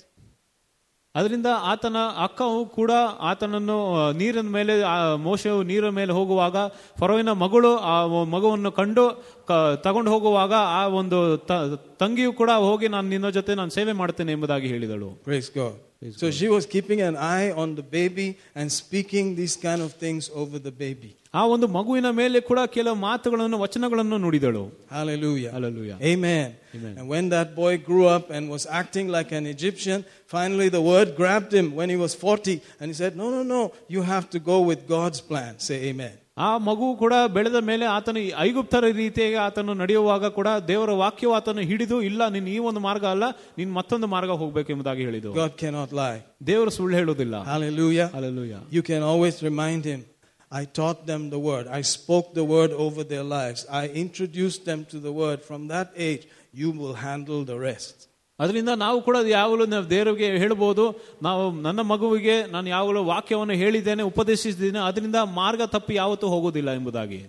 ಅದರಿಂದ ಆತನ ಅಕ್ಕವು ಕೂಡ ಆತನನ್ನು ಆ, ನೀರಿನ ಮೇಲೆ ಆ ಮೋಶವು ನೀರಿನ ಮೇಲೆ ಹೋಗುವಾಗ ಫರೋವಿನ ಮಗಳು ಆ ಮಗುವನ್ನು ಕಂಡು ಕ- ತಗೊಂಡು ಹೋಗುವಾಗ ಆ ಒಂದು ತ- ತಂಗಿಯು ಕೂಡ ಹೋಗಿ ನಾನು ನಿನ್ನ ಜೊತೆ ನಾನು ಸೇವೆ ಮಾಡ್ತೇನೆ ಎಂಬುದಾಗಿ ಹೇಳಿದಳು Praise God. so she was keeping an eye on the baby and speaking these kind of things over the baby. ಆ ಒಂದು ಮಗುವಿನ ಮೇಲೆ ಕೂಡ ಕೆಲವು ಮಾತುಗಳನ್ನು ವಚನಗಳನ್ನು ನುಡಿದಳು Hallelujah. Hallelujah. Amen. Amen. And when that boy grew up and was acting like an Egyptian, finally the word grabbed him when he was 40 and he said, No, no, no, you have to go with God's plan. Say amen. ಆ ಮಗು ಕೂಡ ಬೆಳೆದ ಮೇಲೆ ಆತನು ಈ ಐಗುಪ್ತರ ರೀತಿಯಾಗಿ ಆತನು ನಡೆಯುವಾಗ ಕೂಡ ದೇವರ ವಾಕ್ಯವು ಆತನು ಹಿಡಿದು ಇಲ್ಲ ನೀನು ಈ ಒಂದು ಮಾರ್ಗ ಅಲ್ಲ ನೀನು ಮತ್ತೊಂದು ಮಾರ್ಗ ಹೋಗ್ಬೇಕು ಎಂಬುದಾಗಿ ಹೇಳಿದ್ದು God cannot lie. ದೇವರು ಸುಳ್ಳು ಹೇಳುವುದಿಲ್ಲ Hallelujah. Hallelujah. You can always remind him, I taught them the word. I spoke the word over their lives. I introduced them to the word. From that age, you will handle the rest. ಅದರಿಂದ ನಾವು ಕೂಡ ಯಾವಾಗಲೂ ನಾವು ದೇವರಿಗೆ ಹೇಳ್ಬೋದು ನಾವು ನನ್ನ ಮಗುವಿಗೆ ನಾನು ಯಾವಾಗಲೂ ವಾಕ್ಯವನ್ನು ಹೇಳಿದ್ದೇನೆ ಉಪದೇಶಿಸಿದ್ದೇನೆ ಅದರಿಂದ ಮಾರ್ಗ ತಪ್ಪಿ ಯಾವತ್ತೂ ಹೋಗೋದಿಲ್ಲ ಎಂಬುದಾಗಿ.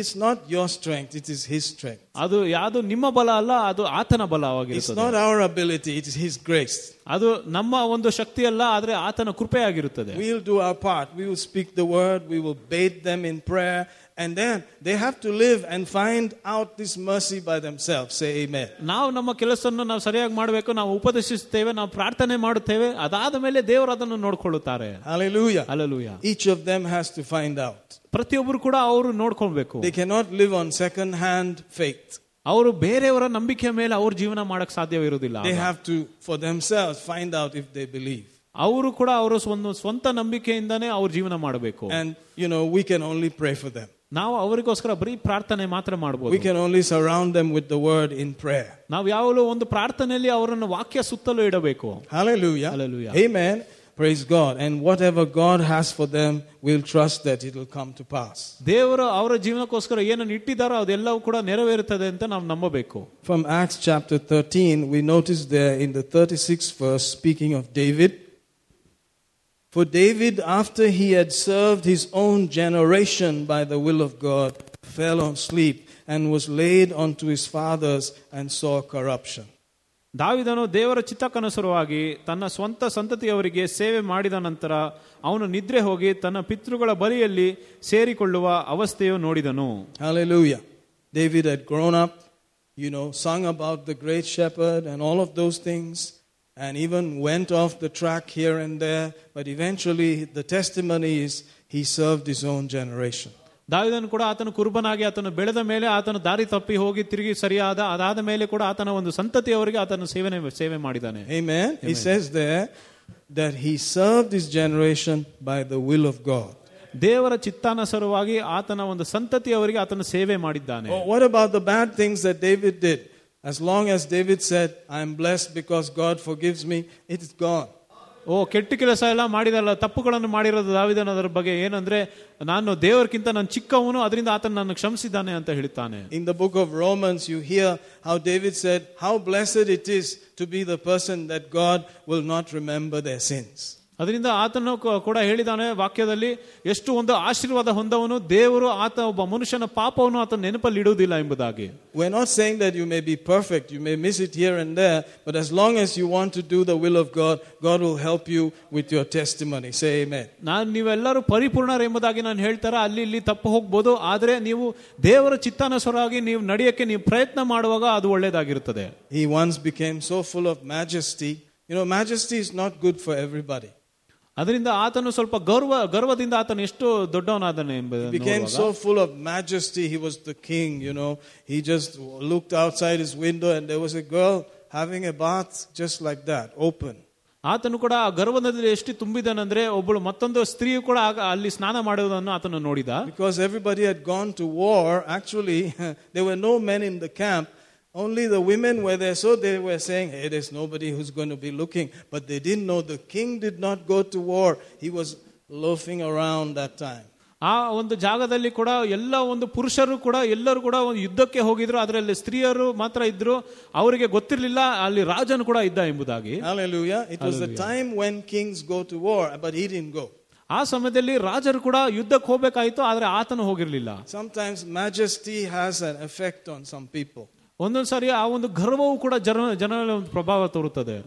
It's not your strength it is his strength ಅದು ಯಾವುದು ನಿಮ್ಮ ಬಲ ಅಲ್ಲ ಅದು ಆತನ ಬಲವಾಗಿರುತ್ತದೆ not ability it is his grace ಅದು ನಮ್ಮ ಒಂದು ಶಕ್ತಿ ಅಲ್ಲ ಆದರೆ ಆತನ ಕೃಪೆಯಾಗಿರುತ್ತದೆ we will do our part will speak the word we will bathe them in prayer and then they have to live and find out this mercy by themselves. Say amen. ನಾವು ನಮ್ಮ ಕೆಲಸವನ್ನು ನಾವು ಸರಿಯಾಗಿ ಮಾಡಬೇಕು ನಾವು ಉಪದೇಶಿಸುತ್ತೇವೆ ನಾವು ಪ್ರಾರ್ಥನೆ ಮಾಡುತ್ತೇವೆ ಅದಾದ ಮೇಲೆ ದೇವರು ಅದನ್ನು ನೋಡ್ಕೊಳ್ಳುತ್ತಾರೆ Hallelujah. Hallelujah Each of them has to find out. ಪ್ರತಿಯೊಬ್ಬರು ಕೂಡ ಅವರು ನೋಡ್ಕೊಳ್ಬೇಕು They cannot live on second hand faith. ಅವರು ಬೇರೆಯವರ ನಂಬಿಕೆಯ ಮೇಲೆ ಅವ್ರ ಜೀವನ ಮಾಡಕ್ ಸಾಧ್ಯವಿರುವುದಿಲ್ಲ They have to, for themselves, find out if they believe. ಅವರು ಕೂಡ ಅವರ ಒಂದು ಸ್ವಂತ ನಂಬಿಕೆಯಿಂದಾನೇ ಅವ್ರ ಜೀವನ ಮಾಡಬೇಕು And, you know, we can only pray for them. ನಾವು ಅವರಿಗೋಸ್ಕರ ಬರೀ ಪ್ರಾರ್ಥನೆ ಮಾತ್ರ We ಮಾಡಬಹುದು can only surround them with the word in prayer. ನಾವು ಯಾವಾಗಲೂ ಒಂದು ಪ್ರಾರ್ಥನೆಯಲ್ಲಿ ಅವರನ್ನು ವಾಕ್ಯ ಸುತ್ತಲೂ ಇಡಬೇಕು Hallelujah. Hallelujah. Amen. Praise God. And whatever God has for them, we'll trust that it will come to pass. ದೇವರು ಅವರ ಜೀವನಕ್ಕೋಸ್ಕರ ಏನನ್ನು ಇಟ್ಟಿದ್ದಾರೋ ಅದೆಲ್ಲವೂ ಕೂಡ ನೆರವೇರುತ್ತದೆ ಅಂತ ನಾವು ನಂಬಬೇಕು From Acts chapter 13, we notice there in the 36th verse, speaking of David. For David, after he had served his own generation by the will of God, fell on sleep and was laid unto his fathers and saw corruption. ದಾವಿದನು ದೇವರ ಚಿತ್ತಕ್ಕನುಸಾರವಾಗಿ ತನ್ನ ಸ್ವಂತ ಸಂತತಿಯವರಿಗೆ ಸೇವೆ ಮಾಡಿದ ನಂತರ ಅವನು ನಿದ್ರೆ ಹೋಗಿ ತನ್ನ ಪಿತೃಗಳ ಬಳಿಯಲ್ಲಿ ಸೇರಿಕೊಳ್ಳುವ ಅವಸ್ಥೆಯು ನೋಡಿದನು Hallelujah. David had grown up, you know, sung about the great shepherd and all of those things, and even went off the track here and there. But eventually, the testimony is he served his own generation. ದಾವಿದನು ಕೂಡ ಆತನು ಕುರುಬನಾಗಿ ಆತನು ಬೆಳೆದ ಮೇಲೆ ಆತನು ದಾರಿ ತಪ್ಪಿ ಹೋಗಿ ತಿರುಗಿ ಸರಿಯಾದ ಅದಾದ ಮೇಲೆ ಕೂಡ ಆತನ ಒಂದು ಸಂತತಿಯವರಿಗೆ ಆತನು ಸೇವನೆ ಸೇವೆ ಮಾಡಿದ್ದಾನೆ Amen. He says there that he served his generation by the will of God. ದೇವರ ಚಿತ್ತಾನುಸಾರವಾಗಿ ಆತನ ಒಂದು ಸಂತತಿಯವರಿಗೆ ಆತನು ಸೇವೆ ಮಾಡಿದ್ದಾನೆ Oh, what about the bad things that David did? As long as David said, I am blessed because God forgives me, it is gone. ಓ ಕೆಟ್ಟ ಕೆಲಸ ಎಲ್ಲ ಮಾಡಿದಲ್ಲ ತಪ್ಪುಗಳನ್ನು ಮಾಡಿರೋದು ದಾವಿದನ ಅದರ ಬಗ್ಗೆ ಏನಂದ್ರೆ ನಾನು ದೇವರ್ಕಿಂತ ನಾನು ಚಿಕ್ಕವನು ಅದರಿಂದ ಆತನ ನನ್ನ ಕ್ಷಮಿಸಿದ್ದಾನೆ ಅಂತ ಹೇಳ್ತಾನೆ In the book of Romans, you hear how David said, How blessed it is to be the person that God will not remember their sins. ಅದರಿಂದ ಆತನು ಕೂಡ ಹೇಳಿದಾನೆ ವಾಕ್ಯದಲ್ಲಿ ಎಷ್ಟು ಒಂದು ಆಶೀರ್ವಾದ ಹೊಂದವನು ದೇವರು ಆತ ಒಬ್ಬ ಮನುಷ್ಯನ ಪಾಪವನ್ನು ಆತನ ನೆನಪಲ್ಲಿ ಇಡುವುದಿಲ್ಲ ಎಂಬುದಾಗಿ. We not saying that you may be perfect you may miss it here and there but as long as you want to do the will of God God will help you with your testimony say may ನಾನು ನೀವೆಲ್ಲರೂ ಪರಿಪೂರ್ಣರು ಎಂಬುದಾಗಿ ನಾನು ಹೇಳ್ತಾರೆ ಅಲ್ಲಿ ಇಲ್ಲಿ ತಪ್ಪು ಹೋಗ್ಬೋದು ಆದರೆ ನೀವು ದೇವರ ಚಿತ್ತಾನುಸಾರವಾಗಿ ನೀವು ನಡೆಯಕ್ಕೆ ನೀವು ಪ್ರಯತ್ನ ಮಾಡುವಾಗ ಅದು ಒಳ್ಳೆಯದಾಗಿರುತ್ತದೆ. He once became so full of majesty you know majesty is not good for everybody ಅದರಿಂದ ಆತನು ಸ್ವಲ್ಪ ಗರ್ವ ಗರ್ವದಿಂದ ಆತನು ಎಷ್ಟು ದೊಡ್ಡವನಾದನೆ He ಎಂಬುದನ್ನು became ನೋಡುವಾಗ. so full of majesty, he was the king, you know. He just looked outside his window and there was a girl having a bath just like that, open. ಆತನು ಕೂಡ ಆ ಗರ್ವದಲ್ಲಿ ಎಷ್ಟು ತುಂಬಿದನಂದ್ರೆ ಒಬ್ಬಳು ಮತ್ತೊಂದು ಸ್ತ್ರೀಯು ಕೂಡ ಆಗ ಅಲ್ಲಿ ಸ್ನಾನ ಮಾಡುವುದನ್ನು ಆತನು ನೋಡಿದ Because everybody had gone to war, actually, there were no men in the camp. Only the women were there, so they were saying, Hey, there's nobody who's going to be looking. But they didn't know the king did not go to war, he was loafing around that time. ಆ ಒಂದು ಜಾಗದಲ್ಲಿ ಕೂಡ ಎಲ್ಲ ಒಂದು ಪುರುಷರು ಕೂಡ ಎಲ್ಲರೂ ಕೂಡ ಒಂದು ಯುದ್ಧಕ್ಕೆ ಹೋಗಿದ್ರು ಅದರಲ್ಲಿ ಸ್ತ್ರೀಯರು ಮಾತ್ರ ಇದ್ರು ಅವರಿಗೆ ಗೊತ್ತಿರಲಿಲ್ಲ ಅಲ್ಲಿ ರಾಜನು ಕೂಡ ಇದ್ದ ಎಂಬುದಾಗಿ Hallelujah. It was the time when kings go to war, but he didn't go. ಆ ಸಮಯದಲ್ಲಿ ರಾಜರು ಕೂಡ ಯುದ್ಧಕ್ಕೆ ಹೋಗ್ಬೇಕಾಯ್ತು ಆದ್ರೆ ಆತನು ಹೋಗಿರ್ಲಿಲ್ಲ Sometimes majesty has an effect on some people. ಒಂದೊಂದು ಸಾರಿ ಆ ಒಂದು ಗರ್ವವು ಕೂಡ ಜನ ಜನರಲ್ಲಿ ಒಂದು ಪ್ರಭಾವ ತೋರುತ್ತದೆ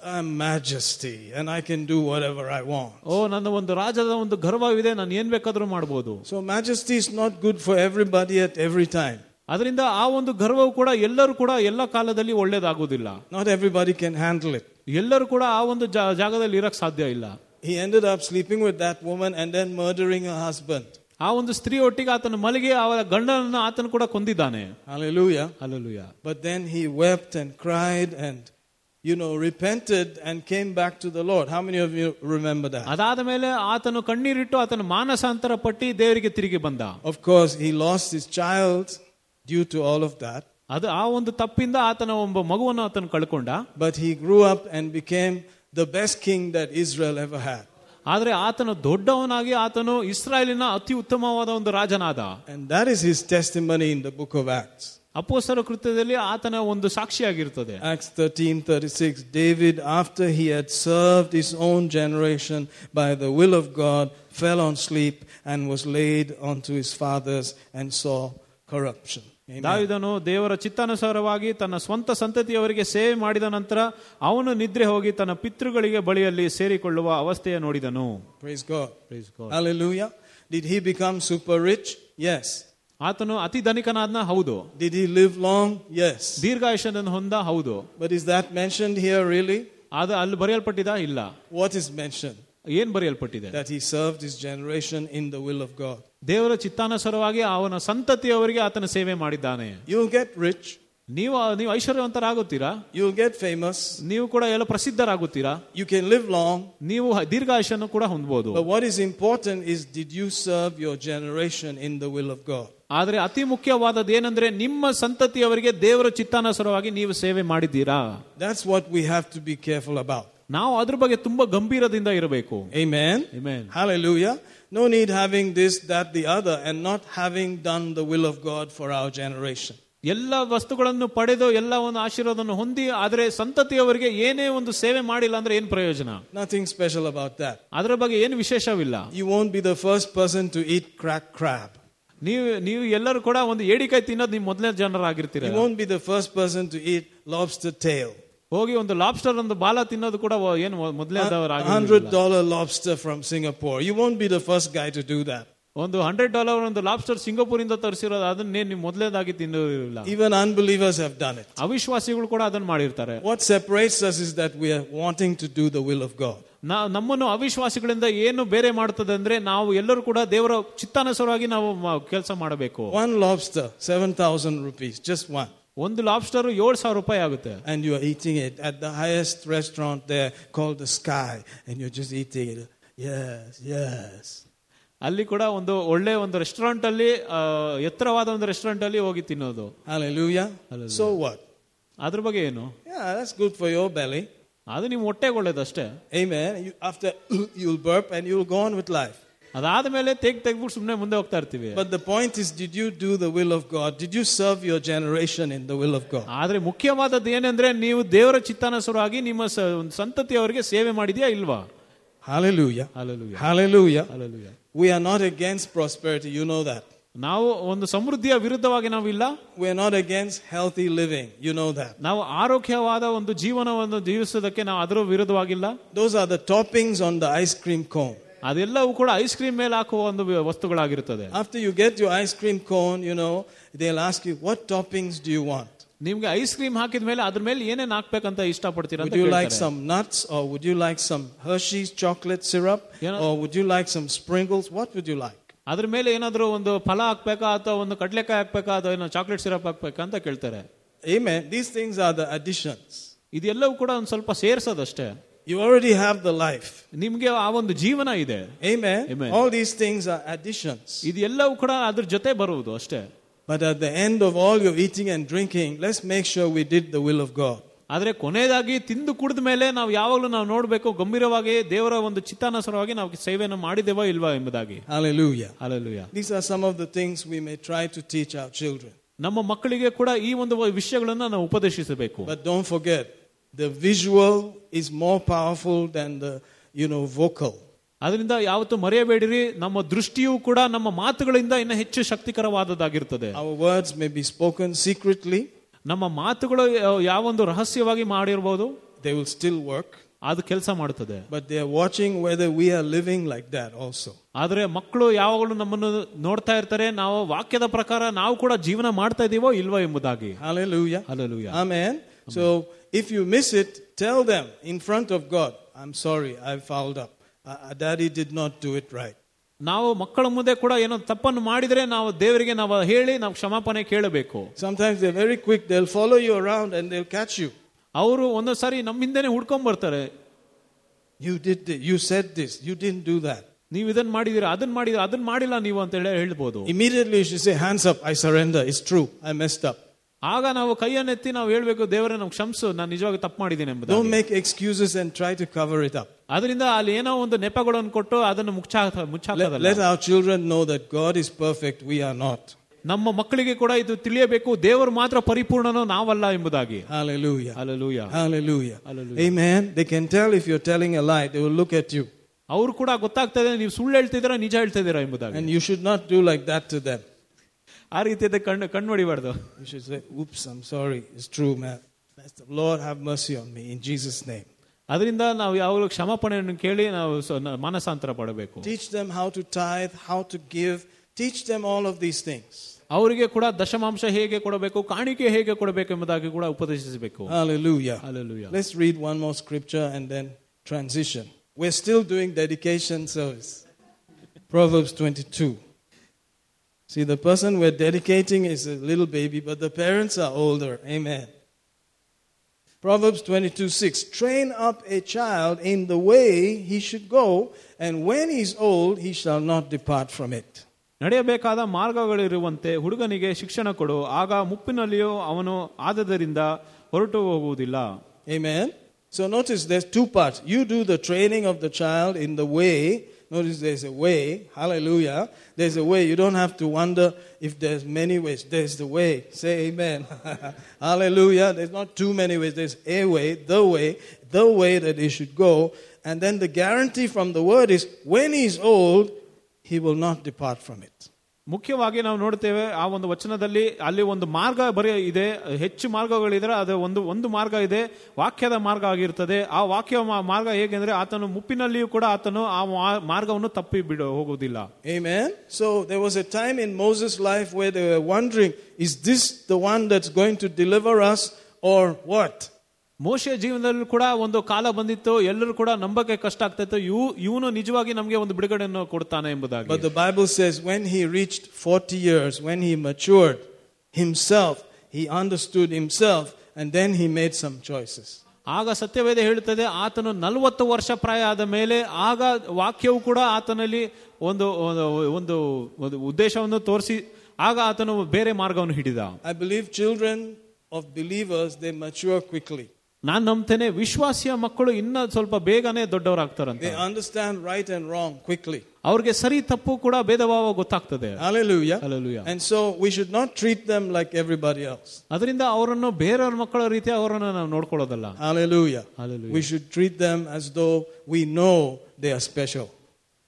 I'm majesty, and I can do whatever I want. ಓ ನನ್ನ ಒಂದು ರಾಜದ ಒಂದು ಗರ್ವವಿದೆ ನಾನು ಏನ್ ಬೇಕಾದ್ರೂ ಮಾಡ್ಬೋದು So majesty is not good for everybody at every time. ಅದರಿಂದ ಆ ಒಂದು ಗರ್ವವು ಕೂಡ ಎಲ್ಲರೂ ಕೂಡ ಎಲ್ಲ ಕಾಲದಲ್ಲಿ ಒಳ್ಳೇದಾಗುವುದಿಲ್ಲ Not everybody can handle it. ಎಲ್ಲರೂ ಕೂಡ ಆ ಒಂದು ಜಾ- ಜಾಗದಲ್ಲಿ ಇರಕ್ ಸಾಧ್ಯ ಇಲ್ಲ He ended up sleeping with that woman and then murdering her husband. ಆ ಒಂದು ಸ್ತ್ರೀ ಒಟ್ಟಿಗೆ ಆತನ ಮಲಗಿ ಅವರ ಗಂಡನನ್ನು ಆತನು ಕೂಡ ಕೊಂದಿದ್ದಾನೆ Hallelujah. Alleluia But then he wept and cried and, you know, repented and came back to the Lord. How many of you remember that? ಅದಾದ ಮೇಲೆ ಆತನು ಕಣ್ಣೀರಿಟ್ಟು ಆತನ ಮಾನಸಾಂತರ ಪಟ್ಟಿ ದೇವರಿಗೆ ತಿರುಗಿ ಬಂದ Of course, he lost his child due to all of that. ಅದು ಆ ಒಂದು ತಪ್ಪಿಂದ ಆತನ ಒಬ್ಬ ಮಗುವನ್ನು ಆತನು ಕಳ್ಕೊಂಡ But he grew up and became the best king that Israel ever had. ಆದ್ರೆ ಆತನು ದೊಡ್ಡವನಾಗಿ ಆತನು ಇಸ್ರಾಯೇಲಿನ ಅತಿ ಉತ್ತಮವಾದ ಒಂದು ರಾಜನಾದ And that is his testimony in the book of Acts. ಅಪೋಸ್ತರ ಕೃತ್ಯದಲ್ಲಿ ಆತನ ಒಂದು ಸಾಕ್ಷಿಯಾಗಿರ್ತದೆ Acts 13:36 David after he had served his own generation by the will of God fell on sleep and was laid onto his fathers and saw corruption. ದಾವಿದನು ದೇವರ ಚಿತ್ತಾನುಸಾರವಾಗಿ ತನ್ನ ಸ್ವಂತ ಸಂತತಿಯವರಿಗೆ ಸೇವೆ ಮಾಡಿದ ನಂತರ ಅವನು ನಿದ್ರೆ ಹೋಗಿ ತನ್ನ ಪಿತೃಗಳಿಗೆ ಬಳಿಯಲ್ಲಿ ಸೇರಿಕೊಳ್ಳುವ ಅವಸ್ಥೆಯ ನೋಡಿದನು. Did he become super rich? Yes. ಆತನು ಅತಿ ಧನಿಕನಾದ್ನ ಹೌದು Did he live long? Yes. ದೀರ್ಘಾಯುಷ್ಯನನ್ನು ಹೊಂದ ಹೌದು But is that mentioned here really? ಅದು ಅಲ್ಲಿ ಬರೆಯಲ್ಪಟ್ಟಿದ ಇಲ್ಲ What is mentioned? ಏನ್ ಬರೆಯಲ್ಪಟ್ಟಿದೆ That he served his generation in the will of God. ದೇವರ ಚಿತ್ತಾನುಸಾರವಾಗಿ ಅವನ ಸಂತತಿಯವರಿಗೆ ಆತನ ಸೇವೆ ಮಾಡಿದ್ದಾನೆ You'll get rich. ನೀವು ನೀವು ಐಶ್ವರ್ಯವಂತರಾಗುತ್ತೀರಾ You'll get famous. ನೀವು ಕೂಡ ಎಲ್ಲ ಪ್ರಸಿದ್ಧರಾಗುತ್ತೀರಾ You can live long. ನೀವು ದೀರ್ಘಾಯುಷ್ಯನ್ನು ಕೂಡ ಹೊಂದಬಹುದು But what is important is did you serve your generation in the will of God? ಆದ್ರೆ ಅತಿ ಮುಖ್ಯವಾದದ್ದು ಏನಂದ್ರೆ ನಿಮ್ಮ ಸಂತತಿಯವರಿಗೆ ದೇವರ ಚಿತ್ತಾನುಸಾರವಾಗಿ ನೀವು ಸೇವೆ ಮಾಡಿದ್ದೀರಾ That's what we have to be careful about. ನಾವು ಅದ್ರ ಬಗ್ಗೆ ತುಂಬಾ ಗಂಭೀರದಿಂದ ಇರಬೇಕು Amen. Amen. Hallelujah. No need having this, that, the other, and not having done the will of God for our generation. ಎಲ್ಲ ವಸ್ತುಗಳನ್ನು ಪಡೆದು ಎಲ್ಲ ಒಂದು ಆಶೀರ್ವಾದವನ್ನು ಹೊಂದಿ ಆದ್ರೆ ಸಂತತಿಯವರಿಗೆ ಏನೇ ಒಂದು ಸೇವೆ ಮಾಡಿಲ್ಲ ಅಂದ್ರೆ ಏನ್ ಪ್ರಯೋಜನ Nothing special about that. ಅದರ ಬಗ್ಗೆ ಏನು ವಿಶೇಷವಿಲ್ಲ You won't be the first person to eat crack crab. ನೀವು ನೀವು ಎಲ್ಲರೂ ಕೂಡ ಒಂದು ಏಡಿಕಾಯಿ ತಿನ್ನೋದು ನೀವು ಮೊದಲನೇ ಜನರಾಗಿರ್ತೀರ You won't be the first person to eat lobster tail. ಹೋಗಿ ಒಂದು ಲಾಬ್ಸ್ಟರ್ ಒಂದು ಬಾಲ ತಿನ್ನೋದು ಕೂಡ ಒ- ಏನು A ಮೊದಲನೇದವರಾಗಿ hundred dollar lobster from Singapore. You won't be the first guy to do that. ಒಂದು ಹಂಡ್ರೆಡ್ ಡಾಲರ್ ಒಂದು ಲಾಬ್ಸ್ಟರ್ ಸಿಂಗಾಪುರ್ ಇಂದ ತರಿಸಿರೋದು ಅದನ್ನೇ ನೀವು ಮೊದಲೇದಾಗಿ ತಿನ್ನೋದಿಲ್ಲ Even unbelievers have done it. ಅವಿಶ್ವಾಸಿಗಳು ಕೂಡ ಅದನ್ನ ಮಾಡಿರ್ತಾರೆ What separates us is that we are wanting to do the will of God. ನಾ ನಮ್ಮನ್ನು ಅವಿಶ್ವಾಸಿಗಳಿಂದ ಏನು ಬೇರೆ ಮಾಡ್ತದೆ ಅಂದ್ರೆ ನಾವು ಎಲ್ಲರೂ ಕೂಡ ದೇವರ ಚಿತ್ತಾನುಸಾರವಾಗಿ ನಾವು ಕೆಲಸ ಮಾಡಬೇಕು One lobster, 7,000 rupees, just one. ಒಂದು ಲಾಬ್ಸ್ಟರ್ ಏಳು ಸಾವಿರ ರೂಪಾಯಿ ಆಗುತ್ತೆ And you are eating it at the highest restaurant there called the Sky. And you're just eating it. Yes, yes. ಅಲ್ಲಿ ಕೂಡ ಒಂದು ಒಳ್ಳೆ ಒಂದು ರೆಸ್ಟೋರೆಂಟ್ ಅಲ್ಲಿ ಆ, ಎತ್ತರವಾದ ಒಂದು ರೆಸ್ಟೋರೆಂಟ್ ಅಲ್ಲಿ ಹೋಗಿ ತಿನ್ನೋದು Hallelujah. Hallelujah. So what? ಅದ್ರ ಬಗ್ಗೆ ಏನು Yeah, that's good for your belly. ಅದು ನಿಮ್ಮ ಹೊಟ್ಟೆಗೆ ಒಳ್ಳೇದಷ್ಟೇ Amen. You, after you'll burp and you'll go on with life. ಅದಾದ್ಮೇಲೆ ತೆಗ್ ತೆಗ್ಬಿಟ್ಟು ಸುಮ್ಮನೆ ಮುಂದೆ ಹೋಗ್ತಾ ಇರ್ತೀವಿ But the point is, did you do the will of God? Did you serve your generation in the will of God? ಆದ್ರೆ ಮುಖ್ಯವಾದದ್ದು ಏನಂದ್ರೆ ನೀವು ದೇವರ ಚಿತ್ತಾನುಸಾರವಾಗಿ ನಿಮ್ಮ ಸ- ಒಂದು ಸಂತತಿಯವರಿಗೆ ಸೇವೆ ಮಾಡಿದ್ಯಾ ಇಲ್ವಾ Hallelujah. Hallelujah. Hallelujah. Hallelujah. We are not against prosperity. You know that. ನಾವು ಒಂದು ಸಮೃದ್ಧಿಯ ವಿರುದ್ಧವಾಗಿ ನಾವಿಲ್ಲ We are not against healthy living. You know that. ನಾವು ಆರೋಗ್ಯವಾದ ಒಂದು ಜೀವನವನ್ನು ಜೀವಿಸೋದಕ್ಕೆ ನಾವು ಅದರ ವಿರುದ್ಧವಾಗಿಲ್ಲ Those are the toppings on the ice cream cone. ಅದೆಲ್ಲವೂ ಕೂಡ ಐಸ್ ಕ್ರೀಮ್ ಮೇಲೆ ಹಾಕುವ ಒಂದು V- ವಸ್ತುಗಳಾಗಿರುತ್ತದೆ After you get your ice cream cone, you know, they'll ask you, what toppings do you want? ನಿಮ್ಗೆ ಐಸ್ ಕ್ರೀಮ್ ಹಾಕಿದ ಮೇಲೆ ಅದ್ರ ಮೇಲೆ ಏನೇನ್ ಹಾಕ್ಬೇಕಂತ ಇಷ್ಟಪಡ್ತೀರಾ ಅಂತ Would you like ಕೇಳ್ತಾರೆ. some nuts or would you like some Hershey's chocolate syrup You know- or would you like some sprinkles? What would you like? ಅದ್ರ ಮೇಲೆ ಏನಾದ್ರು ಒಂದು ಫಲ ಹಾಕ್ಬೇಕಾ ಅಥವಾ ಒಂದು ಕಡ್ಲೆಕಾಯಿ ಹಾಕ್ಬೇಕಾ ಅಥವಾ ಏನೋ ಚಾಕ್ಲೇಟ್ ಸಿರಪ್ ಹಾಕ್ಬೇಕಾ ಅಂತ ಕೇಳ್ತಾರೆ Amen. These things are the additions. ಇದೆಲ್ಲವೂ ಕೂಡ ಒಂದು ಸ್ವಲ್ಪ ಸೇರ್ಸೋದಷ್ಟೇ You already have the life. ನಿಮ್ಗೆ ಆ ಒಂದು ಜೀವನ ಇದೆ Amen. Amen. All these things are additions. ಇದೆಲ್ಲವೂ ಕೂಡ ಅದ್ರ ಜೊತೆ ಬರುವುದು ಅಷ್ಟೇ But at the end of all your eating and drinking, let's make sure we did the will of God. ಆದ್ರೆ ಕೊನೆಯದಾಗಿ ತಿಂದು ಕುಡಿದ ಮೇಲೆ ನಾವು ಯಾವಾಗಲೂ ನಾವು ನೋಡಬೇಕು ಗಂಭೀರವಾಗಿ ದೇವರ ಒಂದು ಚಿತ್ತಾನುಸಾರವಾಗಿ ನಾವು ಸೇವೆಯನ್ನು ಮಾಡಿದೇವೋ ಇಲ್ವಾ ಎಂಬುದಾಗಿ Hallelujah. Alleluia These are some of the things we may try to teach our children. ನಮ್ಮ ಮಕ್ಕಳಿಗೆ ಕೂಡ ಈ ಒಂದು ವಿಷಯಗಳನ್ನ ನಾವು ಉಪದೇಶಿಸಬೇಕು But don't forget, the visual is more powerful than the, you know, vocal. ಅದರಿಂದ ಯಾವತ್ತು ಮರೆಯಬೇಡಿರಿ ನಮ್ಮ ದೃಷ್ಟಿಯೂ ಕೂಡ ನಮ್ಮ ಮಾತುಗಳಿಂದ ಇನ್ನು ಹೆಚ್ಚು ಶಕ್ತಿಕರವಾದದ್ದಾಗಿರ್ತದೆ Our words may be spoken secretly, ನಮ್ಮ ಮಾತುಗಳು ಯಾವೊಂದು ರಹಸ್ಯವಾಗಿ ಮಾಡಿರ್ಬೋದು they will still work, ಅದು ಕೆಲಸ ಮಾಡುತ್ತದೆ but they are watching whether we are living like that also. ಆದ್ರೆ ಮಕ್ಕಳು ಯಾವಾಗಲೂ ನಮ್ಮನ್ನು ನೋಡ್ತಾ ಇರ್ತಾರೆ ನಾವು ವಾಕ್ಯದ ಪ್ರಕಾರ ನಾವು ಕೂಡ ಜೀವನ ಮಾಡ್ತಾ ಇದೀವೋ ಇಲ್ವೋ ಎಂಬುದಾಗಿ Hallelujah. Alleluia Amen. So if you miss it, tell them in front of God, I'm sorry, I fouled up. Uh, uh, Daddy did not do it right. ನಾವು ಮಕ್ಕಳ ಮುಂದೆ ಕೂಡ ಏನೋ ತಪ್ಪನ್ನು ಮಾಡಿದ್ರೆ ನಾವು ದೇವರಿಗೆ ನಾವು ಹೇಳಿ ನಾವು ಕ್ಷಮಾಪಣೆ ಕೇಳಬೇಕು Sometimes they're very quick, they'll follow you around and they'll catch you. ಅವರು ಒಂದೊಂದ್ ಸಾರಿ ನಮ್ಮ ಹಿಂದೆನೆ ಹುಡ್ಕೊಂಡ್ ಬರ್ತಾರೆ You did this, you said this, you didn't do that. ನೀವು ಇದನ್ನ ಮಾಡಿದೀರಾ ಅದನ್ನ ಮಾಡಿದೀರಾ ಅದನ್ನ ಮಾಡಿಲ್ಲ ನೀವು ಅಂತ ಹೇಳಿ ಹೇಳ್ಬೋದು Immediately you should say, Hands up, I surrender. It's true, I messed up. ಆಗ ನಾವು ಕೈಯನ್ನೆತ್ತಿ ನಾವು ಹೇಳ್ಬೇಕು ದೇವರೇ ನಾವು ಕ್ಷಮಿಸು ನಾನು ನಿಜವಾಗಿ ತಪ್ಪು ಮಾಡಿದ್ದೀನಿ ಎಂಬುದು Don't make excuses and try to cover it up. ಅದರಿಂದ ಅಲ್ಲಿ ಏನೋ ಒಂದು ನೆಪಗಳನ್ನು ಕೊಟ್ಟು ಅದನ್ನು ಮುಚ್ಚಾ Let, ಮುಚ್ಚಾಕದಲ್ಲ let our children know that God is perfect, we are not. ನಮ್ಮ ಮಕ್ಕಳಿಗೆ ಕೂಡ ಇದು ತಿಳಿಯಬೇಕು ದೇವರು ಮಾತ್ರ ಪರಿಪೂರ್ಣನೋ ನಾವಲ್ಲ ಎಂಬುದಾಗಿ Hallelujah. Alleluia Hallelujah. Hallelujah. Amen. They can tell if you're telling a lie, they will look at you. ಅವ್ರು ಕೂಡ ಗೊತ್ತಾಗ್ತದೆ ನೀವು ಸುಳ್ಳು ಹೇಳ್ತಿದ್ದೀರಾ ನಿಜ ಹೇಳ್ತಿದ್ದೀರಾ ಎಂಬುದಾಗಿ And you should not do like that to them. ಆ ರೀತಿಯಾದ ಕಣ್ಣು ಕಣ್ಣು ಹೊಡಿಬಾರ್ದು You should say, Oops, I'm sorry. It's true, man. That's the Lord have mercy on me in Jesus' name. ಅದರಿಂದ ನಾವು ಯಾವಾಗಲೂ ಕ್ಷಮಾಪಣೆಯನ್ನು ಕೇಳಿ ನಾವು ಸ- ನ- ಮಾನಸಾಂತರ ಪಡಬೇಕು Teach them how to tithe, how to give. Teach them all of these things. ಅವರಿಗೆ ಕೂಡ ದಶಮಾಂಶ ಹೇಗೆ ಕೊಡಬೇಕು ಕಾಣಿಕೆ ಹೇಗೆ ಕೊಡಬೇಕು ಎಂಬುದಾಗಿ ಕೂಡ ಉಪದೇಶಿಸಬೇಕು Hallelujah. Hallelujah. Let's read one more scripture and then transition. We're still doing dedication service. Proverbs 22. See, the person we're dedicating is a little baby, but the parents are older. Amen. Proverbs 22 6. Train up a child in the way he should go, and when he's old, he shall not depart from it. ನಡೆಯಬೇಕಾದ ಮಾರ್ಗಗಳಿರುವಂತೆ ಹುಡುಗನಿಗೆ ಶಿಕ್ಷಣ ಕೊಡು ಆಗ ಮುಪ್ಪಿನಲ್ಲಿಯೂ ಅವನು ಆದದರಿಂದ ಹೊರಟು ಹೋಗುವುದಿಲ್ಲ Amen. So notice there's two parts. You do the training of the child in the way. Notice there's a way. Hallelujah. There's a way. You don't have to wonder if there's many ways. There's the way. Say amen. Hallelujah. There's not too many ways. There's a way, the way, the way that he should go. And then the guarantee from the word is when he's old, he will not depart from it. ಮುಖ್ಯವಾಗಿ ನಾವು ನೋಡ್ತೇವೆ ಆ ಒಂದು ವಚನದಲ್ಲಿ ಅಲ್ಲಿ ಒಂದು ಮಾರ್ಗ ಬರೀ ಇದೆ ಹೆಚ್ಚು ಮಾರ್ಗಗಳಿದ್ರೆ ಅದು ಒಂದು ಒಂದು ಮಾರ್ಗ ಇದೆ ವಾಕ್ಯದ ಮಾರ್ಗ ಆಗಿರ್ತದೆ ಆ ವಾಕ್ಯ ಮಾರ್ಗ ಹೇಗೆಂದ್ರೆ ಆತನು ಮುಪ್ಪಿನಲ್ಲಿಯೂ ಕೂಡ ಆತನು ಆ ಮಾರ್ಗವನ್ನು ತಪ್ಪಿ ಬಿಡ ಹೋಗುವುದಿಲ್ಲ Amen. So there was a time in Moses' life where they were wondering, is this the one that's going to deliver us or what? ಮೋಶೆ ಜೀವನದಲ್ಲೂ ಕೂಡ ಒಂದು ಕಾಲ ಬಂದಿತ್ತು ಎಲ್ಲರೂ ಕೂಡ ನಂಬಕ್ಕೆ ಕಷ್ಟ ಆಗ್ತಿತ್ತು ಇವು ಇವನು ನಿಜವಾಗಿ ನಮಗೆ ಒಂದು ಬಿಡುಗಡೆಯನ್ನು ಕೊಡ್ತಾನೆ ಎಂಬುದಾಗಿ But the Bible says when he reached 40 years, when he matured himself, he understood himself, and then he made some choices. ಆಗ ಸತ್ಯವೇದ ಹೇಳುತ್ತದೆ ಆತನು ನಲವತ್ತು ವರ್ಷ ಪ್ರಾಯ ಆದ ಮೇಲೆ ಆಗ ವಾಕ್ಯವು ಕೂಡ ಆತನಲ್ಲಿ ಒಂದು ಒಂದು- ಉದ್ದೇಶವನ್ನು ತೋರಿಸಿ ಆಗ ಆತನು ಬೇರೆ ಮಾರ್ಗವನ್ನು ಹಿಡಿದ I believe children of believers, they mature quickly. ನಾನು ನಂಬ್ತೇನೆ ವಿಶ್ವಾಸಿಯ ಮಕ್ಕಳು ಇನ್ನ ಸ್ವಲ್ಪ ಬೇಗನೆ ದೊಡ್ಡವರಾಗ್ತಾರಂತ They understand right and wrong quickly. ಅವ್ರಿಗೆ ಸರಿ ತಪ್ಪು ಕೂಡ ಭೇದ ಭಾವ ಗೊತ್ತಾಗ್ತದೆ Hallelujah. Hallelujah. And so we should not treat them like everybody else. ಅದರಿಂದ ಅವರನ್ನು ಬೇರೆಯವ್ರ ಮಕ್ಕಳ ರೀತಿ ಅವರನ್ನು ನಾವು ನೋಡ್ಕೊಳ್ಳೋದಲ್ಲ Hallelujah. Hallelujah. We should treat them as though we know they are special.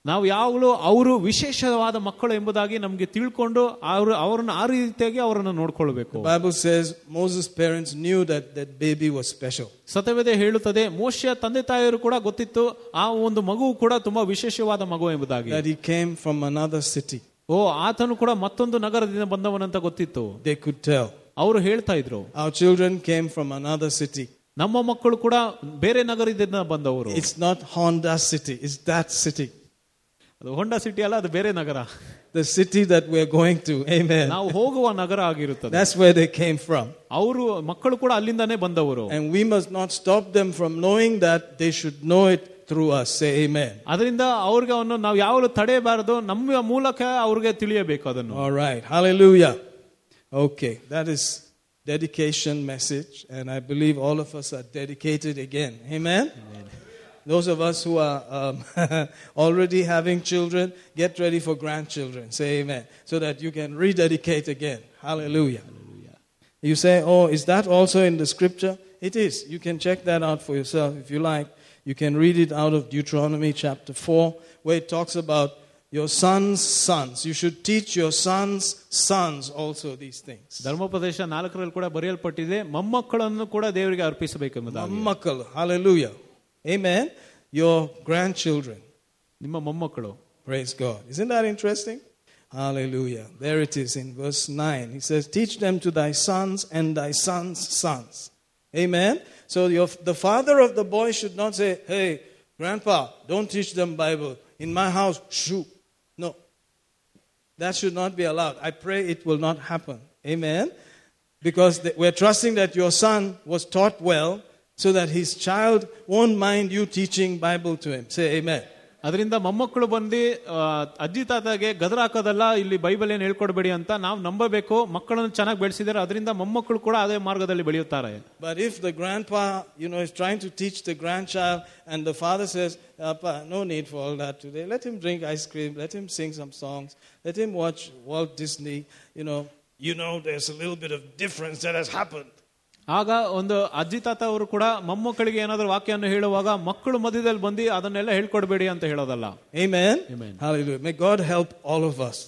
ನಾವು ಯಾವಾಗಲೂ ಅವರು ವಿಶೇಷವಾದ ಮಕ್ಕಳು ಎಂಬುದಾಗಿ ನಮಗೆ ತಿಳ್ಕೊಂಡು ಅವರು ಅವರನ್ನು ಆ ರೀತಿಯಾಗಿ ಅವರನ್ನು ನೋಡ್ಕೊಳ್ಬೇಕು The Bible says Moses' parents knew that that baby was special. ಸತವೇದ ಹೇಳುತ್ತದೆ ಮೋಶ ತಂದೆ ತಾಯಿಯರು ಕೂಡ ಗೊತ್ತಿತ್ತು ಆ ಒಂದು ಮಗು ಕೂಡ ತುಂಬಾ ವಿಶೇಷವಾದ ಮಗು ಎಂಬುದಾಗಿ That he came from another city. ಓ ಆತನು ಕೂಡ ಮತ್ತೊಂದು ನಗರದಿಂದ ಬಂದವನಂತ ಗೊತ್ತಿತ್ತು They could tell. ಅವರು ಹೇಳ್ತಾ ಇದ್ರು Our children came from another city. ನಮ್ಮ ಮಕ್ಕಳು ಕೂಡ ಬೇರೆ ನಗರದಿಂದ ಬಂದವರು It's not Honda city, it's that city. ಅದು ಹೊಂಡಾ ಸಿಟಿ ಅಲ್ಲ ಅದು ಬೇರೆ ನಗರ The city that we're going to. Amen. ನಾವು ಹೋಗುವ ನಗರ ಆಗಿರುತ್ತದೆ That's where they came from. ಅವರು ಮಕ್ಕಳು ಕೂಡ ಅಲ್ಲಿಂದಾನೇ ಬಂದವರು And we must not stop them from knowing that they should know it through us. Say amen. ಅದರಿಂದ ಅವ್ರಿಗೆ ಅವನ್ನು ನಾವು ಯಾವಾಗಲೂ ತಡೆಯಬಾರದು ನಮ್ಮ ಮೂಲಕ ಅವ್ರಿಗೆ ತಿಳಿಯಬೇಕು ಅದನ್ನು All right. Hallelujah. Okay. That is dedication message. And I believe all of us are dedicated again. Amen. Those of us who are um, already having children, get ready for grandchildren. Say amen. So that you can rededicate again. Hallelujah. You say, oh, is that also in the scripture? It is. You can check that out for yourself if you like. You can read it out of Deuteronomy chapter 4, where it talks about your sons' sons. You should teach your sons' sons also these things. ಧರ್ಮೋಪದೇಶ ನಾಲ್ಕರಲ್ಲಿ ಕೂಡ ಬರೆಯಲ್ಪಟ್ಟಿದೆ ಮೊಮ್ಮಕ್ಕಳನ್ನು ಕೂಡ ದೇವರಿಗೆ ಅರ್ಪಿಸಬೇಕೆಂಬುದಾಗಿ Mammakal. Hallelujah. Amen. Your grandchildren. ನಿಮ್ಮ ಮೊಮ್ಮಕ್ಕಳು Praise God. Isn't that interesting? Hallelujah. There it is in verse 9. He says, Teach them to thy sons and thy sons' sons. Amen. So your, the father of the boy should not say, Hey, grandpa, don't teach them Bible. In my house, shoo. No. That should not be allowed. I pray it will not happen. Amen. Because th- we're trusting that your son was taught well so that his child won't mind you teaching Bible to him. Say amen. ಅದರಿಂದ ಮೊಮ್ಮಕ್ಕಳು ಬಂದು ಆ, ಅಜ್ಜಿ ತಾತಗೆ ಗದರ ಹಾಕೋದಲ್ಲ ಇಲ್ಲಿ Bible ಏನು ಹೇಳ್ಕೊಡ್ಬೇಡಿ ಅಂತ ನಾವು ನಂಬಬೇಕು ಮಕ್ಕಳನ್ನು ಚೆನ್ನಾಗಿ ಬೆಳೆಸಿದರೆ ಅದರಿಂದ ಮೊಮ್ಮಕ್ಕಳು ಕೂಡ ಅದೇ ಮಾರ್ಗದಲ್ಲಿ ಬೆಳೆಯುತ್ತಾರೆ But if the grandpa, you know, is trying to teach the grandchild and the father says, Papa, no need for all that today. Let him drink ice cream. Let him sing some songs. Let him watch Walt Disney. You know, you know, there's a little bit of difference that has happened. ಆಗ ಒಂದು ಅಜ್ಜಿ ತಾತ ಅವರು ಕೂಡ ಮೊಮ್ಮಕ್ಕಳಿಗೆ ಏನಾದರೂ ವಾಕ್ಯವನ್ನು ಹೇಳುವಾಗ ಮಕ್ಕಳು ಮಧ್ಯದಲ್ಲಿ ಬಂದು ಅದನ್ನೆಲ್ಲ ಹೇಳ್ಕೊಡ್ಬೇಡಿ ಅಂತ ಹೇಳೋದಲ್ಲ Amen? Amen. Hallelujah. May God help all of us.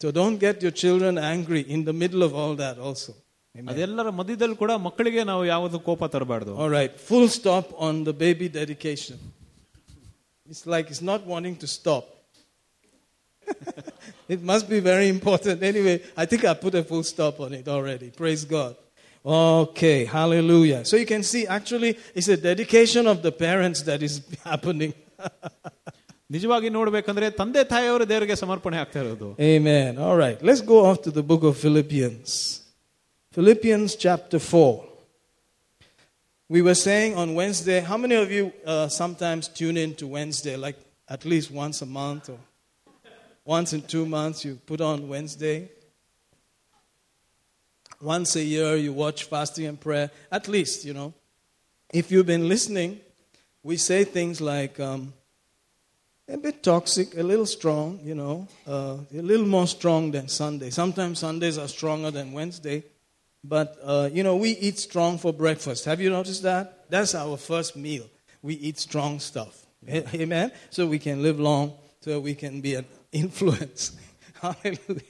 So don't get your children angry in the middle of all that also. Amen. ಅದೆಲ್ಲರ ಮಧ್ಯದಲ್ಲಿ ಕೂಡ ಮಕ್ಕಳಿಗೆ ನಾವು ಯಾವುದು ಕೋಪ ತರಬಾರ್ದು All right, full stop on the baby dedication. It's like it's not wanting to stop. it must be very important. Anyway, I think I put a full stop on it already. Praise God. Okay, hallelujah. So you can see, actually, it's a dedication of the parents that is happening. ನಿಜವಾಗಿ ನೋಡ್ಬೇಕಂದ್ರೆ ತಂದೆ ತಾಯಿಯವರು ದೇವರಿಗೆ ಸಮರ್ಪಣೆ ಆಗ್ತಾ ಇರೋದು Amen. All right, let's go off to the book of Philippians. Philippians chapter 4. We were saying on Wednesday, how many of you uh, sometimes tune in to Wednesday, like at least once a month or once in two months you put on Wednesday? Once a year you watch fasting and prayer, at least, you know. If you've been listening, we say things like, um, a bit toxic, a little strong, you know, uh, a little more strong than Sunday. Sometimes Sundays are stronger than Wednesday, but uh, you know, we eat strong for breakfast. Have you noticed that? That's our first meal. We eat strong stuff. Amen. So we can live long, so we can be an influence. Hallelujah.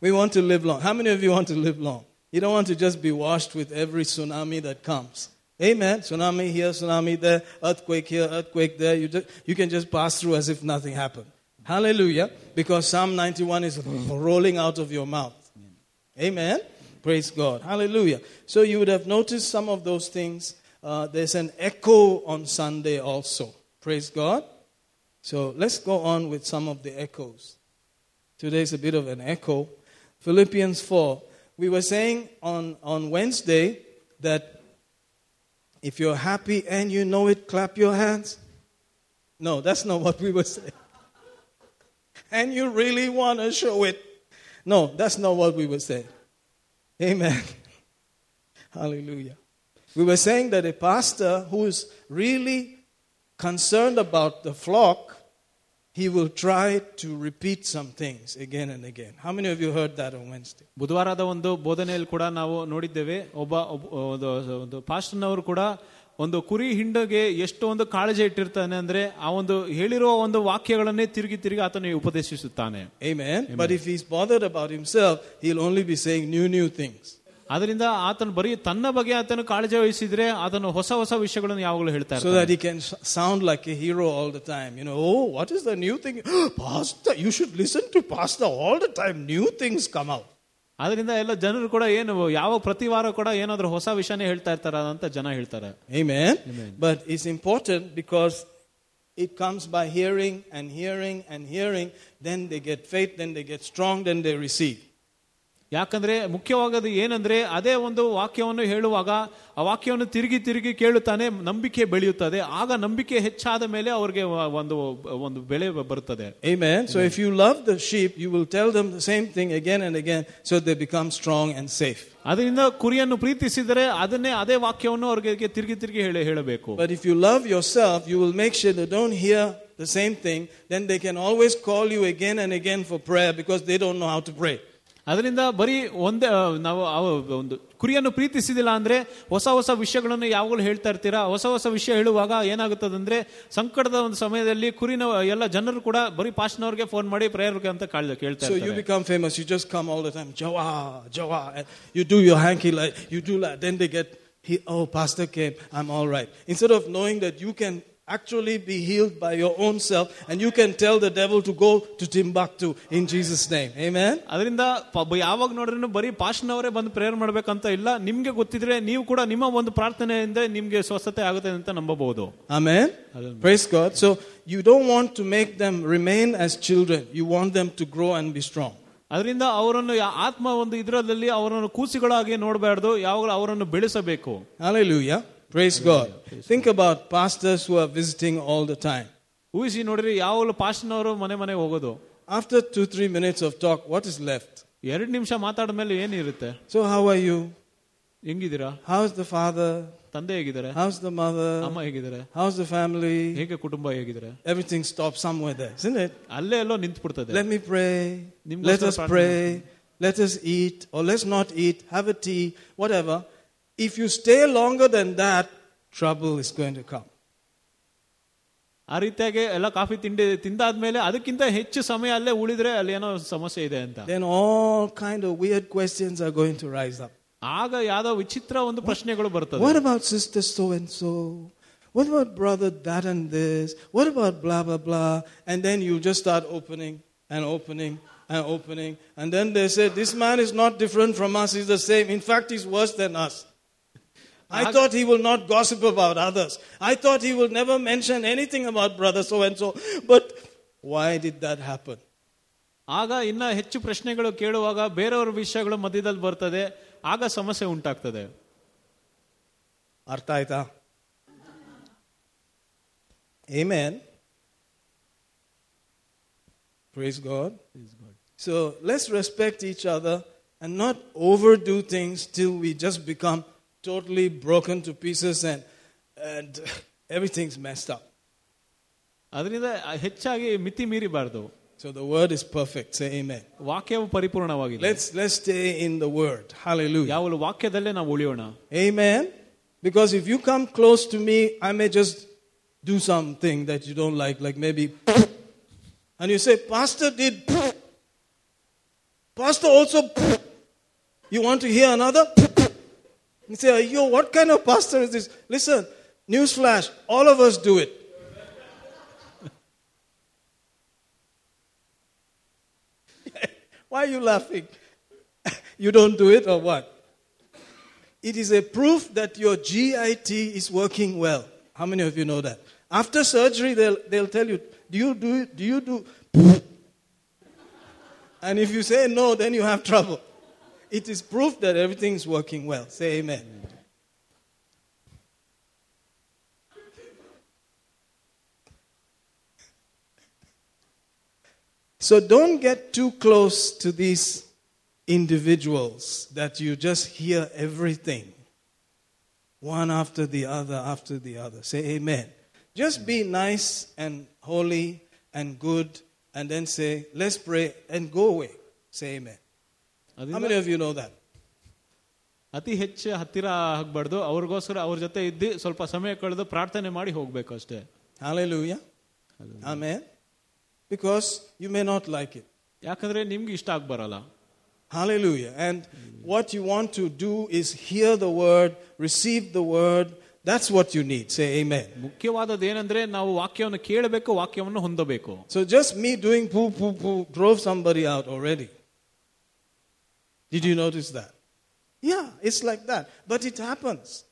We want to live long. How many of you want to live long? You don't want to just be washed with every tsunami that comes. Amen. Tsunami here, tsunami there, earthquake here, earthquake there. You, just, you can just pass through as if nothing happened. Hallelujah. Because Psalm 91 is rolling out of your mouth. Amen. Praise God. Hallelujah. So you would have noticed some of those things. Uh, there's an echo on Sunday also. Praise God. So let's go on with some of the echoes. Today's a bit of an echo. Philippians 4. We were saying on, on Wednesday that if you're happy and you know it, clap your hands. No, that's not what we were saying. And you really want to show it. No, that's not what we were saying. Amen. Hallelujah. We were saying that a pastor who is really concerned about the flock, ಬುಧವಾರದ ಒಂದು ಬೋಧನೆಯಲ್ಲಿ ಕೂಡ ನಾವು ನೋಡಿದ್ದೇವೆ ಒಬ್ಬ ಒಬ್ಬ- ಒಂದು ಒಂದು ಪಾಸ್ಟರ್ನವರು ಕೂಡ ಒಂದು ಕುರಿ ಹಿಂಡಗೆ ಎಷ್ಟು ಒಂದು ಕಾಳಜಿ ಇಟ್ಟಿರ್ತಾನೆ ಅಂದ್ರೆ ಆ ಒಂದು ಹೇಳಿರುವ ಒಂದು ವಾಕ್ಯಗಳನ್ನೇ ತಿರುಗಿ ತಿರುಗಿ ಆತನು ಉಪದೇಶಿಸುತ್ತಾನೆ Amen. But if he's bothered about himself, he'll only be saying new, new things. ಅದರಿಂದ ಆತನು ಬರೀ ತನ್ನ ಬಗ್ಗೆ ಆತನು ಕಾಳಜಿ ವಹಿಸಿದ್ರೆ ಆತನು ಹೊಸ ಹೊಸ ವಿಷಯಗಳನ್ನು ಯಾವಾಗಲೂ ಹೇಳ್ತಾ So ಇರ್ತಾನೆ that he can s- sound like a hero all the time. You know, oh, what is the new thing? Pastor, you should listen to Pastor all the time. New things come out. ಅದರಿಂದ ಎಲ್ಲ ಜನರು ಕೂಡ ಏನು ಯಾವ ಪ್ರತಿ ವಾರ ಕೂಡ ಏನಾದ್ರೂ ಹೊಸ ವಿಷಯನೇ ಹೇಳ್ತಾ ಇರ್ತಾರ ಅಂತ ಜನ ಹೇಳ್ತಾರೆ Amen. But it's important because it comes by hearing and hearing and hearing. Then they get faith, then they get strong, then they receive. ಯಾಕಂದ್ರೆ ಮುಖ್ಯವಾಗದು ಏನಂದ್ರೆ ಅದೇ ಒಂದು ವಾಕ್ಯವನ್ನು ಹೇಳುವಾಗ ಆ ವಾಕ್ಯವನ್ನು ತಿರುಗಿ ತಿರುಗಿ ಕೇಳುತ್ತಾನೆ ನಂಬಿಕೆ ಬೆಳೆಯುತ್ತದೆ ಆಗ ನಂಬಿಕೆ ಹೆಚ್ಚಾದ ಮೇಲೆ ಅವ್ರಿಗೆ ಒಂದು ಒಂದು ಬೆಳೆ ಬರುತ್ತದೆ Amen. So if you love the sheep, you will tell them the same thing again and again so they become strong and safe. ಅದರಿಂದ ಕುರಿಯನ್ನು ಪ್ರೀತಿಸಿದರೆ ಅದನ್ನೇ ಅದೇ ವಾಕ್ಯವನ್ನು ಅವ್ರಿಗೆ ತಿರುಗಿ ತಿರುಗಿ ಹೇಳಿ ಹೇಳಬೇಕು But if you love yourself, you will make sure they don't hear the same thing. Then they can always call you again and again for prayer because they don't know how to pray. ಅದರಿಂದ ಬರೀ ಒಂದೇ ನಾವು ಒಂದು ಕುರಿಯನ್ನು ಪ್ರೀತಿಸಿದಿಲ್ಲ ಅಂದರೆ ಹೊಸ ಹೊಸ ವಿಷಯಗಳನ್ನು ಯಾವಾಗಲೂ ಹೇಳ್ತಾ ಇರ್ತೀರಾ? ಹೊಸ ಹೊಸ ವಿಷಯ ಹೇಳುವಾಗ ಏನಾಗುತ್ತದಂದರೆ ಸಂಕಟದ ಒಂದು ಸಮಯದಲ್ಲಿ ಕುರಿನ ಎಲ್ಲ ಜನರು ಕೂಡ ಬರೀ ಪಾಸ್ಟ್ನವ್ರಿಗೆ ಫೋನ್ ಮಾಡಿ ಪ್ರೇಯರ್ ಅಂತ ಕಾಳ್ದ ಕೇಳ್ತಾರೆ so you become famous you just come all the time ಜವಾ ಜವಾ you do you ಹ್ಯಾಂಕಿ lie you do lie then they get oh pastor came I am all right Instead of knowing that you can actually be healed by your own self, and you can tell the devil to go to Timbuktu in Jesus' name. Amen. ಅದರಿಂದ ಪ- ಬ- ಯಾವಾಗ ನೋಡ್ರೂ ಬರೀ ಪಾಸ್ಟ್ನವರೇ ಬಂದು prayer ಮಾಡ್ಬೇಕಂತ ಇಲ್ಲ ನಿಮ್ಗೆ ಗೊತ್ತಿದ್ರೆ ನೀವು ಕೂಡ ನಿಮ್ಮ ಒಂದು ಪ್ರಾರ್ಥನೆಯಿಂದ ನಿಮ್ಗೆ ಸ್ವಸ್ಥತೆ ಆಗುತ್ತೆ ಅಂತ ನಂಬಬಹುದು Amen. Praise God. So you don't want to make them remain as children. You want them to grow and be strong. ಅದರಿಂದ ಅವರನ್ನು ಯಾ- ಆತ್ಮ ಒಂದು ಇದರಲ್ಲಿ ಅವರನ್ನು ಕೂಸಿಗಳಾಗಿ ನೋಡಬಾರ್ದು ಯಾವಾಗಲೂ ಅವರನ್ನು ಬೆಳೆಸಬೇಕು Hallelujah. Praise God. Think about pastors who are visiting all the time. ಊಹಿಸಿ ನೋಡ್ರಿ ಯಾವಾಗಲೂ ಪಾಸ್ಟರ್ನವರು ಮನೆ ಮನೆ ಹೋಗೋದು After two, three minutes of talk, what is left? ಎರಡು ನಿಮಿಷ ಮಾತಾಡಿದ್ಮೇಲೆ ಏನಿರುತ್ತೆ So, how are you? ಹೆಂಗಿದ್ದೀರಾ How's the father? ತಂದೆ ಹೇಗಿದ್ದಾರೆ How's the mother? ಅಮ್ಮ ಹೇಗಿದ್ದಾರೆ How's the family? ಹೇಗೆ ಕುಟುಂಬ ಹೇಗಿದ್ದಾರೆ Everything stops somewhere there, isn't it? ಅಲ್ಲೇ ಎಲ್ಲೋ ನಿಂತು ಬಿಡ್ತದೆ Let me pray. ನಿಮ್ಗೋಸ್ಕರ Let us ಪ್ರಾರ್ಥನೆ pray. Let us eat, or let's not eat, have a tea, whatever. If you stay longer than that, trouble is going to come. ಆ ರೀತಿಯಾಗಿ ಎಲ್ಲ coffee ತಿಂಡಿ ತಿಂದಾದ್ಮೇಲೆ ಅದಕ್ಕಿಂತ ಹೆಚ್ಚು ಸಮಯ ಅಲ್ಲೇ ಉಳಿದ್ರೆ ಅಲ್ಲಿ ಏನೋ ಸಮಸ್ಯೆ ಇದೆ ಅಂತ Then all kind of weird questions are going to rise up. ಆಗ ಯಾವ್ದೋ ವಿಚಿತ್ರ ಒಂದು ಪ್ರಶ್ನೆಗಳು ಬರ್ತದೆ What about sister so and so? What about brother that and this? What about blah blah blah? And then you just start opening and opening and opening. And then they say, This man is not different from us, he's the same. In fact, he's worse than us. I Ag- thought he will not gossip about others. I thought he will never mention anything about brother so and so. But why did that happen? ಆಗ ಇನ್ನ ಹೆಚ್ಚು ಪ್ರಶ್ನೆಗಳು ಕೇಳುವಾಗ ಬೇರೆಯವ್ರ ವಿಷಯಗಳು ಮಧ್ಯದಲ್ಲಿ ಬರ್ತದೆ ಆಗ ಸಮಸ್ಯೆ ಉಂಟಾಗ್ತದೆ ಅರ್ಥ ಆಯ್ತಾ Amen. Praise God. So let's respect each other and not overdo things till we just become totally broken to pieces and, and everything's messed up. ಅದರಿಂದ ಹೆಚ್ಚಾಗಿ ಮಿತಿ ಮೀರಿಬಾರ್ದು So the word is perfect. Say amen. ವಾಕ್ಯವು ಪರಿಪೂರ್ಣವಾಗಿದೆ Let's, let's stay in the word. Hallelujah. ಯಾವಾಗಲೂ ವಾಕ್ಯದಲ್ಲೇ ನಾವು ಉಳಿಯೋಣ Amen. Because if you come close to me, I may just do something that you don't like, like maybe, and you say, Pastor did, Pastor also, you want to hear another? you say, Yo, what kind of pastor is this? Listen, newsflash, all of us do it. Why are you laughing? you don't do it or what? It is a proof that your GIT is working well. How many of you know that? After surgery, they'll, they'll tell you, do you do it? Do you do? And if you say no, then you have trouble. It is proof that everything is working well. Say amen. So don't get too close to these individuals that you just hear everything, one after the other, after the other. Say amen. Just be nice and holy and good, and then say, let's pray and go away. Say amen. How ಅದರಿಂದ many of you know that? ಅತಿ ಹೆಚ್ಚು ಹತ್ತಿರ ಆಗ್ಬಾರ್ದು ಅವ್ರಿಗೋಸ್ಕರ ಅವ್ರ ಜೊತೆ ಇದ್ದು ಸ್ವಲ್ಪ ಸಮಯ ಕಳೆದು ಪ್ರಾರ್ಥನೆ ಮಾಡಿ ಹೋಗ್ಬೇಕು ಅಷ್ಟೇ Hallelujah. Amen. Because you may not like it. ಯಾಕಂದ್ರೆ ನಿಮ್ಗೆ ಇಷ್ಟ ಆಗ್ಬರಲ್ಲ Hallelujah. And what you want to do is hear the word, receive the word. That's what you need. Say amen. ಮುಖ್ಯವಾದದ್ದು ಏನಂದ್ರೆ ನಾವು ವಾಕ್ಯವನ್ನು ಕೇಳಬೇಕು ವಾಕ್ಯವನ್ನು ಹೊಂದಬೇಕು So just me doing poo poo poo drove somebody out already. Did you notice that? Yeah, it's like that. But it happens.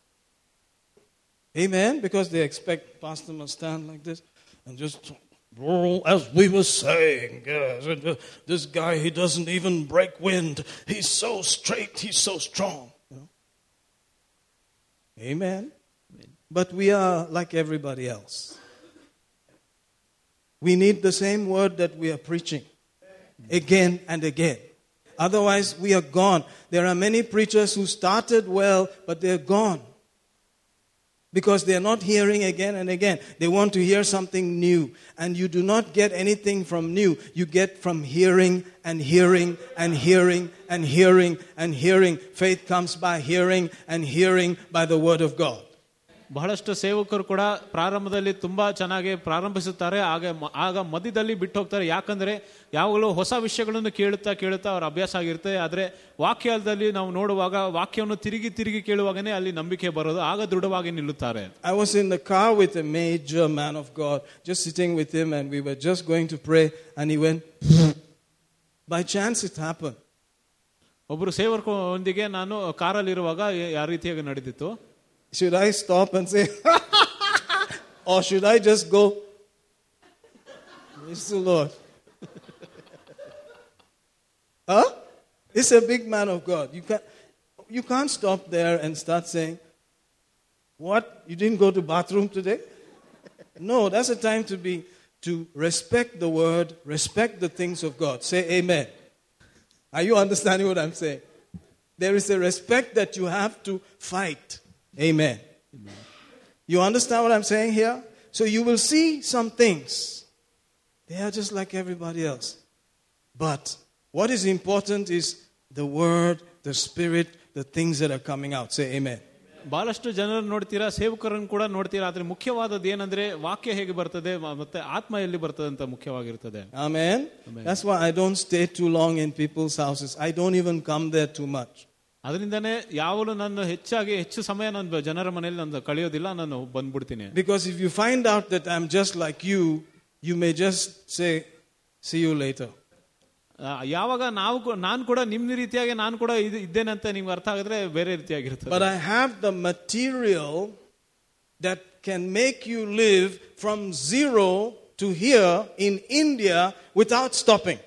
Amen. Because they expect Pastor must stand like this and just roll as we were saying. Yes, this guy, he doesn't even break wind. He's so straight, he's so strong. You know? Amen. But we are like everybody else. We need the same word that we are preaching again and again. Otherwise, we are gone. There are many preachers who started well, but they're gone. Because they're not hearing again and again. They want to hear something new. And you do not get anything from new. You get from hearing and hearing and hearing and hearing and hearing. Faith comes by hearing and hearing by the word of God. ಬಹಳಷ್ಟು ಸೇವಕರು ಕೂಡ ಪ್ರಾರಂಭದಲ್ಲಿ ತುಂಬ ಚೆನ್ನಾಗಿ ಪ್ರಾರಂಭಿಸುತ್ತಾರೆ. ಆಗ ಆಗ ಮಧ್ಯದಲ್ಲಿ ಬಿಟ್ಟು ಹೋಗ್ತಾರೆ. ಯಾಕಂದರೆ ಯಾವಾಗಲೂ ಹೊಸ ವಿಷಯಗಳನ್ನು ಕೇಳುತ್ತಾ ಕೇಳುತ್ತಾ ಅವರ ಅಭ್ಯಾಸ ಆಗಿರುತ್ತೆ. ಆದರೆ ವಾಕ್ಯದಲ್ಲಿ ನಾವು ನೋಡುವಾಗ ವಾಕ್ಯವನ್ನು ತಿರುಗಿ ತಿರುಗಿ ಕೇಳುವಾಗನೇ ಅಲ್ಲಿ ನಂಬಿಕೆ ಬರೋದು. ಆಗ ದೃಢವಾಗಿ ನಿಲ್ಲುತ್ತಾರೆ. I was in the car with a major man of God just sitting with him and we were just going to pray and ಈ when by chance it happen ಒಬ್ಬರು ಸೇವಕೊಂದಿಗೆ ನಾನು ಕಾರಲ್ಲಿರುವಾಗ ಯಾವ ರೀತಿಯಾಗಿ ನಡೆದಿತ್ತು? Should I stop and say, or should I just go? Praise the Lord. huh? It's a big man of God. You can't, you can't stop there and start saying, What? You didn't go to bathroom today? No, that's a time to be to respect the word, respect the things of God. Say amen. Are you understanding what I'm saying? There is a respect that you have to fight. Amen. You understand what I'm saying here? So you will see some things. They are just like everybody else. But what is important is the word, the spirit, the things that are coming out. Say amen. ಬಹಳಷ್ಟು ಜನರು ನೋಡ್ತೀರಾ ಸೇವಕರನ್ನು ಕೂಡ ನೋಡ್ತೀರಾ ಆದ್ರೆ ಮುಖ್ಯವಾದದ್ದು ಏನಂದ್ರೆ ವಾಕ್ಯ ಹೇಗೆ ಬರ್ತದೆ ಮ- ಮತ್ತೆ ಆತ್ಮ ಎಲ್ಲಿ ಬರ್ತದೆ ಅಂತ ಮುಖ್ಯವಾಗಿರ್ತದೆ Amen. That's why I don't stay too long in people's houses. I don't even come there too much. ಅದರಿಂದನೇ ಯಾವಾಗಲೂ ನಾನು ಹೆಚ್ಚಾಗಿ ಹೆಚ್ಚು ಸಮಯ ನಾನು ಜನರ ಮನೆಯಲ್ಲಿ ನಾನು ಕಳೆಯೋದಿಲ್ಲ ನಾನು ಬಂದ್ಬಿಡ್ತೀನಿ Because if you find out that I'm just like you, you may just say, See you later. ಆ, ಯಾವಾಗ ನಾವು ಕೂ- ನಾನು ಕೂಡ ನಿಮ್ ರೀತಿಯಾಗಿ ನಾನು ಕೂಡ ಇದು ಇದ್ದೇನೆ ಅಂತ ನಿಮ್ಗೆ ಅರ್ಥ ಆಗಿದ್ರೆ ಬೇರೆ ರೀತಿಯಾಗಿರ್ತದೆ But I have the material that can make you live from zero to here in India without stopping.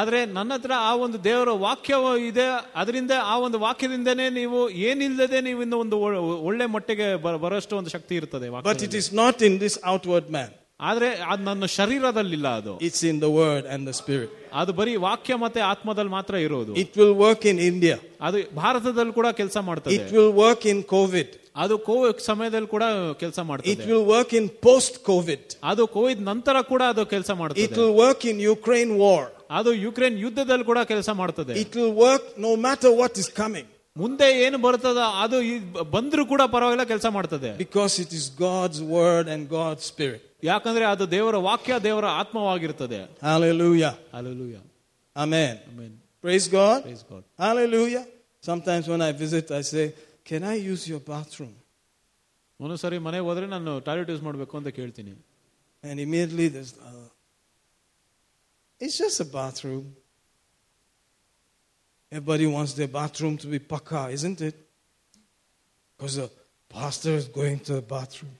ಆದರೆ ನನ್ನ ಹತ್ರ ಆ ಒಂದು ದೇವರ ವಾಕ್ಯ ಇದೆ. ಅದರಿಂದ ಆ ಒಂದು ವಾಕ್ಯದಿಂದನೇ ನೀವು ಏನಿಲ್ಲದೆ ನೀವು ಇನ್ನು ಒಂದು ಒಳ್ಳೆ ಮಟ್ಟಿಗೆ ಬರೋಷ್ಟು ಒಂದು ಶಕ್ತಿ ಇರ್ತದೆ but it is not in this outward man ಆದರೆ ಅದು ನನ್ನ ಶರೀರದಲ್ಲಿಲ್ಲ ಅದು. It's in the word and the spirit ಅದು ಬರೀ ವಾಕ್ಯ ಮತ್ತೆ ಆತ್ಮದಲ್ಲಿ ಮಾತ್ರ ಇರೋದು. It will work in India ಅದು ಭಾರತದಲ್ಲಿ ಕೂಡ ಕೆಲಸ ಮಾಡ್ತದೆ. It will work in COVID ಅದು ಕೋವಿಡ್ ಸಮಯದಲ್ಲಿ ಕೂಡ ಕೆಲಸ ಮಾಡ್ತದೆ. It will work in post COVID ಅದು ಕೋವಿಡ್ ನಂತರ ಕೂಡ ಅದು ಕೆಲಸ ಮಾಡ್ತದೆ. It will work in Ukraine war ಅದು ಯುಕ್ರೇನ್ ಯುದ್ಧದಲ್ಲಿ ಕೂಡ ಕೆಲಸ ಮಾಡ್ತದೆ it will work no matter what is coming ಮುಂದೆ ಏನು ಬರ್ತದ ಅದು ಈ ಬಂದ್ರೂ ಕೂಡ ಪರವಾಗಿಲ್ಲ ಕೆಲಸ ಮಾಡ್ತದೆ because it is God's word and God's spirit. ಯಾಕಂದ್ರೆ ಅದು ದೇವರ ವಾಕ್ಯ ದೇವರ ಆತ್ಮವಾಗಿರ್ತದೆ Hallelujah. Hallelujah. Amen. Amen. Praise God. Praise God. Hallelujah. Sometimes when I visit, I say, Can I use your bathroom? ಒಂದೊಂದ್ಸರಿ ಮನೆಗೆ ಹೋದ್ರೆ ನಾನು ಟಾಯ್ಲೆಟ್ ಯೂಸ್ ಮಾಡಬೇಕು ಅಂತ ಕೇಳ್ತೀನಿ And immediately there's, uh, it's just a bathroom. Everybody wants their bathroom to be paka, isn't it? Because the pastor is going to the bathroom.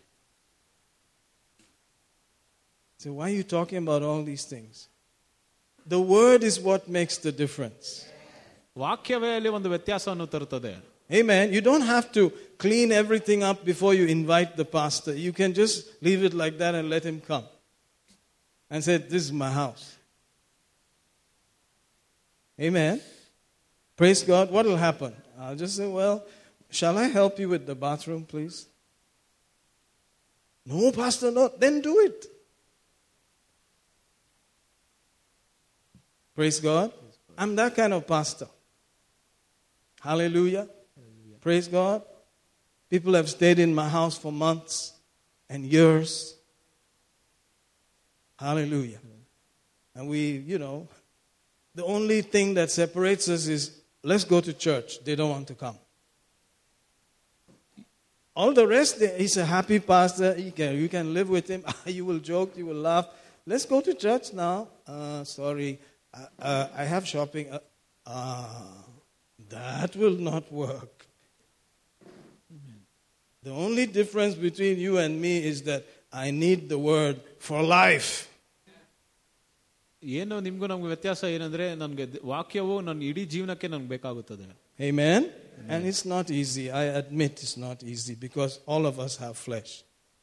So, why are you talking about all these things? The word is what makes the difference. ವಾಕ್ಯವೇ ಅಲ್ಲಿ ಒಂದು ವ್ಯತ್ಯಾಸವನ್ನು ತರುತ್ತದೆ Amen. You don't have to clean everything up before you invite the pastor. You can just leave it like that and let him come. And say, This is my house. Amen. Praise God. What will happen? I'll just say, Well, shall I help you with the bathroom, please? No, Pastor, no. Then do it. Praise God. I'm that kind of pastor. Hallelujah. Praise God. People have stayed in my house for months and years. Hallelujah. And we, you know, the only thing that separates us is let's go to church. They don't want to come. All the rest, he's a happy pastor. You can, you can live with him. you will joke, you will laugh. Let's go to church now. Uh, sorry, uh, uh, I have shopping. Uh, ah, that will not work. The only difference between you and me is that I need the word for life. ಏನು ನಿಮ್ಗೂ ನಮ್ಗೆ ವ್ಯತ್ಯಾಸ ಏನಂದ್ರೆ ನನ್ಗೆ the- ವಾಕ್ಯವು ನನ್ನ ಇಡೀ ಜೀವನಕ್ಕೆ ನನ್ಗೆ ಬೇಕಾಗುತ್ತದೆ Amen? And it's not easy. I admit it's not easy because all of us have flesh.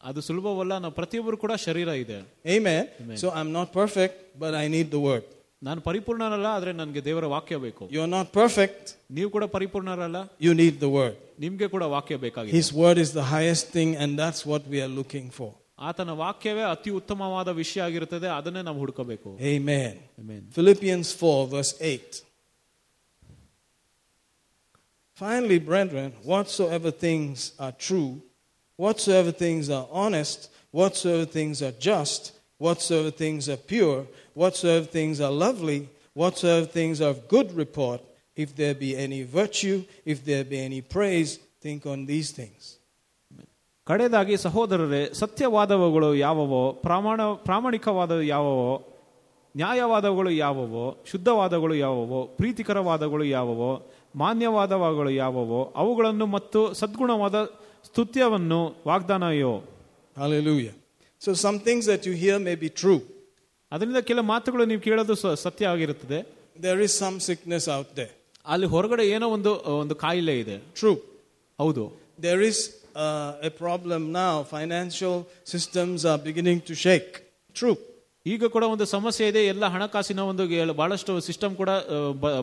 ಅದು ಸುಲಭವಲ್ಲ ನಾವು ಪ್ರತಿಯೊಬ್ಬರು ಕೂಡ ಶರೀರ ಇದೆ Amen? Amen. So I'm not perfect, but I need the word. ನಾನು ಪರಿಪೂರ್ಣನಲ್ಲ ಆದ್ರೆ ನನ್ಗೆ ದೇವರ ವಾಕ್ಯ ಬೇಕು You're not perfect, ನೀವು ಕೂಡ ಪರಿಪೂರ್ಣರಲ್ಲ you need the word. ನಿಮ್ಗೆ ಕೂಡ ವಾಕ್ಯ ಬೇಕಾಗಿದೆ His word is the highest thing, and that's what we are looking for. ಆತನ ವಾಕ್ಯವೇ ಅತಿ ಉತ್ತಮವಾದ ವಿಷಯ ಆಗಿರುತ್ತದೆ ಅದನ್ನೇ ನಾವು ಹುಡುಕಬೇಕು Amen. Amen. Philippians 4, verse 8. Finally, brethren, whatsoever things are true, whatsoever things are honest, whatsoever things are just, whatsoever things are pure, whatsoever things are lovely, whatsoever things are of good report, if there be any virtue, if there be any praise, think on these things. ಕಡೆದಾಗಿ ಸಹೋದರರೇ ಸತ್ಯವಾದವುಗಳು ಯಾವುವೋ ಪ್ರಾಮಾಣ ಪ್ರಾಮಾಣಿಕವಾದ ಯಾವುವೋ ನ್ಯಾಯವಾದವುಗಳು ಯಾವುವೋ ಶುದ್ಧವಾದಗಳು ಯಾವುವೋ ಪ್ರೀತಿಕರವಾದಗಳು ಯಾವುವೋ ಮಾನ್ಯವಾದವುಗಳು ಯಾವುವೋ ಅವುಗಳನ್ನು ಮತ್ತು ಸದ್ಗುಣವಾದ ಸ್ತುತ್ಯವನ್ನು ವಾಗ್ದಾನಯೋ Hallelujah. So, some things that you hear may be true. ಅದರಿಂದ ಕೆಲ ಮಾತುಗಳು ನೀವು ಕೇಳೋದು ಸ- ಸತ್ಯ ಆಗಿರುತ್ತದೆ there is some sickness there. ಅಲ್ಲಿ ಹೊರಗಡೆ ಏನೋ ಒಂದು ಒಂದು ಕಾಯಿಲೆ ಇದೆ ಟ್ರೂ ಹೌದು There is uh, a problem now. Financial systems are beginning to shake. True. ಈಗ ಕೂಡ ಒಂದು ಸಮಸ್ಯೆ ಇದೆ ಎಲ್ಲ ಹಣಕಾಸಿನ ಒಂದು ಗೆ- ಬಹಳಷ್ಟು ಸಿಸ್ಟಮ್ ಕೂಡ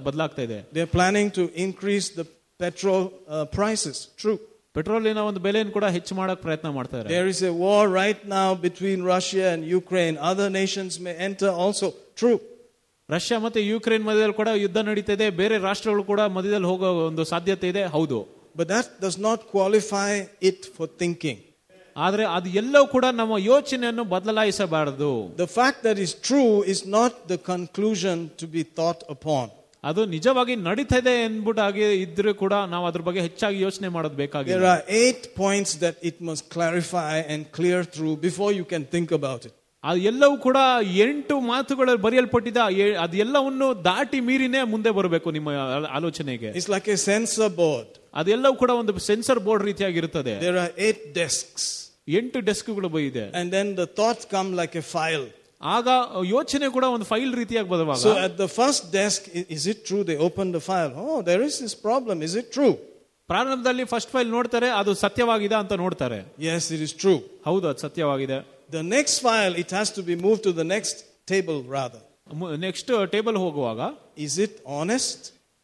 ಬದಲಾಗ್ತಾ ಇದೆ They're planning to increase the petrol uh, prices. True. ಪೆಟ್ರೋಲಿನ ಒಂದು ಬೆಲೆಯನ್ನು ಕೂಡ ಹೆಚ್ಚು ಮಾಡಕ್ ಪ್ರಯತ್ನ ಮಾಡ್ತಾರೆ There is a war right now between Russia and Ukraine. Other nations may enter also. True. Russia ಮತ್ತೆ ಯುಕ್ರೇನ್ ಮಧ್ಯದಲ್ಲಿ ಕೂಡ ಯುದ್ಧ ನಡೀತಾ ಇದೆ ಬೇರೆ ರಾಷ್ಟ್ರಗಳು ಕೂಡ ಮಧ್ಯದಲ್ಲಿ ಹೋಗೋ ಒಂದು ಸಾಧ್ಯತೆ ಇದೆ ಹೌದು But that does not qualify it for thinking. ಆದ್ರೆ ಅದು ಎಲ್ಲವೂ ಕೂಡ ನಮ್ಮ ಯೋಚನೆಯನ್ನು ಬದಲಾಯಿಸಬಾರದು The fact that is true is not the conclusion to be thought upon. ಅದು ನಿಜವಾಗಿ ನಡೀತಾ ಇದೆ ಎಂದ್ಬಿಟ್ಟಾಗಿ ಇದ್ರೂ ಕೂಡ ನಾವು ಅದ್ರ ಬಗ್ಗೆ ಹೆಚ್ಚಾಗಿ ಯೋಚನೆ ಮಾಡೋದು There ಬೇಕಾಗಿಲ್ಲ are eight points that it must clarify and clear through before you can think about it. ಅದು ಎಲ್ಲವೂ ಕೂಡ ಎಂಟು ಮಾತುಗಳಲ್ಲಿ ಬರೆಯಲ್ಪಟ್ಟಿದ ಎ- ಅದೆಲ್ಲವನ್ನು ದಾಟಿ ಮೀರಿನೇ ಮುಂದೆ ಬರಬೇಕು ನಿಮ್ಮ ಆ- ಆಲೋಚನೆಗೆ It's like a sensor board. ಅದೆಲ್ಲವೂ ಕೂಡ ಒಂದು ಸೆನ್ಸರ್ ಬೋರ್ಡ್ ರೀತಿಯಾಗಿರುತ್ತದೆ There are eight desks. ಎಂಟು ಡೆಸ್ಕ್ಗಳು ಇದೆ And then the thoughts come like a file. ಆಗ ಯೋಚನೆ ಕೂಡ ಒಂದು ಫೈಲ್ ರೀತಿಯಾಗಿ ಬರುವಾಗ So at the first desk, i- is it true? They open the file. Oh, there is this problem. Is it true? ಪ್ರಾರಂಭದಲ್ಲಿ ಫಸ್ಟ್ ಫೈಲ್ ನೋಡ್ತಾರೆ ಅದು ಸತ್ಯವಾಗಿದೆ ಅಂತ ನೋಡ್ತಾರೆ Yes, it is true. ಹೌದು ಅದು ಸತ್ಯವಾಗಿದೆ The next file, it has to be moved to the next table rather. Next table ಹೋಗುವಾಗ Is it honest?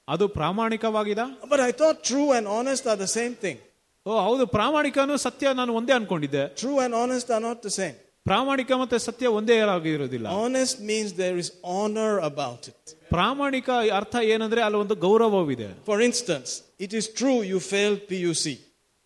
ಅದು ಪ್ರಾಮಾಣಿಕವಾಗಿದೆ But I thought true and honest are the same thing. ಓ ಹೌದು ಪ್ರಾಮಾಣಿಕನು ಸತ್ಯ ನಾನು ಒಂದೇ ಅನ್ಕೊಂಡಿದ್ದೆ True and honest are not the same. ಪ್ರಾಮಾಣಿಕ ಮತ್ತೆ ಸತ್ಯ ಒಂದೇ ಆಗಿರೋದಿಲ್ಲ Honest means there is honor about it. ಪ್ರಾಮಾಣಿಕ ಅರ್ಥ ಏನಂದ್ರೆ ಅಲ್ಲಿ ಒಂದು ಗೌರವವಿದೆ For instance, it is true you failed PUC.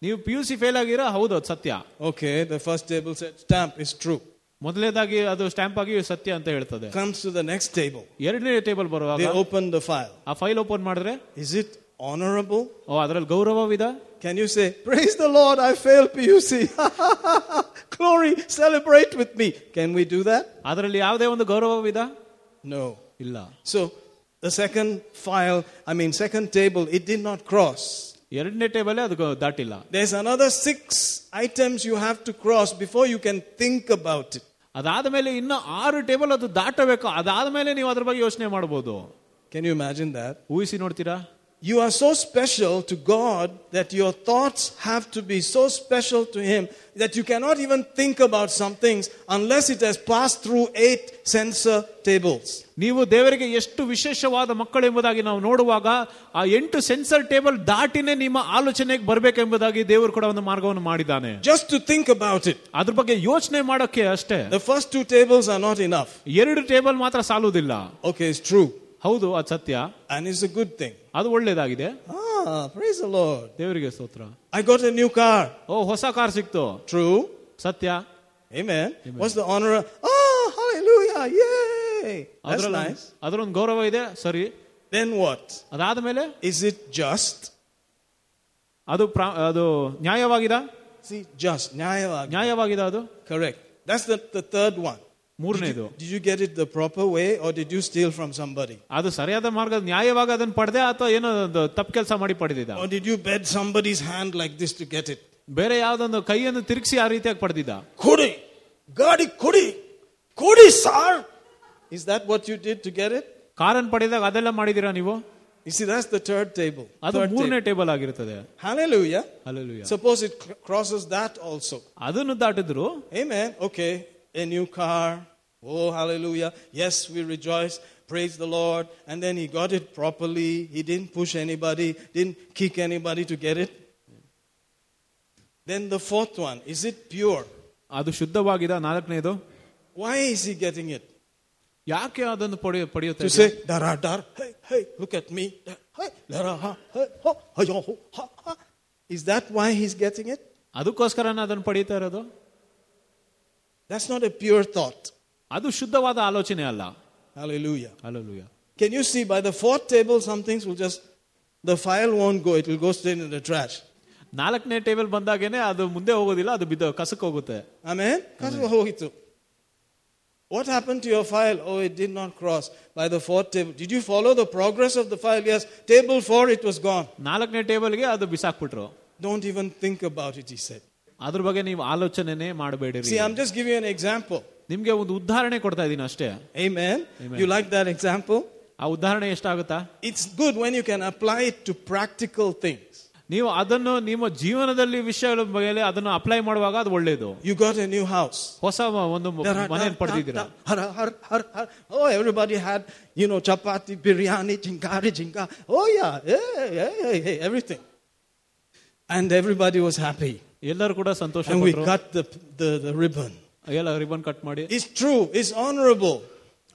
ನೀವು ಪಿ ಯು ಸಿ ಫೇಲ್ ಆಗಿರ ಹೌದು ಅದು ಸತ್ಯ Okay, the first table said stamp is true. ಮೊದಲನೇದಾಗಿ ಅದು ಸ್ಟ್ಯಾಂಪ್ ಆಗಿ ಸತ್ಯ ಅಂತ ಹೇಳ್ತದೆ Comes to the next table. ಎರಡನೇ ಟೇಬಲ್ ಬರುವಾಗ They open the file. ಆ ಫೈಲ್ ಓಪನ್ ಮಾಡಿದ್ರೆ Is it honorable? ಓ ಅದ್ರಲ್ಲಿ ಗೌರವವಿದೆ Can you say, Praise the Lord, I failed PUC. Glory, celebrate with me. Can we do that? ಅದರಲ್ಲಿ ಯಾವುದೇ ಒಂದು ಗೌರವವಿದೆ No. ಇಲ್ಲ So, the second file, I mean, second table, it did not cross. ಎರಡನೇ table ಅದು ಗ- ದಾಟಿಲ್ಲ There's another six items you have to cross before you can think about it. ಅದಾದ ಮೇಲೆ ಇನ್ನು ಆರು ಟೇಬಲ್ ಅದು ದಾಟಬೇಕು? ಅದಾದ ಮೇಲೆ ನೀವು ಅದ್ರ ಬಗ್ಗೆ ಯೋಚನೆ ಮಾಡಬಹುದು Can you imagine that? ಊಹಿಸಿ ನೋಡ್ತೀರಾ? You are so special to God that your thoughts have to be so special to Him that you cannot even think about some things unless it has passed through eight sensor tables. ನೀವು ದೇವರಿಗೆ ಎಷ್ಟು ವಿಶೇಷವಾದ ಮಕ್ಕಳೆಂಬುದಾಗಿ ನಾವು ನೋಡುವಾಗ ಆ ಎಂಟು sensor table ದಾಟಿನೇ ನಿಮ್ಮ ಆಲೋಚನೆಗೆ ಬರಬೇಕೆಂಬುದಾಗಿ ದೇವರು ಕೂಡ ಒಂದು ಮಾರ್ಗವನ್ನು ಮಾಡಿದ್ದಾನೆ Just to think about it. ಅದ್ರ ಬಗ್ಗೆ ಯೋಚನೆ ಮಾಡೋಕೆ ಅಷ್ಟೇ The first two tables are not enough. ಎರಡು ಟೇಬಲ್ ಮಾತ್ರ ಸಾಲುವುದಿಲ್ಲ Okay, it's true. ಹೌದು ಅದು ಸತ್ಯ And it's a good thing. ಅದು ಒಳ್ಳೇದಾಗಿದೆ Ah, praise the Lord. ದೇವರಿಗೆ ಸ್ತೋತ್ರ I got a new car. ಓ ಹೊಸ ಕಾರ್ ಸಿಕ್ತು True. ಸತ್ಯ Amen. What's the honor? Oh, hallelujah. Yay. That's ಅದ್ರಲ್ಲಿ nice. ಅದ್ರೊಂದು ಗೌರವ ಇದೆ ಸರಿ Then what? ಅದಾದ್ಮೇಲೆ Is it just? ಅದು ಪ್ರಾ- ಅದು ನ್ಯಾಯವಾಗಿದೆ See, just. Nyayavag. ನ್ಯಾಯವಾಗಿದೆ ಅದು Correct. That's the, the third one. ಮೂರನೇದು Did you get it the proper way or did you steal from somebody? ಅದು ಸರಿಯಾದ ಮಾರ್ಗ ನ್ಯಾಯವಾಗಿ ಅದನ್ನ ಪಡೆದೆ ಅಥವಾ ಏನೋ ಒಂದು ತಪ್ಪು ಕೆಲಸ ಮಾಡಿ ಪಡೆದಿದ್ದ Or did you bend somebody's hand like this to get it? ಬೇರೆ ಯಾವ್ದೊಂದು ಕೈಯನ್ನು ತಿರುಗಿಸಿ ಆ ರೀತಿಯಾಗಿ ಪಡೆದಿದ್ದ Kudi! Gadi Kudi! Kudi, sir! Is that what you did to get it? ಕಾರನ್ನು ಪಡೆದಾಗ ಅದೆಲ್ಲ ಮಾಡಿದೀರಾ ನೀವು You see, that's the third table. ಅದು Third ಮೂರನೇ table. ಟೇಬಲ್ ಆಗಿರ್ತದೆ Hallelujah. Hallelujah. Suppose it cr- crosses that also. ಅದನ್ನು ದಾಟಿದ್ರು Amen. Okay. A new car. Oh, hallelujah. Yes, we rejoice. Praise the Lord. And then he got it properly. He didn't push anybody, didn't kick anybody to get it. Then the fourth one is it pure? ಅದು ಶುದ್ಧವಾಗಿದೆ ನಾಲ್ಕನೇದು Why is he getting it? ಯಾಕೆ ಅದನ್ನು ಪಡೆಯ ಪಡೆಯುತ್ತೆ To say, dara dar, hey, hey, look at me. da- Hey, dara ha, hey, ho, ha, yo, ho, ha, ha. Is that why he's getting it? ಅದಕ್ಕೋಸ್ಕರನ ಅದನ್ನು ಪಡೀತಾ ಇರೋದು That's not a pure thought. ಅದು ಶುದ್ಧವಾದ ಆಲೋಚನೆ ಅಲ್ಲ Hallelujah. Alleluia Can you see by the fourth table, some things will just, the file won't go, it will go straight in the trash. ನಾಲ್ಕನೇ table ಬಂದಾಗೇನೆ ಅದು ಮುಂದೆ ಹೋಗೋದಿಲ್ಲ ಅದು ಬಿದ್ದು ಕಸಕ್ಕೆ ಹೋಗುತ್ತೆ Amen? Kasu hoitu. What happened to your file? Oh, it did not cross by the fourth table. Did you follow the progress of the file? Yes. Table four, it was gone. ನಾಲ್ಕನೇ ಟೇಬಲ್ಗೆ ಅದು ಬಿಸಾಕ್ಬಿಟ್ರು Don't even think about it, he said. ಅದ್ರ ಬಗ್ಗೆ ನೀವು ಆಲೋಚನೆನೇ ಮಾಡಬೇಡಿರಿ See, I'm just giving you an example. ನಿಮ್ಗೆ ಒಂದು ಉದಾಹರಣೆ ಕೊಡ್ತಾ ಇದ್ದೀನಿ ಅಷ್ಟೇ Amen? Amen. You like that example? ಆ ಉದಾಹರಣೆ ಎಷ್ಟಾಗುತ್ತಾ It's good when you can apply it to practical things. ನೀವು ಅದನ್ನು ನಿಮ್ಮ ಜೀವನದಲ್ಲಿ ವಿಷಯಗಳ ಮೇಲೆ ಅದನ್ನು ಅಪ್ಲೈ ಮಾಡುವಾಗ ಅದು ಒಳ್ಳೆಯದು You got a new house. ಹೊಸ ಒಂದು ಮನೆಯನ್ನು ಪಡೆದಿದ್ದೀರಾ Har, har, har, har. Oh, everybody had, you know, chapati, biryani, chingari, chinga. Oh, yeah, yeah, yeah, yeah, yeah, everything. And everybody was happy. ಎಲ್ಲರೂ ಕೂಡ ಸಂತೋಷ And we ಪಟ್ರು. cut the, the, the ribbon. ಎಲ್ಲ ribbon cut ಮಾಡಿ It's true, it's honorable.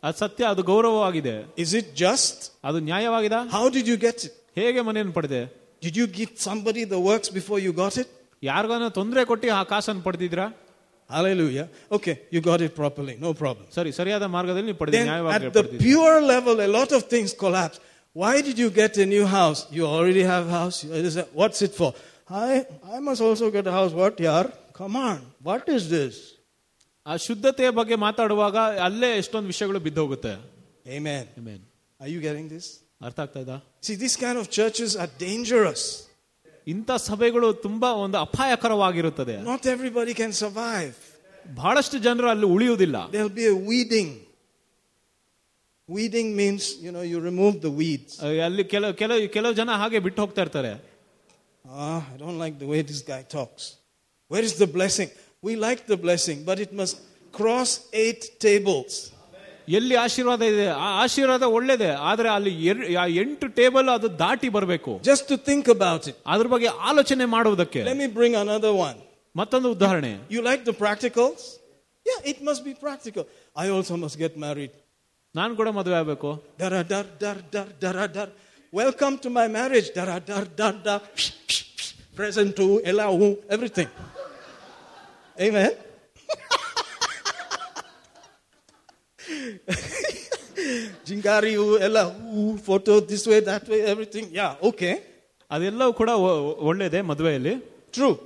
ಅದು ಸತ್ಯ ಅದು ಗೌರವವಾಗಿದೆ Is it just? ಅದು ನ್ಯಾಯವಾಗಿದೆ How did you get it? ಹೇಗೆ ಮನೆಯನ್ನು ಪಡೆದೆ Did you give somebody the works before you got it? ಯಾರಿಗಾನ ತೊಂದರೆ ಕೊಟ್ಟು ಆ ಕಾಸನ್ನು ಪಡೆದಿದ್ರಾ Hallelujah. Okay, you got it properly, no problem. ಸರಿ ಸರಿಯಾದ ಮಾರ್ಗದಲ್ಲಿ ನೀವು ಪಡೆದಿ Then ನ್ಯಾಯವಾಗಿ at the ಪಡೆದಿದ್ದೀರಾ. pure level, a lot of things collapse. Why did you get a new house? You already have a house. You- is that- What's it for? I, I must also get a house. What, yar? Come on. What is this? ಆ ಶುದ್ಧತೆಯ ಬಗ್ಗೆ ಮಾತಾಡುವಾಗ ಅಲ್ಲೇ ಎಷ್ಟೊಂದು ವಿಷಯಗಳು ಬಿದ್ದೋಗುತ್ತೆ Amen. Amen. Are you getting this? ಅರ್ಥ ಆಗ್ತಾ ಇದ್ದ See, these kind of churches are dangerous. ಇಂಥ ಸಭೆಗಳು ತುಂಬಾ ಒಂದು ಅಪಾಯಕರವಾಗಿರುತ್ತದೆ Not everybody can survive. ಬಹಳಷ್ಟು ಜನರು ಅಲ್ಲಿ ಉಳಿಯುವುದಿಲ್ಲ There'll be a weeding. Weeding means, you know, you remove the weeds. ಅಹ್, ಅಲ್ಲಿ ಕೆಲವು ಕೆಲವು ಕೆಲವು ಜನ ಹಾಗೆ ಬಿಟ್ಟು ಹೋಗ್ತಾ ಇರ್ತಾರೆ Ah, I don't like the way this guy talks. Where is the blessing? We like the blessing, but it must cross eight tables. ಎಲ್ಲಿ ಆಶೀರ್ವಾದ ಇದೆ ಆ ಆಶೀರ್ವಾದ ಒಳ್ಳೇದೆ ಆದ್ರೆ ಅಲ್ಲಿ ಎರ್- ಆ ಎಂಟು ಟೇಬಲ್ ಅದು ದಾಟಿ ಬರಬೇಕು Just to think about it. ಅದ್ರ ಬಗ್ಗೆ ಆಲೋಚನೆ ಮಾಡುವುದಕ್ಕೆ Let me bring another one. ಮತ್ತೊಂದು ಉದಾಹರಣೆ You like the practicals? Yeah, it must be practical. I also must get married. ನಾನು ಕೂಡ ಮದುವೆ ಆಗ್ಬೇಕು Dara dar dar dar dara dar. Welcome to my marriage. Dara dar dar dar. Present to Elahu, everything. Amen. Jingari, Elahu, photo this way, that way, everything. Yeah, okay. ಅದೆಲ್ಲವೂ ಕೂಡ ಒ- ಒಳ್ಳೇದೆ ಮದುವೆಯಲ್ಲಿ True.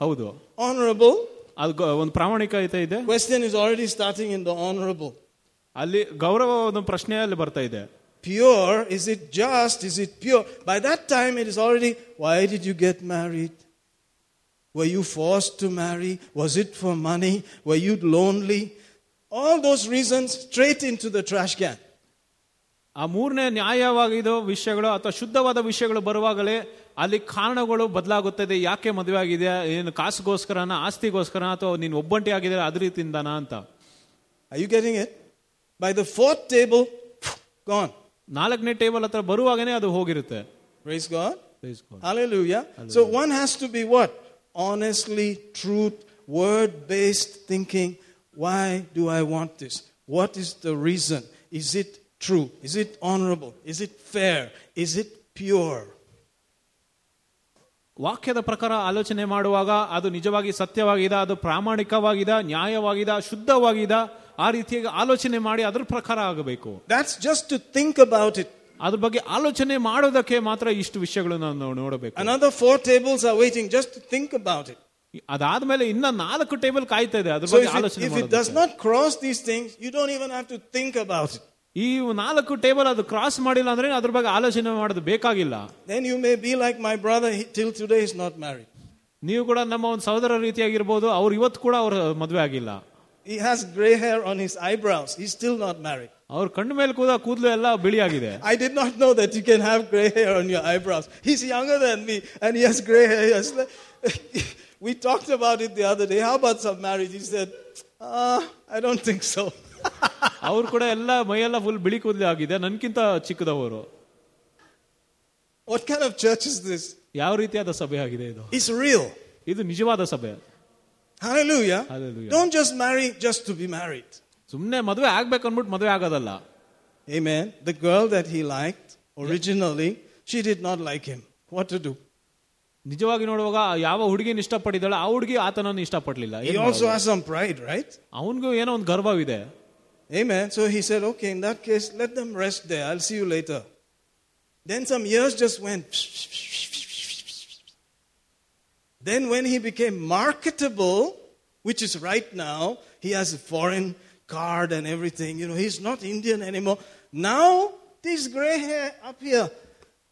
ಹೌದು Honorable. ಅದು ಗ- ಒಂದು ಪ್ರಾಮಾಣಿಕತೆ ಇದೆ Question is already starting in the honorable. ಅಲ್ಲಿ ಗೌರವ ಒಂದು ಪ್ರಶ್ನೆ ಅಲ್ಲಿ ಬರ್ತಾ ಇದೆ Pure, is it just? Is it pure? By that time, it is already, why did you get married? Were you forced to marry? Was it for money? Were you lonely? All those reasons straight into the trash can. ಆ ಮೂರನೇ ನ್ಯಾಯವಾಗಿರೋ ವಿಷಯಗಳು ಅಥವಾ ಶುದ್ಧವಾದ ವಿಷಯಗಳು ಬರುವಾಗಲೇ ಅಲ್ಲಿ ಕಾರಣಗಳು ಬದಲಾಗುತ್ತದೆ ಯಾಕೆ ಮದುವೆ ಆಗಿದೆ ಏನು ಕಾಸುಗೋಸ್ಕರನ ಆಸ್ತಿಗೋಸ್ಕರ ಅಥವಾ ನೀನು ಒಬ್ಬಂಟಿ ಆಗಿದ್ರೆ ಅದ್ರ ರೀತಿಯಿಂದನ ಅಂತ Are you getting it? By the fourth table, gone. ನಾಲ್ಕನೇ ಟೇಬಲ್ ಹತ್ರ ಬರುವಾಗನೇ ಅದು ಹೋಗಿರುತ್ತೆ Praise God. Praise God. Hallelujah. So one has to be what? Honestly, truth, word based thinking. Why do I want this? What is the reason? Is it true? Is it honorable? Is it fair? Is it pure? ವಾಕ್ಯದ ಪ್ರಕಾರ ಆಲೋಚನೆ ಮಾಡುವಾಗ ಅದು ನಿಜವಾಗಿ ಸತ್ಯವಾಗಿದೆ ಅದು ಪ್ರಾಮಾಣಿಕವಾಗಿದೆ ನ್ಯಾಯವಾಗಿದೆ ಶುದ್ಧವಾಗಿದೆ ಆ ರೀತಿಯಾಗಿ ಆಲೋಚನೆ ಮಾಡಿ ಅದ್ರ ಪ್ರಕಾರ ಆಗಬೇಕು That's just to think about it. ಅದ್ರ ಬಗ್ಗೆ ಆಲೋಚನೆ ಮಾಡೋದಕ್ಕೆ ಮಾತ್ರ ಇಷ್ಟು ವಿಷಯಗಳನ್ನು ನಾವು ನೋಡಬೇಕು Another four tables are waiting just to think about it. ಅದಾದ್ಮೇಲೆ ಇನ್ನ ನಾಲ್ಕು ಟೇಬಲ್ ಕಾಯ್ತಾ ಇದೆ ಅದ್ರ So ಬಗ್ಗೆ if it, ಆಲೋಚನೆ if it does ಮಾಡೋದಕ್ಕೆ. not cross these things, you don't even have to think about it. ಈ ನಾಲ್ಕು ಟೇಬಲ್ ಅದು ಕ್ರಾಸ್ ಮಾಡಿಲ್ಲ ಅಂದ್ರೆ ಅದ್ರ ಬಗ್ಗೆ ಆಲೋಚನೆ ಮಾಡೋದು ಬೇಕಾಗಿಲ್ಲ Then you may be like my brother, he, till today is not married. ನೀವು ಕೂಡ ನಮ್ಮ ಒಂದು ಸಹೋದರ ರೀತಿಯಾಗಿರ್ಬೋದು ಅವ್ರು ಇವತ್ತು ಕೂಡ ಅವ್ರ ಮದುವೆ ಆಗಿಲ್ಲ He has gray hair on his eyebrows. He's still not married. ಅವ್ರ ಕಣ್ಣು ಮೇಲೆ ಕೂಡ ಕೂದಲು ಎಲ್ಲ ಬಿಳಿಯಾಗಿದೆ I did not know that you can have gray hair on your eyebrows. He's younger than me and he has gray hair. He has- we talked about it the other day. How about some marriage? He said, uh, I don't think so. ಅವ್ರು ಕೂಡ ಎಲ್ಲ ಮೈಯೆಲ್ಲ full ಬಿಳಿ ಕೂದಲು ಆಗಿದೆ ನನ್ಕಿಂತ ಚಿಕ್ಕದವರು What kind of church is this? ಯಾವ ರೀತಿಯಾದ ಸಭೆ ಆಗಿದೆ ಇದು It's real. ಇದು ನಿಜವಾದ ಸಭೆ Hallelujah. Hallelujah. Don't just marry just to be married. ಸುಮ್ನೆ ಮದುವೆ ಆಗ್ಬೇಕು ಅನ್ಬಿಟ್ಟು ಮದುವೆ ಆಗೋದಲ್ಲ Amen. The girl that he liked originally, she did not like him. What to do? ನಿಜವಾಗಿ ನೋಡುವಾಗ ಯಾವ ಹುಡುಗಿನ ಇಷ್ಟಪಟ್ಟಿದ್ದಾಳೆ ಆ ಹುಡುಗಿ ಆತನನ್ನು ಇಷ್ಟಪಡ್ಲಿಲ್ಲ He also has some pride, right? ಅವನಿಗೂ ಏನೋ ಒಂದು ಗರ್ವವಿದೆ Amen. So he said, okay, in that case, let them rest there. I'll see you later. Then some years just went. Then, when he became marketable, which is right now, he has a foreign card and everything. You know, he's not Indian anymore. Now, this gray hair up here.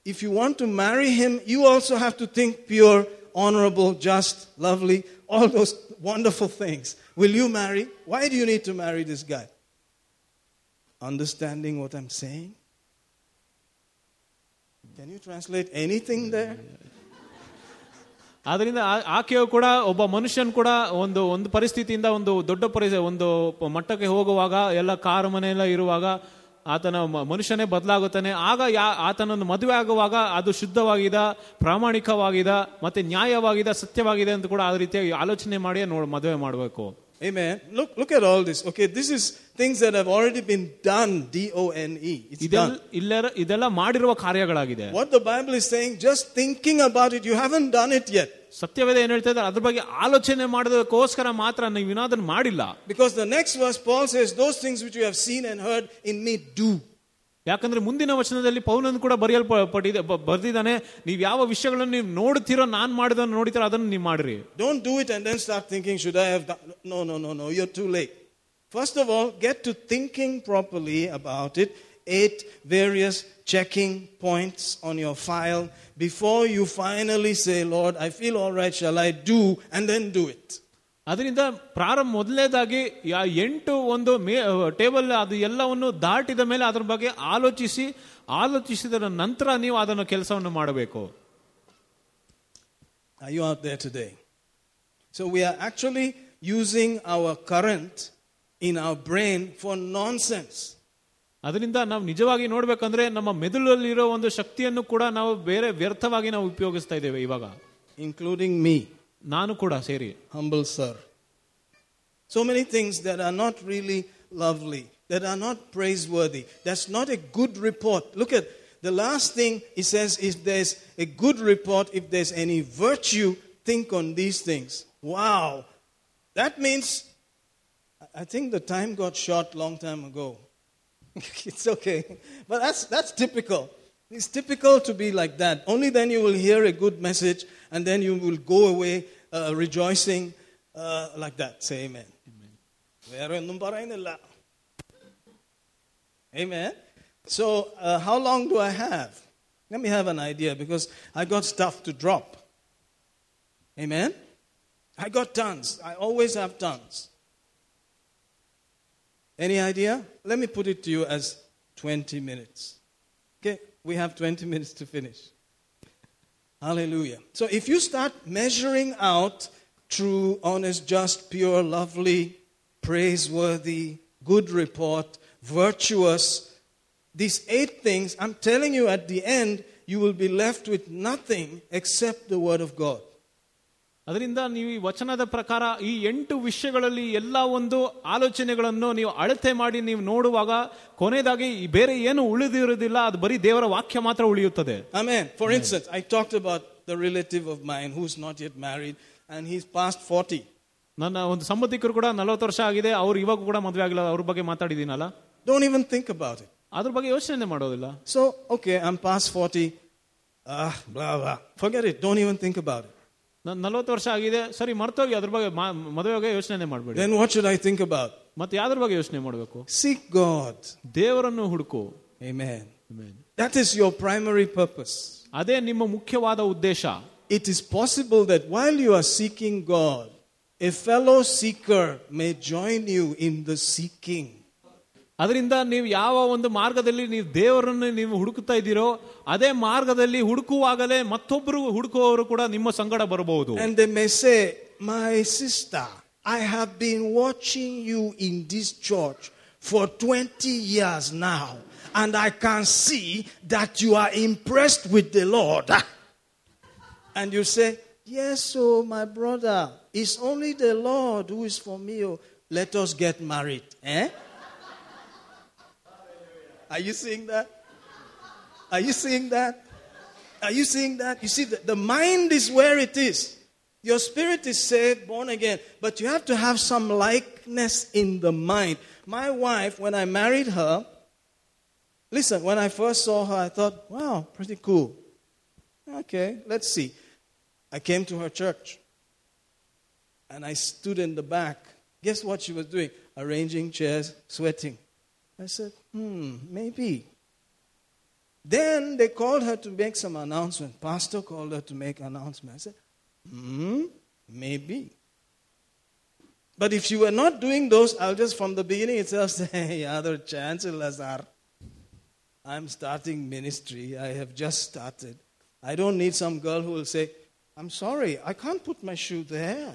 If you want to marry him, you also have to think pure, honorable, just, lovely, all those wonderful things. Will you marry? Why do you need to marry this guy? Understanding what I'm saying? Can you translate anything there? ಆದ್ರಿಂದ ಆಕೆಯು ಕೂಡ ಒಬ್ಬ ಮನುಷ್ಯನ್ ಕೂಡ ಒಂದು ಒಂದು ಪರಿಸ್ಥಿತಿಯಿಂದ ಒಂದು ದೊಡ್ಡ ಪರಿಸ್ಥಿತಿ ಒಂದು ಮಟ್ಟಕ್ಕೆ ಹೋಗುವಾಗ ಎಲ್ಲ ಕಾರು ಮನೆಯೆಲ್ಲ ಇರುವಾಗ ಆತನ ಮನುಷ್ಯನೇ ಬದಲಾಗುತ್ತಾನೆ ಆಗ ಯಾ ಆತನನ್ನು ಮದುವೆ ಆಗುವಾಗ ಅದು ಶುದ್ಧವಾಗಿದೆ ಪ್ರಾಮಾಣಿಕವಾಗಿದೆ ಮತ್ತೆ ನ್ಯಾಯವಾಗಿದೆ ಸತ್ಯವಾಗಿದೆ ಅಂತ ಕೂಡ ಆ ರೀತಿಯಾಗಿ ಆಲೋಚನೆ ಮಾಡಿ ನೋಡ್ ಮದುವೆ ಮಾಡಬೇಕು Amen. Look look at all this. Okay, this is things that have already been done. D O N E. It's ಇದೆಲ್ಲ done. ಇಲ್ಲೆಲ್ಲ ಇದೆಲ್ಲ ಮಾಡಿರುವ ಕಾರ್ಯಗಳಾಗಿದೆ What the Bible is saying, just thinking about it, you haven't done it yet. ಸತ್ಯವೇದ ಏನ್ ಹೇಳ್ತಾ ಇದ್ದಾರೆ ಅದ್ರ ಬಗ್ಗೆ ಆಲೋಚನೆ ಮಾಡೋದಕ್ಕೋಸ್ಕರ ಮಾತ್ರ ನೀವು ಇನ್ನದನ್ನ ಮಾಡಿಲ್ಲ Because the next verse, Paul says, Those things which you have seen and heard in me, do. ಯಾಕಂದ್ರೆ ಮುಂದಿನ ವಚನದಲ್ಲಿ ಪೌಲನು ಕೂಡ ಬರೆಯಲ್ಪಟ್ಟಿದೆ ಬ- ಬರ್ದಿದ್ದಾನೆ ನೀವು ಯಾವ ವಿಷಯಗಳನ್ನು ನೀವು ನೋಡ್ತೀರೋ ನಾನ್ ಮಾಡಿದನ್ನು ನೋಡ್ತೀರೋ ಅದನ್ನು ನೀವು ಮಾಡ್ರಿ Don't do it and then start thinking, Should I have done? No, no, no, no. You're too late. First of all, get to thinking properly about it. Eight various checking points on your file before you finally say, Lord, I feel all right. Shall I do? And then do it. ಅದರಿಂದ ಪ್ರಾರಂಭ ಮೊದಲನೇದಾಗಿ ಯಾ ಎಂಟು ಒಂದು May table ಅದು ಎಲ್ಲವನ್ನು ದಾಟಿದ ಮೇಲೆ ಅದ್ರ ಬಗ್ಗೆ ಆಲೋಚಿಸಿ ಆಲೋಚಿಸಿದ ನಂತರ ನೀವು ಅದನ್ನು ಕೆಲಸವನ್ನು ಮಾಡಬೇಕು Are you out there today? So we are actually using our current in our brain for nonsense. ಅದರಿಂದ ನಾವು ನಿಜವಾಗಿ ನೋಡ್ಬೇಕಂದ್ರೆ ನಮ್ಮ ಮೆದುಳಲ್ಲಿರೋ ಒಂದು ಶಕ್ತಿಯನ್ನು ಕೂಡ ನಾವು ಬೇರೆ ವ್ಯರ್ಥವಾಗಿ ನಾವು ಉಪಯೋಗಿಸ್ತಾ ಇದ್ದೇವೆ ಇವಾಗ including me, ನಾನು ಕೂಡ ಸೇರಿ humble sir. So many things that are not really lovely, that are not praiseworthy. That's not a good report. Look at the last thing he says if there's a good report, if there's any virtue, think on these things. Wow. That means I think the time got short long time ago. it's okay. But that's, that's typical. It's typical to be like that. Only then you will hear a good message and then you will go away uh, rejoicing uh, like that. Say amen. Amen. Amen. So, uh, how long do I have? Let me have an idea because I got stuff to drop. Amen. I got tons. I always have tons. Any idea? Let me put it to you as 20 minutes. Okay, we have 20 minutes to finish. Hallelujah. So if you start measuring out true, honest, just, pure, lovely, praiseworthy, good report, virtuous, these eight things, I'm telling you at the end, you will be left with nothing except the Word of God. ಅದರಿಂದ ನೀವು ಈ ವಚನದ ಪ್ರಕಾರ ಈ ಎಂಟು ವಿಷಯಗಳಲ್ಲಿ ಎಲ್ಲ ಒಂದು ಆಲೋಚನೆಗಳನ್ನು ನೀವು ಅಳತೆ ಮಾಡಿ ನೀವು ನೋಡುವಾಗ ಕೊನೆಯದಾಗಿ ಬೇರೆ ಏನು ಉಳಿದಿರುವುದಿಲ್ಲ ಅದು ಬರೀ ದೇವರ ವಾಕ್ಯ ಮಾತ್ರ ಉಳಿಯುತ್ತದೆ. For instance I talk about the relative of mine who not yet married and he is past forty ನನ್ನ ಒಂದು ಸಂಬಂಧಿಕರು ಕೂಡ ನಲವತ್ತು ವರ್ಷ ಆಗಿದೆ ಅವರು ಇವಾಗ ಕೂಡ ಮದುವೆ ಆಗಿಲ್ಲ ಅವ್ರ ಬಗ್ಗೆ ಮಾತಾಡಿದೀನಲ್ಲ don't even think about it ಅದ್ರ ಬಗ್ಗೆ ಯೋಚನೆ ಮಾಡೋದಿಲ್ಲ. So okay I am pass forty forget it don't even think about it ನಲವತ್ತು ವರ್ಷ ಆಗಿದೆ ಸರಿ ಮರ್ತೋಗಿ ಅದ್ರ ಬಗ್ಗೆ ಮಾ- ಮದುವೆ ಬಗ್ಗೆ ಯೋಚನೆ ಮಾಡಬೇಡಿ Then what should I think about? ಮತ್ತೆ ಯಾವ್ದ್ರ ಬಗ್ಗೆ ಯೋಚನೆ ಮಾಡಬೇಕು Seek God. ದೇವರನ್ನು ಹುಡುಕು Amen. Amen. That is your primary purpose. ಅದೇ ನಿಮ್ಮ ಮುಖ್ಯವಾದ ಉದ್ದೇಶ It is possible that while you are seeking God, a fellow seeker may join you in the seeking. ಅದರಿಂದ ನೀವು ಯಾವ ಒಂದು ಮಾರ್ಗದಲ್ಲಿ ನೀವು ದೇವರನ್ನು ನೀವು ಹುಡುಕ್ತಾ ಇದ್ದೀರೋ ಅದೇ ಮಾರ್ಗದಲ್ಲಿ ಹುಡುಕುವಾಗಲೇ ಮತ್ತೊಬ್ಬರು ಹುಡುಕುವವರು ಕೂಡ ನಿಮ್ಮ ಸಂಗಡ ಬರಬಹುದು And they may say, My sister, I have been watching you in this church for 20 years now, and I can see that you are impressed with the Lord. And you say, Yes, so my brother, it's only the Lord who is for me. Oh, are you seeing that? Are you seeing that? Are you seeing that? You see, the, the mind is where it is. Your spirit is saved, born again, but you have to have some likeness in the mind. My wife, when I married her, listen, when I first saw her, I thought, wow, pretty cool. Okay, let's see. I came to her church and I stood in the back. Guess what she was doing? Arranging chairs, sweating. I said, hmm, maybe. Then they called her to make some announcement. Pastor called her to make announcement. I said, hmm, maybe. But if you were not doing those, I'll just from the beginning itself say, other chancellors are. I'm starting ministry. I have just started. I don't need some girl who will say, I'm sorry, I can't put my shoe there.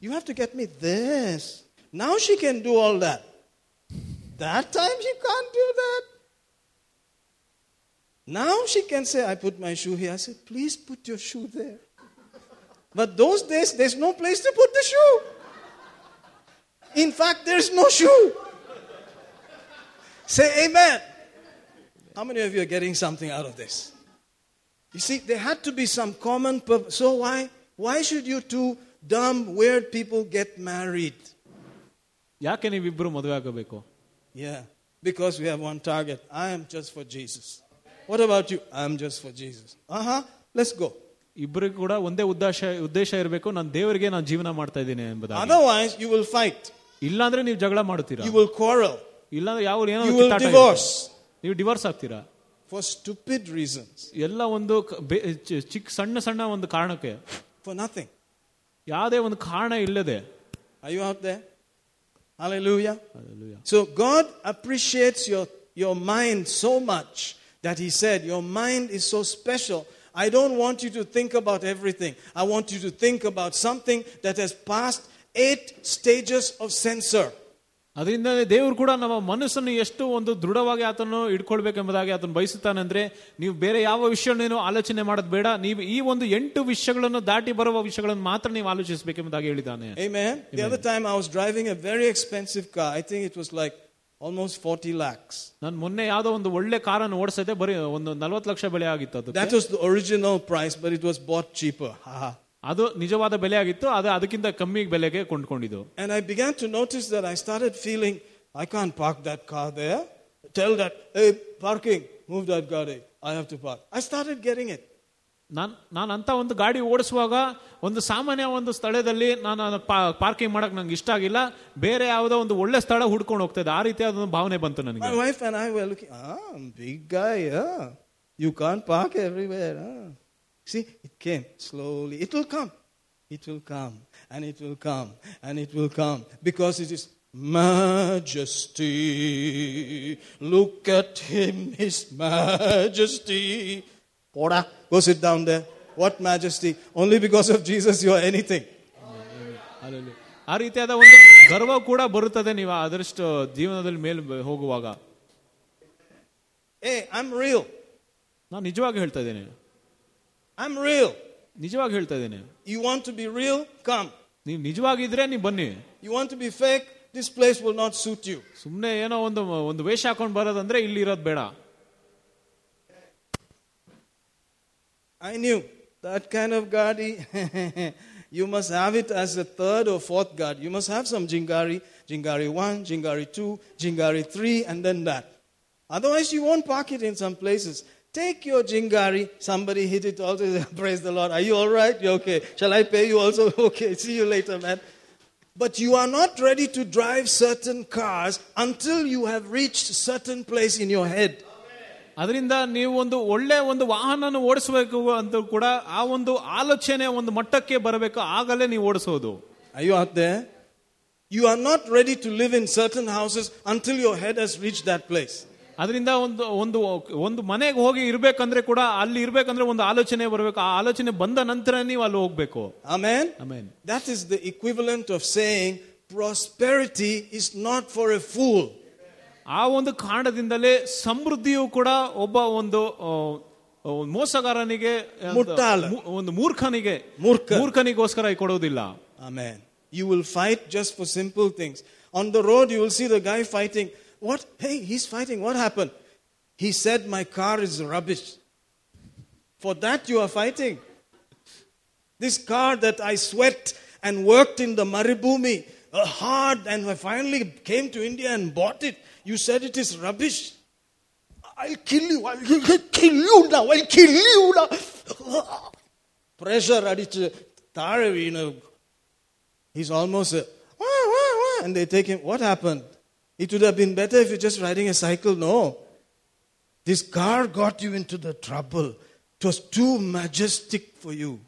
You have to get me this. Now she can do all that. That time she can't do that. Now she can say, I put my shoe here. I said, please put your shoe there. But those days, there's no place to put the shoe. In fact, there's no shoe. Say amen. How many of you are getting something out of this? You see, there had to be some common purpose. So why? Why should you two dumb, weird people get married? ಯಾಕೆ ನೀವಿಬ್ರು ಮದುವೆ ಆಗಬೇಕು Yeah, because we have one target. I am just for Jesus. What about you? I'm just for Jesus. Uh huh. Let's go. ಇಬ್ಬರಿಗೂ ಕೂಡ ಒಂದೇ ಉದ್ದೇಶ ಉದ್ದೇಶ ಇರಬೇಕು ನಾನು ದೇವರಿಗೆ ನಾನು ಜೀವನ ಮಾಡ್ತಾ ಇದ್ದೀನಿ ಎಂಬುದಾಗಿ Otherwise, you will fight. ಇಲ್ಲಾಂದ್ರೆ ನೀವು ಜಗಳ ಮಾಡುತ್ತೀರಾ You will quarrel ಇಲ್ಲಾಂದ್ರೆ ಯಾವ ಏನೋ You will ಕಿತ್ತಾಟ divorce. ಇರುತ್ತೆ. ನೀವು ಡಿವೋರ್ಸ್ ಆಗ್ತೀರಾ for stupid reasons, ಎಲ್ಲ ಒಂದು ಕ- ಬೆ- ಚಿ- ಚಿಕ್ಕ ಸಣ್ಣ ಸಣ್ಣ ಒಂದು ಕಾರಣಕ್ಕೆ for nothing. ಯಾವುದೇ ಒಂದು ಕಾರಣ ಇಲ್ಲದೆ Are you out there? Hallelujah. Hallelujah. So God appreciates your, your mind so much that He said, Your mind is so special. I don't want you to think about everything. I want you to think about something that has passed eight stages of censor. ಅದರಿಂದ ದೇವರು ಕೂಡ ನಮ್ಮ ಮನಸ್ಸನ್ನು ಎಷ್ಟು ಒಂದು ದೃಢವಾಗಿ ಆತನು ಇಟ್ಕೊಳ್ಬೇಕೆಂಬುದಾಗಿ ಆತನು ಬಯಸುತ್ತಾನೆ ಅಂದ್ರೆ ನೀವು ಬೇರೆ ಯಾವ ವಿಷಯನೇನು ಆಲೋಚನೆ ಮಾಡೋದು ಬೇಡ ನೀವು ಈ ಒಂದು ಎಂಟು ವಿಷಯಗಳನ್ನು ದಾಟಿ ಬರುವ ವಿಷಯಗಳನ್ನು ಮಾತ್ರ ನೀವು ಆಲೋಚಿಸಬೇಕೆಂಬುದಾಗಿ ಹೇಳಿದ್ದಾನೆ Amen. The other time I was driving a very expensive car. I think it was like almost 40 lakhs. ನಾನು ಮೊನ್ನೆ ಯಾವುದೋ ಒಂದು ಒಳ್ಳೆ ಕಾರನ್ನು ಓಡಿಸಿದೆ ಬರೀ ಒಂದು ನಲ್ವತ್ತು ಲಕ್ಷ ಬೆಲೆ ಆಗಿತ್ತು ಅದು That was the original price, but it was bought cheaper. Haha. ಅದು ನಿಜವಾದ ಬೆಲೆ ಆಗಿತ್ತು ಅದು ಅದಕ್ಕಿಂತ ಕಮ್ಮಿ ಬೆಲೆಗೆ ಕೊಂಡ್ಕೊಂಡಿದ್ದು And I began to notice that I started feeling, I can't park that car there. Tell that, hey, parking, move that car. I have to park. I started getting it. ನಾನು ನಾನು ಅಂತ ಒಂದು ಗಾಡಿ ಓಡಿಸುವಾಗ ಒಂದು ಸಾಮಾನ್ಯ ಒಂದು ಸ್ಥಳದಲ್ಲಿ ನಾನು ಪಾರ್ಕಿಂಗ್ ಮಾಡಕ್ ನಂಗೆ ಇಷ್ಟ ಆಗಿಲ್ಲ ಬೇರೆ ಯಾವುದೋ ಒಂದು ಒಳ್ಳೆ ಸ್ಥಳ ಹುಡ್ಕೊಂಡು ಹೋಗ್ತಾ ಇದೆ ಆ ರೀತಿಯಾದ ಒಂದು ಭಾವನೆ ಬಂತು ನನಗೆ My wife and I were looking, ah, big guy, yeah. You can't park everywhere. Ah. See, it came slowly. It will come. It will come. And it will come. And it will come. Because it is majesty. Look at him, his majesty. Poda, go sit down there. What majesty? Only because of Jesus you are anything. Hallelujah. ಆ ರೀತಿಯಾದ ಒಂದು ಗರ್ವ ಕೂಡ ಬರುತ್ತದೆ ನೀವು ಅದರಷ್ಟು ಜೀವನದಲ್ಲಿ ಮೇಲೆ ಹೋಗುವಾಗ Hey, I'm real. ನಾನು ನಿಜವಾಗಿ ಹೇಳ್ತಾ ಇದ್ದೇನೆ I'm real. ನಿಜವಾಗಿ ಹೇಳ್ತಾ ಇದ್ದೇನೆ You want to be real? Come. ನೀವು ನಿಜವಾಗಿದ್ರೆ ನೀವು ಬನ್ನಿ You want to be fake? This place will not suit you. ಸುಮ್ಮನೆ ಏನೋ ಒಂದು ಒಂದು ವೇಷ ಹಾಕೊಂಡು ಬರೋದಂದ್ರೆ ಇಲ್ಲಿ ಇರೋದು ಬೇಡ I knew that kind of gadi. you must have it as a third or fourth guard. You must have some jingari, jingari one, jingari two, jingari three, and then that. Otherwise, you won't park it in some places. Take your jingari. Somebody hit it also. Praise the Lord. Are you all right? You okay? Shall I pay you also? Okay. See you later, man. But you are not ready to drive certain cars until you have reached certain place in your head. ಅದರಿಂದ ನೀವು ಒಂದು ಒಳ್ಳೆ ಒಂದು ವಾಹನ ಓಡಿಸಬೇಕು ಅಂತ ಕೂಡ ಆ ಒಂದು ಆಲೋಚನೆ ಒಂದು ಮಟ್ಟಕ್ಕೆ ಬರಬೇಕು ಆಗಲೇ ನೀವು ಓಡಿಸೋದು Are you out there? You are not ready to live in certain houses until your head has reached that place. ಅದರಿಂದ ಒಂದು ಒಂದು ಒಂದು ಮನೆಗೆ ಹೋಗಿ ಇರಬೇಕಂದ್ರೆ ಕೂಡ ಅಲ್ಲಿ ಇರಬೇಕಂದ್ರೆ ಒಂದು ಆಲೋಚನೆ ಬರಬೇಕು. ಆ ಆಲೋಚನೆ ಬಂದ ನಂತರ ನೀವು ಅಲ್ಲಿ ಹೋಗಬೇಕು. Amen amen that is the equivalent of saying prosperity is not for a fool ಆ ಒಂದು ಕಾರಣದಿಂದಲೇ ಸಮೃದ್ಧಿಯು ಕೂಡ ಒಬ್ಬ ಒಂದು ಮೋಸಗಾರನಿಗೆ ಒಂದು ಮೂರ್ಖನಿಗೆ ಮೂರ್ಖ. ಮೂರ್ಖನಿಗೋಸ್ಕರ ಕೊಡೋದಿಲ್ಲ. Amen you will fight just for simple things on the road you will see the guy fighting What? Hey, he's fighting. What happened? He said, My car is rubbish. For that you are fighting. This car that I sweat and worked in the Maribumi uh, hard and I finally came to India and bought it. You said it is rubbish. I'll kill you. I'll kill you now. I'll kill you now. Pressure അടിച്ച് you know. He's almost a, wah, wah, wah. and they take him. What happened? It would have been better if you're just riding a cycle. No. This car got you into the trouble. It was too majestic for you.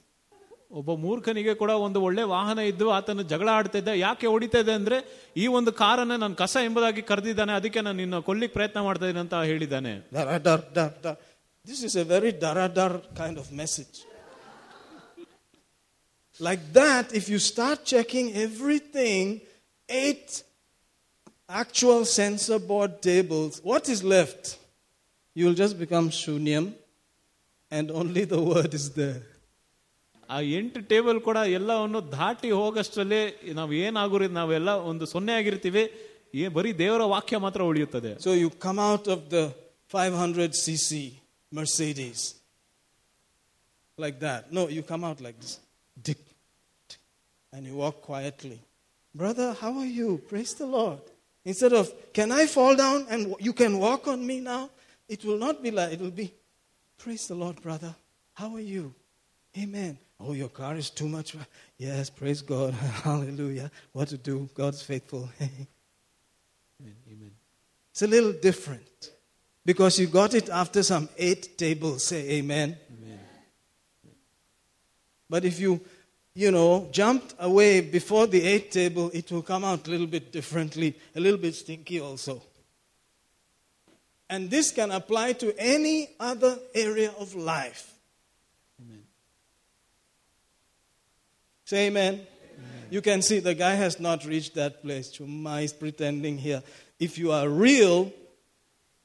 ಒಬ್ಬ ಮೂರ್ಖನಿಗೆ ಕೂಡ ಒಂದು ಒಳ್ಳೆ ವಾಹನ ಇದ್ದು ಆತನು ಜಗಳ ಆಡ್ತಾ ಇದ್ದ ಯಾಕೆ ಹೊಡಿತಾ ಇದೆ ಅಂದ್ರೆ ಈ ಒಂದು ಕಾರನ್ನ ನಾನು ಕಸ ಎಂಬುದಾಗಿ ಕರೆದಿದ್ದಾನೆ ಅದಕ್ಕೆ ನಾನು ನಿನ್ನ ಕೊಲ್ಲಿಕ್ ಪ್ರಯತ್ನ ಮಾಡ್ತಾ ಇದ್ದೀನಿ ಅಂತ ಹೇಳಿದ್ದಾನೆ Dar, dar, dar, dar. This is a very daradar kind of message. Like that, if you actual censor board tables, what is left? You'll just become shunyam, and only the word is there. ಆ ಎಂಟು table ಕೂಡ ಎಲ್ಲವನ್ನು ದಾಟಿ ಹೋಗಷ್ಟರಲ್ಲೇ ನಾವು ಏನಾಗುರಿ ನಾವೆಲ್ಲ ಒಂದು ಸೊನ್ನೆ ಆಗಿರ್ತೀವಿ ಏ ಬರೀ ದೇವರ ವಾಕ್ಯ ಮಾತ್ರ ಉಳಿಯುತ್ತದೆ So you come out of the 500cc Mercedes like that. No, you come out like this. Dick, dick, and you walk quietly. Brother, how are you? Praise the Lord. Instead of, can I fall down and you can walk on me now? It will not be like, it will be, praise the Lord, brother. How are you? Amen. Oh, your car is too much. Yes, praise God. Hallelujah. What to do? God's faithful. Amen. Amen. It's a little different because you got it after some eight tables. Say amen. amen. But if you, you know, jumped away before the eighth table, it will come out a little bit differently, a little bit stinky also. And this can apply to any other area of life. Say amen. You can see the guy has not reached that place. Chumma is pretending here. If you are real,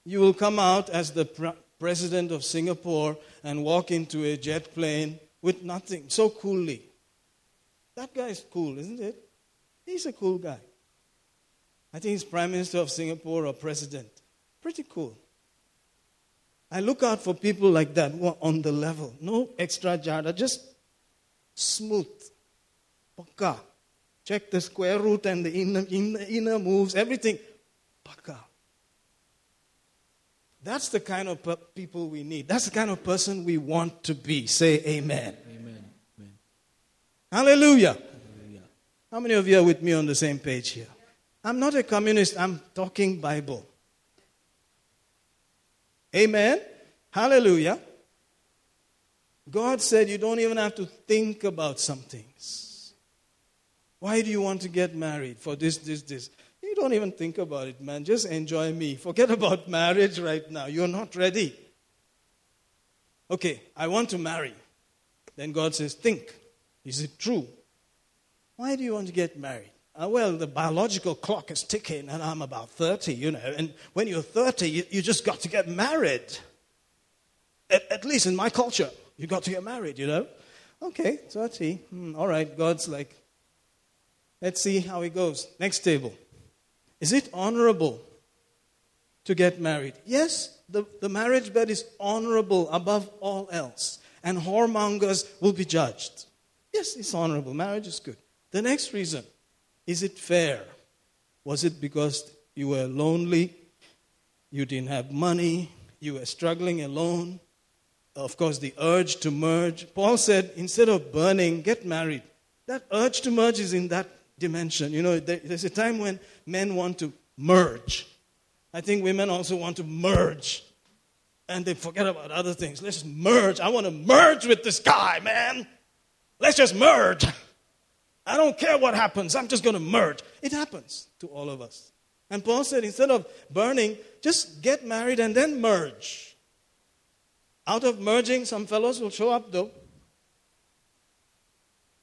you will come out as the pr- president of Singapore and walk into a jet plane with nothing, so coolly. That guy is cool, isn't it? He's a cool guy. I think he's prime minister of Singapore or president. Pretty cool. I look out for people like that who are on the level. No extra jada, just smooth. Paka. Check the square root and the inner, inner, inner moves, everything. Paka. That's the kind of pe- people we need. That's the kind of person we want to be. Say. Amen. Amen. Hallelujah. How many of you are with me on the same page here? I'm not a communist, I'm talking Bible. Amen. Hallelujah. God said you don't even have to think about some things. Why do you want to get married? For this, this, this. You don't even think about it, man. Just enjoy me. Forget about marriage right now. You're not ready. Okay, I want to marry. Then God says, Think. Is it true? Why do you want to get married? Uh, well, the biological clock is ticking, and I'm about 30, you know. And when you're 30, you, you just got to get married. At, at least in my culture, you got to get married, you know. Okay, 30. Hmm, all right, God's like, let's see how it goes. Next table. Is it honorable to get married? Yes, the, the marriage bed is honorable above all else, and whoremongers will be judged. Yes, it's honorable. Marriage is good. The next reason is it fair? Was it because you were lonely? You didn't have money? You were struggling alone? Of course, the urge to merge. Paul said, instead of burning, get married. That urge to merge is in that dimension. You know, there's a time when men want to merge. I think women also want to merge. And they forget about other things. Let's merge. I want to merge with this guy, man. Let's just merge. I don't care what happens. I'm just going to merge. It happens to all of us. And Paul said, instead of burning, just get married and then merge. Out of merging, some fellows will show up though.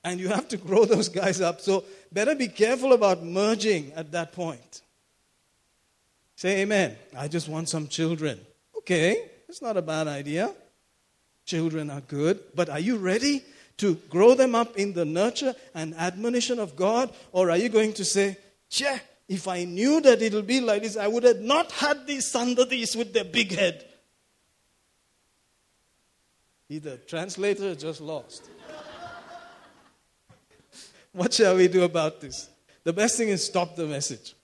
And you have to grow those guys up. So better be careful about merging at that point. Say amen. I just want some children. Okay, that's not a bad idea. Children are good. But are you ready to grow them up in the nurture and admonition of God? Or are you going to say, Che, if I knew that it'll be like this, I would have not had these sandadis with their big head. Either translator just lost. what shall we do about this? The best thing is stop the message.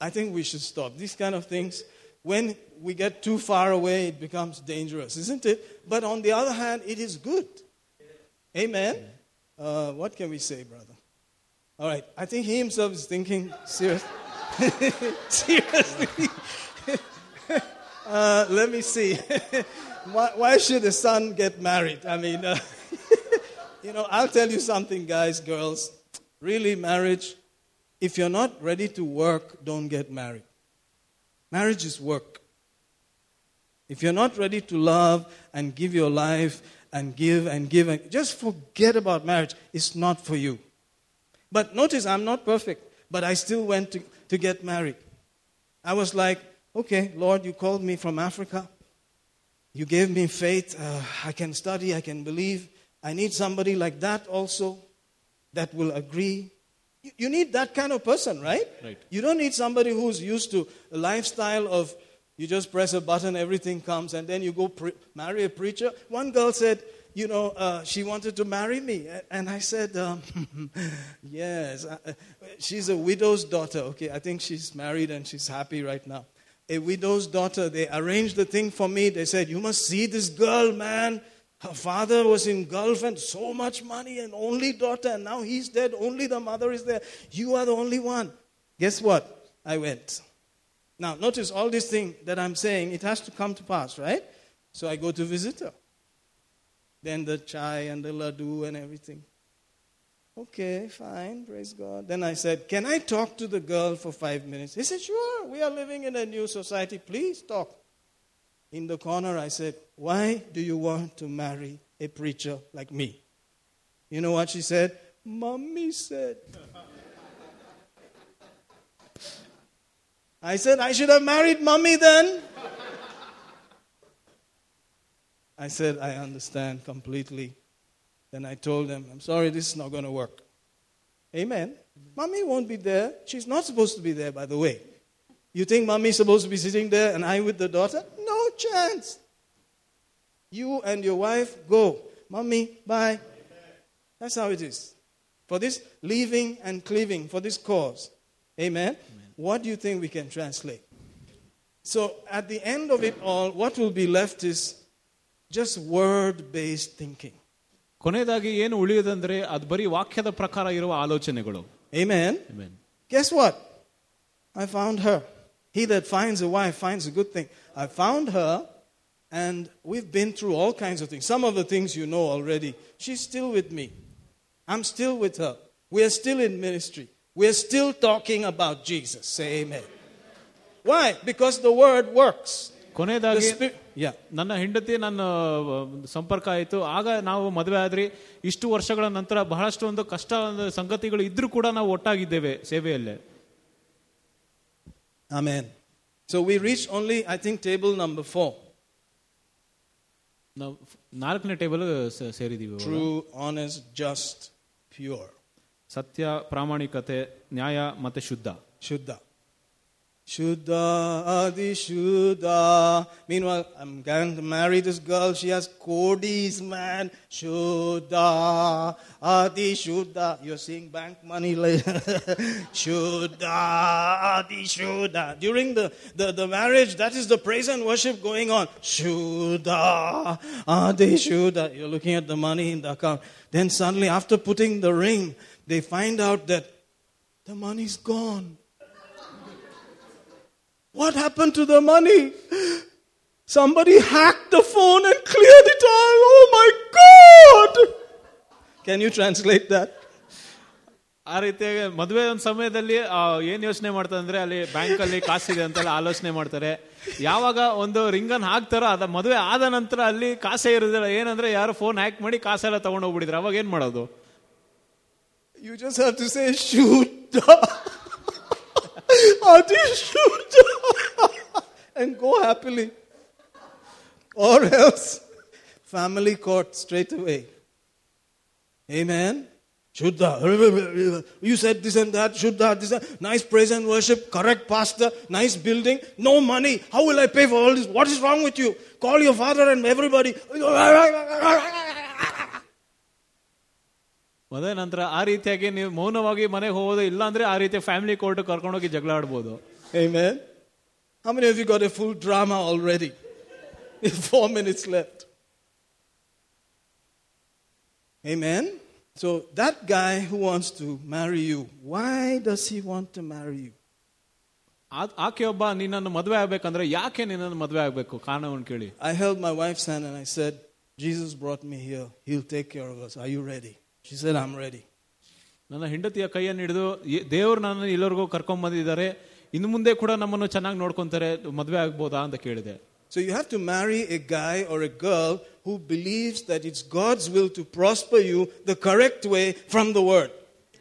I think we should stop. These kind of things, when we get too far away, it becomes dangerous, isn't it? But on the other hand, it is good. Amen? Uh, what can we say, brother? All right, I think he himself is thinking seriously. seriously. uh, let me see. why, why should a son get married? I mean, uh, you know, I'll tell you something, guys, girls. Really, marriage, if you're not ready to work, don't get married. Marriage is work. If you're not ready to love and give your life and give and give and just forget about marriage. It's not for you. But notice, I'm not perfect, but I still went to, to get married. I was like, okay, Lord, you called me from Africa. You gave me faith. Uh, I can study, I can believe. I need somebody like that also that will agree. You, need that kind of person, right? Right. You don't need somebody who's used to a lifestyle of you just press a button, everything comes, and then you go pre- marry a preacher. One girl said, you know, uh, she wanted to marry me. And I said, um, yes. Uh, uh, she's a widow's daughter. Okay, I think she's married and she's happy right now. A widow's daughter. They arranged the thing for me. They said, you must see this girl, man. Her father was engulfed and so much money, and only daughter, and now he's dead. Only the mother is there. You are the only one. Guess what? I went. Now, notice all this thing that I'm saying, it has to come to pass, right? So I go to visit her. Then the chai and the laddu and everything. Okay, fine, praise God. Then I said, Can I talk to the girl for five minutes? He said, Sure, we are living in a new society. Please talk. In the corner, I said, Why do you want to marry a preacher like me? You know what she said? Mommy said. I said, I should have married mommy then. I said, I understand completely. Then I told them, I'm sorry, this is not going to work. Amen. Mommy won't be there. She's not supposed to be there, by the way. You think mommy's supposed to be sitting there and I with the daughter? No chance. You and your wife go. Mommy, bye. That's how it is. For this leaving and cleaving, for this cause. Amen? What do you think we can translate? So at the end of it all, what will be left is just word based thinking. ಕೊನೆಯದಾಗಿ ಏನು ಉಳಿಯುವುದಂದ್ರೆ ಅದು ಬರೀ ವಾಕ್ಯದ ಪ್ರಕಾರ ಇರುವ ಆಲೋಚನೆಗಳು Amen? Amen. Guess what? I found her. He that finds a wife finds a good thing. I found her, and we've been through all kinds of things. Some of the things you know already. She's still with me. I'm still with her. We are still in ministry. We are still talking about Jesus. Say amen. Why? Because the word works. The ಕೊನೆಯದಾಗಿ spirit, yeah. ನನ್ನ ಹೆಂಡತಿ ನನ್ನ ಆ, ಸಂಪರ್ಕ ಆಯಿತು ಆಗ ನಾವು ಮದುವೆ ಆದ್ರಿ ಇಷ್ಟು ವರ್ಷಗಳ ನಂತರ ಬಹಳಷ್ಟು ಒಂದು ಕಷ್ಟ ಒಂದು ಸಂಗತಿಗಳು ಇದ್ರೂ ಕೂಡ ನಾವು ಒಟ್ಟಾಗಿದ್ದೇವೆ ಸೇವೆಯಲ್ಲೇ Amen. So we reached only, I think, table number four. ನಾವು ನಾಲ್ಕನೇ ಟೇಬಲ್ ಸೇರಿದೀವಿ ಇವಾಗ. True, honest, just, pure. ಸತ್ಯ ಪ್ರಾಮಾಣಿಕತೆ ನ್ಯಾಯ ಮತ್ತೆ ಶುದ್ಧ Shuddha. Shuddha, Adi Shuddha. Meanwhile, I'm going to marry this girl. She has kodis, man. Shuddha, Adi Shuddha. You're seeing bank money later. Shuddha, Adi Shuddha. During the, the, the marriage, that is the praise and worship going on. Shuddha, Adi Shuddha. You're looking at the money in the account. Then suddenly, after putting the ring, they find out that the money's gone. What happened to the money? Somebody hacked the phone and cleared it all. Oh my God! Can you translate that? ಆ ರೀತಿಯಾಗಿ ಮದುವೆ ಒಂದು ಸಮಯದಲ್ಲಿ ಏನು ಯೋಚನೆ ಮಾಡ್ತಾರೆ ಅಂದರೆ ಅಲ್ಲಿ ಬ್ಯಾಂಕಲ್ಲಿ ಕಾಸಿದೆ ಅಂತೆಲ್ಲ ಆಲೋಚನೆ ಮಾಡ್ತಾರೆ ಯಾವಾಗ ಒಂದು ರಿಂಗನ್ನು ಹಾಕ್ತಾರೋ ಅದ ಮದುವೆ ಆದ ನಂತರ ಅಲ್ಲಿ ಕಾಸೇ ಇರೋದಿಲ್ಲ ಏನಂದರೆ ಯಾರು ಫೋನ್ ಹ್ಯಾಕ್ ಮಾಡಿ ಕಾಸೆಲ್ಲ ತಗೊಂಡು ಹೋಗ್ಬಿಟ್ಟಿದ್ರೆ ಅವಾಗ ಏನು ಮಾಡೋದು you just have to say, shoot. Adi, shoot. and go happily. Or else, family court straight away. Amen. Shuddha. You said this and that. Shuddha. This and, nice praise and worship. Correct pastor. Nice building. No money. How will I pay for all this? What is wrong with you? Call your father and everybody. ಮದುವೆ ನಂತರ ಆ ರೀತಿಯಾಗಿ ನೀವು ಮೌನವಾಗಿ ಮನೆಗೆ ಹೋಗೋದು ಇಲ್ಲಾಂದ್ರೆ ಆ ರೀತಿ ಫ್ಯಾಮಿಲಿ ಕೋರ್ಟ್ ಕರ್ಕೊಂಡೋಗಿ ಜಗಳ ಆಡ್ಬೋದು Amen. How many of you got a full drama already? Four minutes left. Amen. So that guy who wants to marry you, why does he want to marry you? ಆ- ಆಕೆ ಒಬ್ಬ ನಿನ್ನನ್ನು ಮದುವೆ ಆಗ್ಬೇಕಂದ್ರೆ ಯಾಕೆ ನಿನ್ನನ್ನು ಮದುವೆ ಆಗ್ಬೇಕು ಕಾರಣವನ್ನು ಕೇಳಿ I held my wife's hand and I said, Jesus brought me here. He'll take care of us. Are you ready? She said, I'm ready. ನನ್ನ ಹೆಂಡತಿಯ ಕೈಯನ್ನು ಹಿಡಿದು "ಏ- ದೇವರು ನನ್ನನ್ನು ಇಲ್ಲರಿಗೂ ಕರ್ಕೊಂಡ್ ಬಂದಿದ್ದಾರೆ ಇನ್ನು ಮುಂದೆ ಕೂಡ ನಮ್ಮನ್ನು ಚೆನ್ನಾಗಿ ನೋಡ್ಕೊಂತಾರೆ ಮದುವೆ ಆಗ್ಬೋದಾ ಅಂತ ಕೇಳಿದೆ So you have to marry a guy or a girl who believes that it's God's will to prosper you the correct way from the word.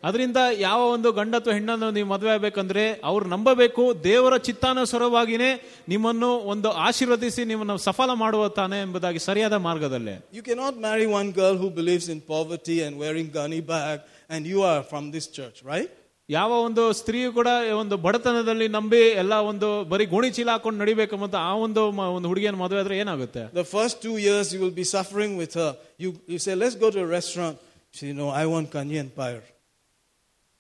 ಅದರಿಂದ ಯಾವ ಒಂದು ಗಂಡ ಅಥವಾ ಹೆಣ್ಣನ್ನು ನೀವು ಮದುವೆ ಆಗ್ಬೇಕಂದ್ರೆ ಅವ್ರು ನಂಬಬೇಕು ದೇವರ ಚಿತ್ತಾನುಸಾರವಾಗಿನೇ ನಿಮ್ಮನ್ನು ಒಂದು ಆಶೀರ್ವದಿಸಿ ನಿಮ್ಮನ್ನು ಸಫಲ ಮಾಡುವ ತಾನೆ ಎಂಬುದಾಗಿ ಸರಿಯಾದ ಮಾರ್ಗದಲ್ಲೇ You cannot marry one girl who believes in poverty and wearing gunny bag and you are from this church, right? ಯಾವ ಒಂದು ಸ್ತ್ರೀಯು ಕೂಡ ಒಂದು ಬಡತನದಲ್ಲಿ ನಂಬಿ ಎಲ್ಲ ಒಂದು ಬರೀ ಗೋಣಿ ಚೀಲ ಹಾಕೊಂಡು ನಡಿಬೇಕು ಮತ್ತು ಆ ಒಂದು ಮ- ಒಂದು ಹುಡುಗಿಯನ್ನು ಮದುವೆ ಆದ್ರೆ ಏನಾಗುತ್ತೆ The first two years you will be suffering with her. You, you say, let's go to a restaurant. She say, no,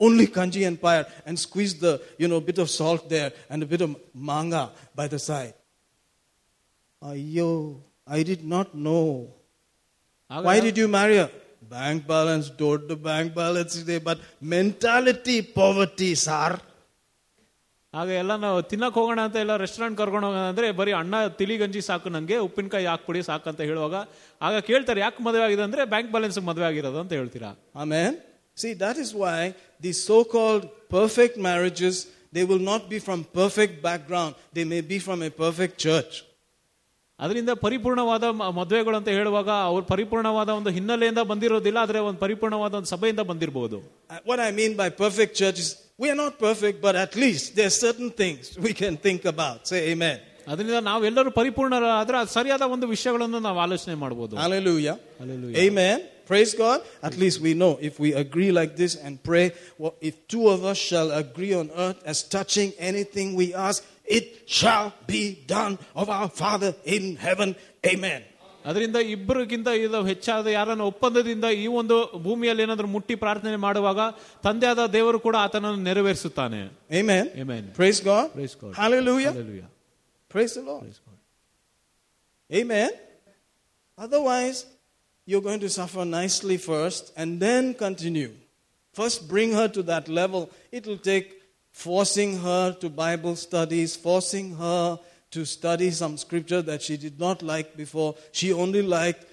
Only kanji and pyre and squeeze the, you know, bit of salt there and a bit of manga by the side. Ayyo, I did not know. ಆಗ Why did you marry her? Bank balance, don't the bank balance ಇದೆ, but mentality, poverty, sir. ಆಗ ಎಲ್ಲ ನಾವು ತಿನ್ನಕ್ ಹೋಗೋಣ ಅಂತ ಎಲ್ಲ restaurant ಕರ್ಕೊಂಡು ಹೋಗೋಣ ಅಂದ್ರೆ ಬರೀ ಅಣ್ಣ ತಿಳಿ ಗಂಜಿ ಸಾಕು ನಂಗೆ ಉಪ್ಪಿನಕಾಯಿ ಹಾಕ್ಬಿಡಿ ಸಾಕು ಅಂತ ಹೇಳುವಾಗ ಆಗ ಕೇಳ್ತಾರೆ ಯಾಕೆ ಮದುವೆ ಆಗಿದೆ ಅಂದ್ರೆ ಬ್ಯಾಂಕ್ ಬ್ಯಾಲೆನ್ಸ್ ಮದುವೆ ಆಗಿರೋದು ಅಂತ ಹೇಳ್ತೀರಾ Amen. See, that is why these so-called perfect marriages, they will not be from perfect background. They may be from a perfect church. ಅದರಿಂದ ಪರಿಪೂರ್ಣವಾದ ಮ- ಮದುವೆಗಳು ಅಂತ ಹೇಳುವಾಗ ಅವ್ರು ಪರಿಪೂರ್ಣವಾದ ಒಂದು ಹಿನ್ನೆಲೆಯಿಂದ ಬಂದಿರೋದಿಲ್ಲ ಆದ್ರೆ ಒಂದು ಪರಿಪೂರ್ಣವಾದ ಒಂದು ಸಭೆಯಿಂದ ಬಂದಿರಬಹುದು Uh, What I mean by perfect church is we are not perfect, but at least there are certain things we can think about. Say amen. ಅದರಿಂದ ನಾವೆಲ್ಲರೂ ಪರಿಪೂರ್ಣರಾದ್ರೆ ಅದು ಸರಿಯಾದ ಒಂದು ವಿಷಯಗಳನ್ನು ನಾವು ಆಲೋಚನೆ ಮಾಡಬಹುದು Hallelujah. Hallelujah. Amen. Praise God. At least we know if we agree like this and pray, well, if two of us shall agree on earth as touching anything we ask, it shall be done of our Father in heaven. Amen. ಅದರಿಂದ ಇಬ್ಬರಿಗಿಂತ ಇದು ಹೆಚ್ಚಾದ ಯಾರನ್ನ ಒಪ್ಪಂದದಿಂದ ಈ ಒಂದು ಭೂಮಿಯಲ್ಲಿ ಏನಾದ್ರೂ ಮುಟ್ಟಿ ಪ್ರಾರ್ಥನೆ ಮಾಡುವಾಗ ತಂದೆಯಾದ ದೇವರು ಕೂಡ ಆತನನ್ನು ನೆರವೇರಿಸುತ್ತಾನೆ Amen. Amen. Praise God. Praise God. Hallelujah. Hallelujah. Praise the Lord. Praise. Amen. Otherwise, you're going to suffer nicely first and then continue. First, bring her to that level. It will take forcing her to Bible studies, forcing her to study some scripture that she did not like before. She only liked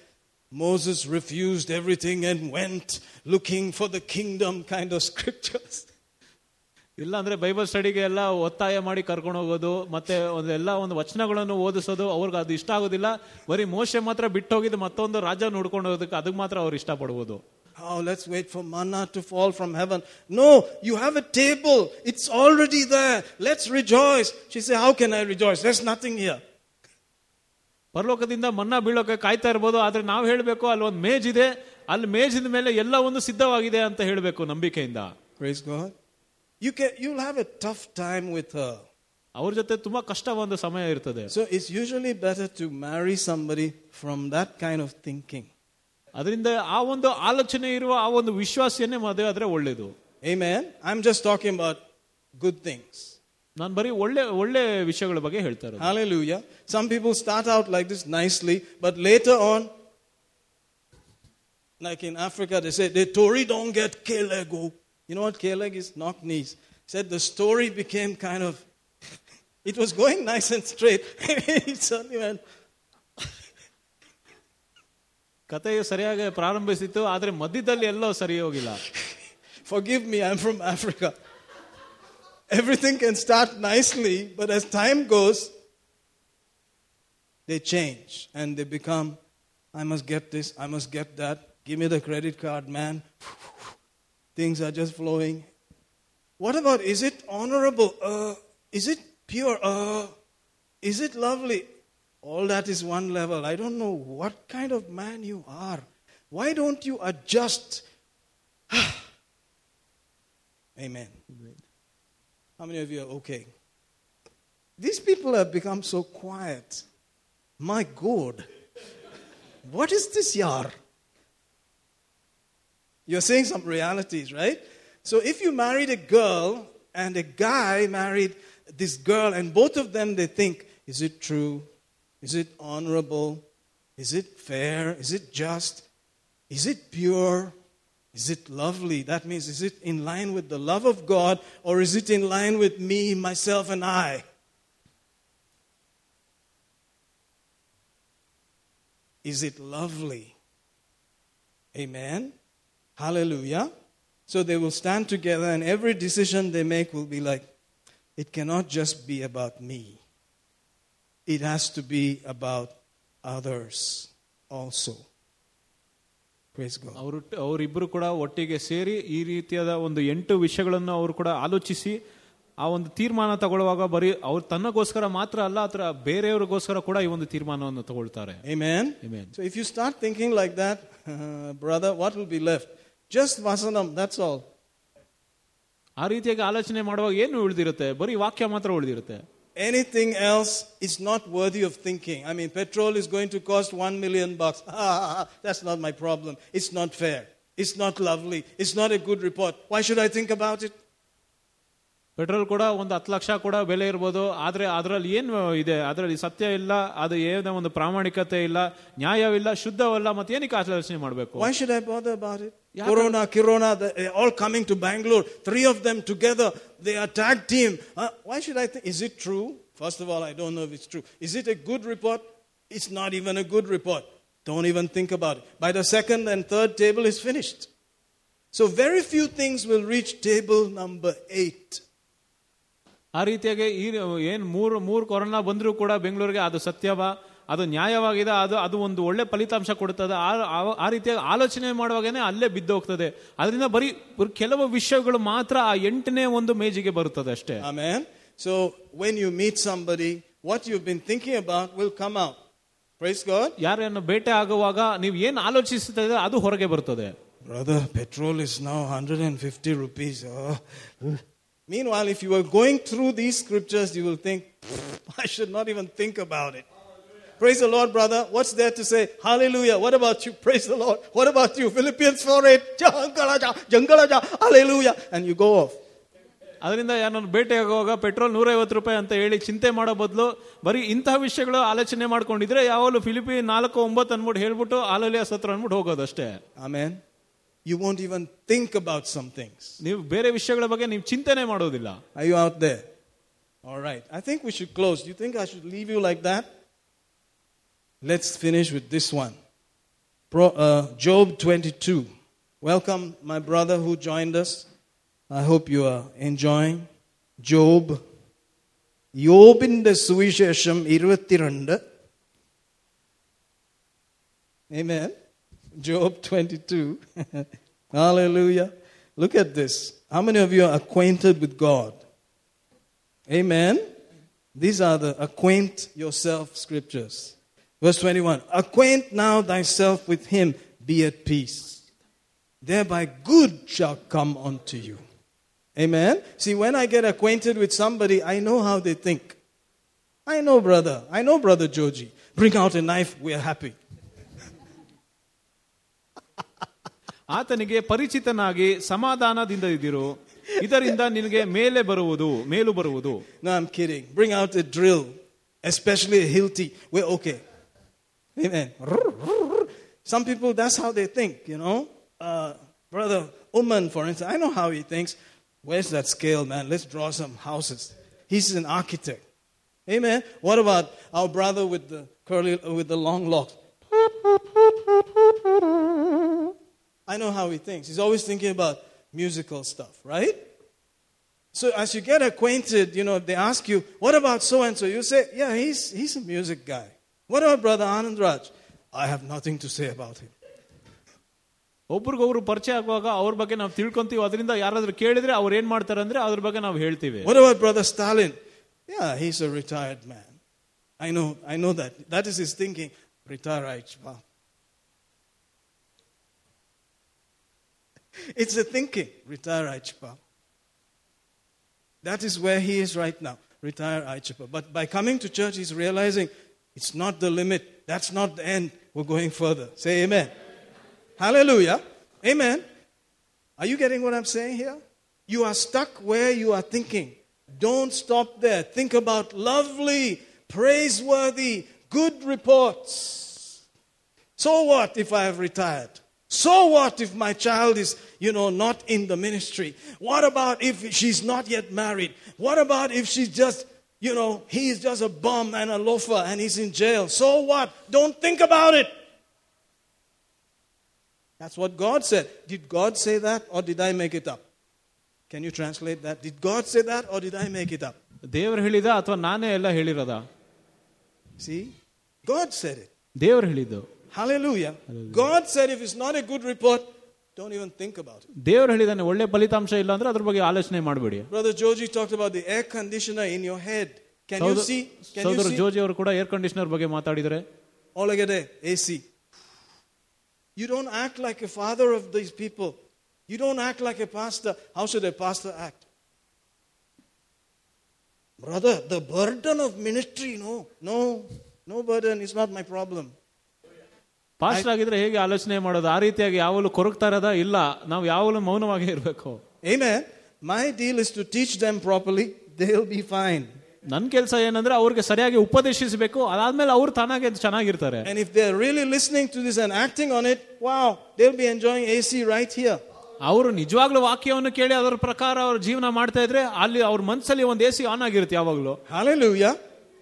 Moses refused everything and went looking for the kingdom kind of scriptures. ಇಲ್ಲ ಅಂದ್ರೆ Bible ಸ್ಟಡಿಗೆ ಎಲ್ಲ ಒತ್ತಾಯ ಮಾಡಿ ಕರ್ಕೊಂಡು ಹೋಗೋದು ಮತ್ತೆ ಒಂದು ಎಲ್ಲ ಒಂದು ವಚನಗಳನ್ನು ಓದಿಸೋದು ಅವ್ರಿಗೆ ಅದು ಇಷ್ಟ ಆಗೋದಿಲ್ಲ ಬರೀ ಮೋಶೆ ಮಾತ್ರ ಬಿಟ್ಟು ಹೋಗಿದ್ದು ಮತ್ತೊಂದು ರಾಜ ನೋಡ್ಕೊಂಡು ಹೋಗೋದಕ್ಕೆ ಅದಕ್ಕೆ ಮಾತ್ರ ಅವ್ರು ಇಷ್ಟಪಡ್ಬೋದು Oh, let's wait for manna to fall from heaven. No, you have a table. It's already there. Let's rejoice. She said, How can I rejoice? There's nothing here. ಪರಲೋಕದಿಂದ ಮನ್ನಾ ಬೀಳೋಕೆ ಕಾಯ್ತಾ ಇರ್ಬೋದು ಆದ್ರೆ ನಾವು ಹೇಳಬೇಕು ಅಲ್ಲಿ ಒಂದು ಮೇಜ್ ಇದೆ ಅಲ್ಲಿ ಮೇಜಿನ ಮೇಲೆ ಎಲ್ಲ ಒಂದು ಸಿದ್ಧವಾಗಿದೆ ಅಂತ ಹೇಳಬೇಕು ನಂಬಿಕೆಯಿಂದ Praise God. You can, you'll have a tough time with her. ಅವ್ರ ಜೊತೆ ತುಂಬಾ ಕಷ್ಟ ಒಂದು ಸಮಯ ಇರ್ತದೆ So it's usually better to marry somebody from that kind of thinking. ಅದರಿಂದ ಆ ಒಂದು ಆಲೋಚನೆ ಇರುವ ಆ ಒಂದು ವಿಶ್ವಾಸನ್ನೇ ಮದುವೆ ಆದ್ರೆ ಒಳ್ಳೇದು Amen. I'm just talking about good things. ನಾನು ಬರೀ ಒಳ್ಳೆ ಒಳ್ಳೆ ವಿಷಯಗಳ ಬಗ್ಗೆ ಹೇಳ್ತಾ ಇರೋದು Hallelujah. Some people start out like this nicely, but later on, like in Africa, they say, the Tory don't get Kelego. You know what Keleg is? Knock knees. Said the story became kind of, it was going nice and straight. it suddenly went, ಕಥೆಯು ಸರಿಯಾಗಿ ಪ್ರಾರಂಭಿಸಿತ್ತು ಆದ್ರೆ ಮಧ್ಯದಲ್ಲಿ ಎಲ್ಲೋ ಸರಿ ಹೋಗಿಲ್ಲ forgive me, I'm from Africa. Everything can start nicely, but as time goes, they change and they become, I must get this, I must get that. Give me the credit card, man. Things are just flowing. What about, is it honorable? Uh, is it pure? Uh, is it lovely? All that is one level. I don't know what kind of man you are. Why don't you adjust? Amen. How many of you are okay? These people have become so quiet. My God. What is this yar? You're seeing some realities, right? So if you married a girl and a guy married this girl, and both of them they think, is it true? Is it honorable? Is it fair? Is it just? Is it pure? Is it lovely? That means, is it in line with the love of God or is it in line with me, myself, and I? Is it lovely? Amen. Hallelujah. So they will stand together, and every decision they make will be like, it cannot just be about me. it has to be about others also. Praise God. ಅವರು ಅವರಿಬ್ಬರು ಕೂಡ ಒಟ್ಟಿಗೆ ಸೇರಿ ಈ ರೀತಿಯಾದ ಒಂದು ಎಂಟು ವಿಷಯಗಳನ್ನು ಅವರು ಕೂಡ ಆಲೋಚಿಸಿ ಆ ಒಂದು ತೀರ್ಮಾನ ತಗೊಳ್ಳುವಾಗ ಬರೀ ಅವ್ರು ತನ್ನಗೋಸ್ಕರ ಮಾತ್ರ ಅಲ್ಲ ಅಥವಾ ಬೇರೆಯವ್ರಿಗೋಸ್ಕರ ಕೂಡ ಈ ಒಂದು ತೀರ್ಮಾನವನ್ನು ತಗೊಳ್ತಾರೆ Amen. Amen. So if you start thinking like that, brother, what will be left? Just vasanam, that's all. ಆ ರೀತಿಯಾಗಿ ಆಲೋಚನೆ ಮಾಡುವಾಗ ಏನು ಉಳಿದಿರುತ್ತೆ ಬರೀ ವಾಕ್ಯ ಮಾತ್ರ ಉಳಿದಿರುತ್ತೆ Anything else is not worthy of thinking. I mean, petrol is going to cost one million bucks. That's not my problem. It's not fair. It's not lovely. It's not a good report. Why should I think about it? Petrol ಕೂಡ ಒಂದು ಹತ್ತು ಲಕ್ಷ ಕೂಡ ಬೆಲೆ ಇರ್ಬೋದು en ಅದರಲ್ಲಿ ಏನು ಇದೆ ಅದರಲ್ಲಿ ಸತ್ಯ ಇಲ್ಲ ಅದು ಏನೋ ಒಂದು ಪ್ರಾಮಾಣಿಕತೆ ಇಲ್ಲ ನ್ಯಾಯವಿಲ್ಲ ಶುದ್ಧವಲ್ಲ ಮತ್ತೆ ಏನಕ್ಕೆ ಆಲೋಚನೆ ಮಾಡಬೇಕು Why should I bother about it? Yeah, Corona, Kirona, they're all coming to Bangalore. Three of them together. They are tag team. Uh, why should I think? Is it true? First of all, I don't know if it's true. Is it a good report? It's not even a good report. Don't even think about it. By the second and third table is finished. So very few things will reach table number eight. ಆ ರೀತಿಯಾಗಿ ಈ ಏನ್ ಮೂರು ಮೂರು corona ಬಂದರೂ ಕೂಡ ಬೆಂಗಳೂರಿಗೆ ಅದು ಸತ್ಯವ ಅದು ನ್ಯಾಯವಾಗಿದೆ ಅದು ಅದು ಒಂದು ಒಳ್ಳೆ ಫಲಿತಾಂಶ ಕೊಡುತ್ತದೆ. ಆ ಆ ರೀತಿಯಾಗಿ ಆಲೋಚನೆ ಮಾಡುವಾಗೇನೆ ಅಲ್ಲೇ ಬಿದ್ದು ಹೋಗ್ತದೆ ಅದರಿಂದ ಬರೀ ಕೆಲವು ವಿಷಯಗಳು ಮಾತ್ರ ಆ ಎಂಟನೇ ಒಂದು ಮೇಜಿಗೆ ಬರುತ್ತದೆ ಅಷ್ಟೇ. ಸೊ ವೆನ್ ಯು ಮೀಟ್ ಬರಿ what you been thinking about will come out praise God ಯಾರನ್ನು ಭೇಟಿ ಆಗುವಾಗ ನೀವು ಏನು ಆಲೋಚಿಸ್ತಾ ಅದು ಹೊರಗೆ ಬರುತ್ತದೆ. Brother petrol is now hundred and fifty rupees mean well if you are going through these scriptures you will think I should not even think about it Praise the Lord, brother. What's there to say? Hallelujah. What about you? Praise the Lord. What about you? Philippians 4 8. Jangalaja, jangalaja, hallelujah. And you go off. ಅದರಿಂದ ಯಾರನ್ನು ಭೇಟಿ ಆಗುವಾಗ petrol ನೂರೈವತ್ತು ರೂಪಾಯಿ ಅಂತ ಹೇಳಿ ಚಿಂತೆ ಮಾಡೋ ಬದಲು ಬರೀ ಇಂತಹ ವಿಷಯಗಳು ಆಲೋಚನೆ ಮಾಡ್ಕೊಂಡಿದ್ರೆ ಯಾವಾಗಲೂ ಫಿಲಿಪಿ ನಾಲ್ಕು ಒಂಬತ್ತು ಅನ್ಬಿಟ್ಟು ಹೇಳ್ಬಿಟ್ಟು ಆಲೋಲಿಯ ಸತ್ರ ಅನ್ಬಿಟ್ಟು ಹೋಗೋದಷ್ಟೇ Amen. You won't even think about some things. ನೀವು ಬೇರೆ ವಿಷಯಗಳ ಬಗ್ಗೆ ನೀವು ಚಿಂತನೆ ಮಾಡೋದಿಲ್ಲ Are you out there? All right. I think we should close. Do you think I should leave you like that? Let's finish with this one. Pro, uh, Job 22. Welcome, my brother who joined us. I hope you are enjoying. Job. യോബിന്റെ സുവിശേഷം ഇരുപത്തിരണ്ട് Amen. Job 22. Hallelujah. Look at this. How many of you are acquainted with God? Amen. These are the acquaint yourself scriptures. Verse 21 Acquaint now thyself with him, be at peace. Thereby good shall come unto you. Amen. See, when I get acquainted with somebody, I know how they think. I know, brother. I know, brother Joji. Bring out a knife, we're happy. ಆತನಿಗೆ ಪರಿಚಿತನಾಗಿ ಸಮಾಧಾನದಿಂದ ಇದ್ದಿರು ಇದರಿಂದ ನಿನಗೆ ಮೇಲೆ ಬರುವುದು ಮೇಲು ಬರುವುದು No, I'm kidding. Bring out a drill, especially a Hilti. We're okay. Amen. Some people, that's how they think, you know. Uh, Brother Uman, for instance, I know how he thinks. Where's that scale, man? Let's draw some houses. He's an architect. Amen. What about our brother with the curly, with the long locks? I know how he thinks. He's always thinking about musical stuff, right? So as you get acquainted, you know, they ask you, what about so and so? You say, yeah, he's, he's a music guy. What about Brother Anand Raj? I have nothing to say about him. ಒಬ್ರಿಗೊಬ್ರು ಪರಿಚಯ ಆಗುವಾಗ ಅವ್ರ ಬಗ್ಗೆ ನಾವು ತಿಳ್ಕೊಂತೀವಿ ಅದರಿಂದ ಯಾರಾದ್ರೂ ಕೇಳಿದ್ರೆ ಅವ್ರು ಏನ್ ಮಾಡ್ತಾರೆ ಅಂದ್ರೆ ಅದ್ರ ಬಗ್ಗೆ ನಾವು ಹೇಳ್ತೀವಿ What about Brother Stalin? Yeah, he's a retired man. I know, I know that. That is his thinking. Retire, Aichpa. It's a thinking. Retire, Aichpa. That is where he is right now. Retire, Aichpa. But by coming to church, he's realizing it's not the limit. That's not the end. We're going further. Say amen. Hallelujah. Amen. Are you getting what I'm saying here? You are stuck where you are thinking. Don't stop there. Think about lovely, praiseworthy, good reports. So what if I have retired? So what if my child is, you know, not in the ministry? What about if she's not yet married? What about if she's just, you know, he's just a bum and a loafer and he's in jail? So what? Don't think about it. That's what God said. Did God say that or did I make it up? Can you translate that? Did God say that or did I make it up? ದೇವರು ಹೇಳಿದ ಅಥವಾ ನಾನೇ ಎಲ್ಲ ಹೇಳಿರೋದ See? God said it. ದೇವರು ಹೇಳಿದ್ದು Hallelujah. God said if it's not a good report, don't even think about it. ದೇವರು ಹೇಳಿದಾನೆ ಒಳ್ಳೆ ಫಲಿತಾಂಶ ಇಲ್ಲ ಅಂದ್ರೆ ಅದ್ರ ಬಗ್ಗೆ ಆಲೋಚನೆ ಮಾಡಬೇಡಿ Brother Joji talked about the air conditioner in your head. Can you see? Can you ಸೋದರ see? ಜೋಜಿ ಅವರು ಕೂಡ ಏರ್ ಕಂಡೀಷನರ್ ಬಗ್ಗೆ ಮಾತಾಡಿದರೆ Olagade, AC. You don't act like a father of these people. You don't act like a pastor. How should a pastor act? Brother, the burden of ministry, no, no, no burden is not my problem. Pastor ಆಗಿದ್ರೆ ಹೇಗೆ ಆಲೋಚನೆ ಮಾಡೋದು ಆ ರೀತಿಯಾಗಿ ಯಾವಾಗಲೂ ಕೊರಗ್ತಾ ಇರೋದ ಇಲ್ಲ ನಾವು ಯಾವಾಗಲೂ ಮೌನವಾಗಿ ಇರಬೇಕು my deal is to teach them properly they they'll be fine ನನ್ನ ಕೆಲಸ ಏನಂದ್ರೆ ಅವ್ರಿಗೆ ಸರಿಯಾಗಿ ಉಪದೇಶಿಸಬೇಕು ಅದಾದ್ಮೇಲೆ ಅವ್ರು ತಾನಾಗೆ ಚೆನ್ನಾಗಿರ್ತಾರೆ And if they're really listening to this and acting on it, wow, they'll be enjoying AC right here. ಅವರು ನಿಜವಾಗ್ಲೂ ವಾಕ್ಯವನ್ನು ಕೇಳಿ ಅದರ ಪ್ರಕಾರ ಅವ್ರ ಜೀವನ ಮಾಡ್ತಾ ಇದ್ರೆ ಅಲ್ಲಿ ಅವ್ರ ಮನಸ್ಸಲ್ಲಿ ಒಂದು ಎ ಸಿ ಆನ್ ಆಗಿರುತ್ತೆ ಯಾವಾಗಲೂ Hallelujah.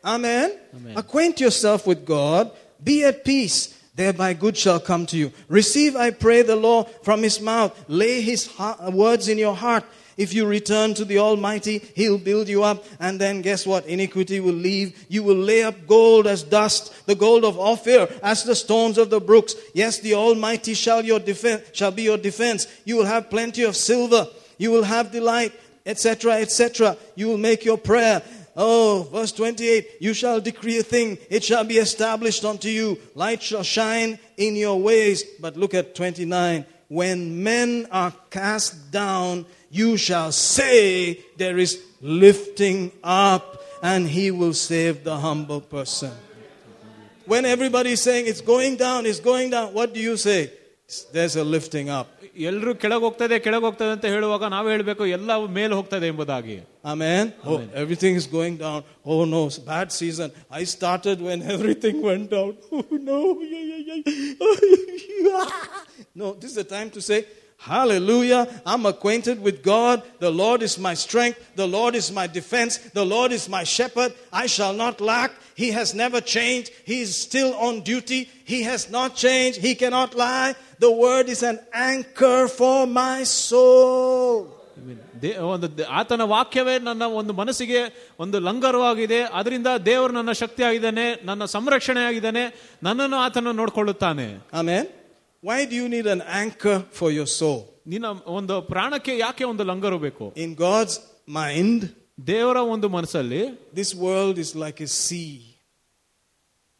Amen. Acquaint yourself with God. Be at peace. Thereby good shall come to you. Receive, I pray, the law from his mouth. Lay his words in your heart. If you return to the Almighty, He'll build you up. And then guess what? Iniquity will leave. You will lay up gold as dust, the gold of Ophir, as the stones of the brooks. Yes, the Almighty shall, your defen- shall be your defense. You will have plenty of silver. You will have delight, etc., etc. You will make your prayer. Oh, verse 28 You shall decree a thing, it shall be established unto you. Light shall shine in your ways. But look at 29. When men are cast down, you shall say, There is lifting up, and he will save the humble person. When everybody is saying it's going down, it's going down, what do you say? There's a lifting up. ಎಲ್ಲರೂ ಕೆಳಗೆ ಹೋಗ್ತದೆ ಕೆಳಗೆ ಹೋಗ್ತದೆ ಅಂತ ಹೇಳುವಾಗ ನಾವು ಹೇಳಬೇಕು ಎಲ್ಲ ಮೇಲೆ ಹೋಗ್ತದೆ ಎಂಬುದಾಗಿ Amen. Oh, everything is going down. Oh no, it's bad season. I started when everything went down. Oh no. Yeah, yeah, yeah. no, this is the time to say, Hallelujah. I'm acquainted with God. The Lord is my strength. The Lord is my defense. The Lord is my shepherd. I shall not lack. He has never changed. He is still on duty. He has not changed. He cannot lie. The word is an anchor for my soul. ಒಂದು ಆತನ ವಾಕ್ಯವೇ ನನ್ನ ಒಂದು ಮನಸ್ಸಿಗೆ ಒಂದು ಲಂಗರವಾಗಿದೆ ಅದರಿಂದ ದೇವರು ನನ್ನ ಶಕ್ತಿ ಆಗಿದ್ದಾನೆ ನನ್ನ ಸಂರಕ್ಷಣೆ ಆಗಿದ್ದಾನೆ ನನ್ನನ್ನು ಆತನ ನೋಡಿಕೊಳ್ಳುತ್ತಾನೆ Amen. Why do you need an anchor for your soul? ನಿನ್ನ ಒಂದು ಪ್ರಾಣಕ್ಕೆ ಯಾಕೆ ಒಂದು ಲಂಗರು ಬೇಕು ಇನ್ ಗಾಡ್ಸ್ ಮೈಂಡ್ ದೇವರ ಒಂದು ಮನಸ್ಸಲ್ಲಿ this world is like a sea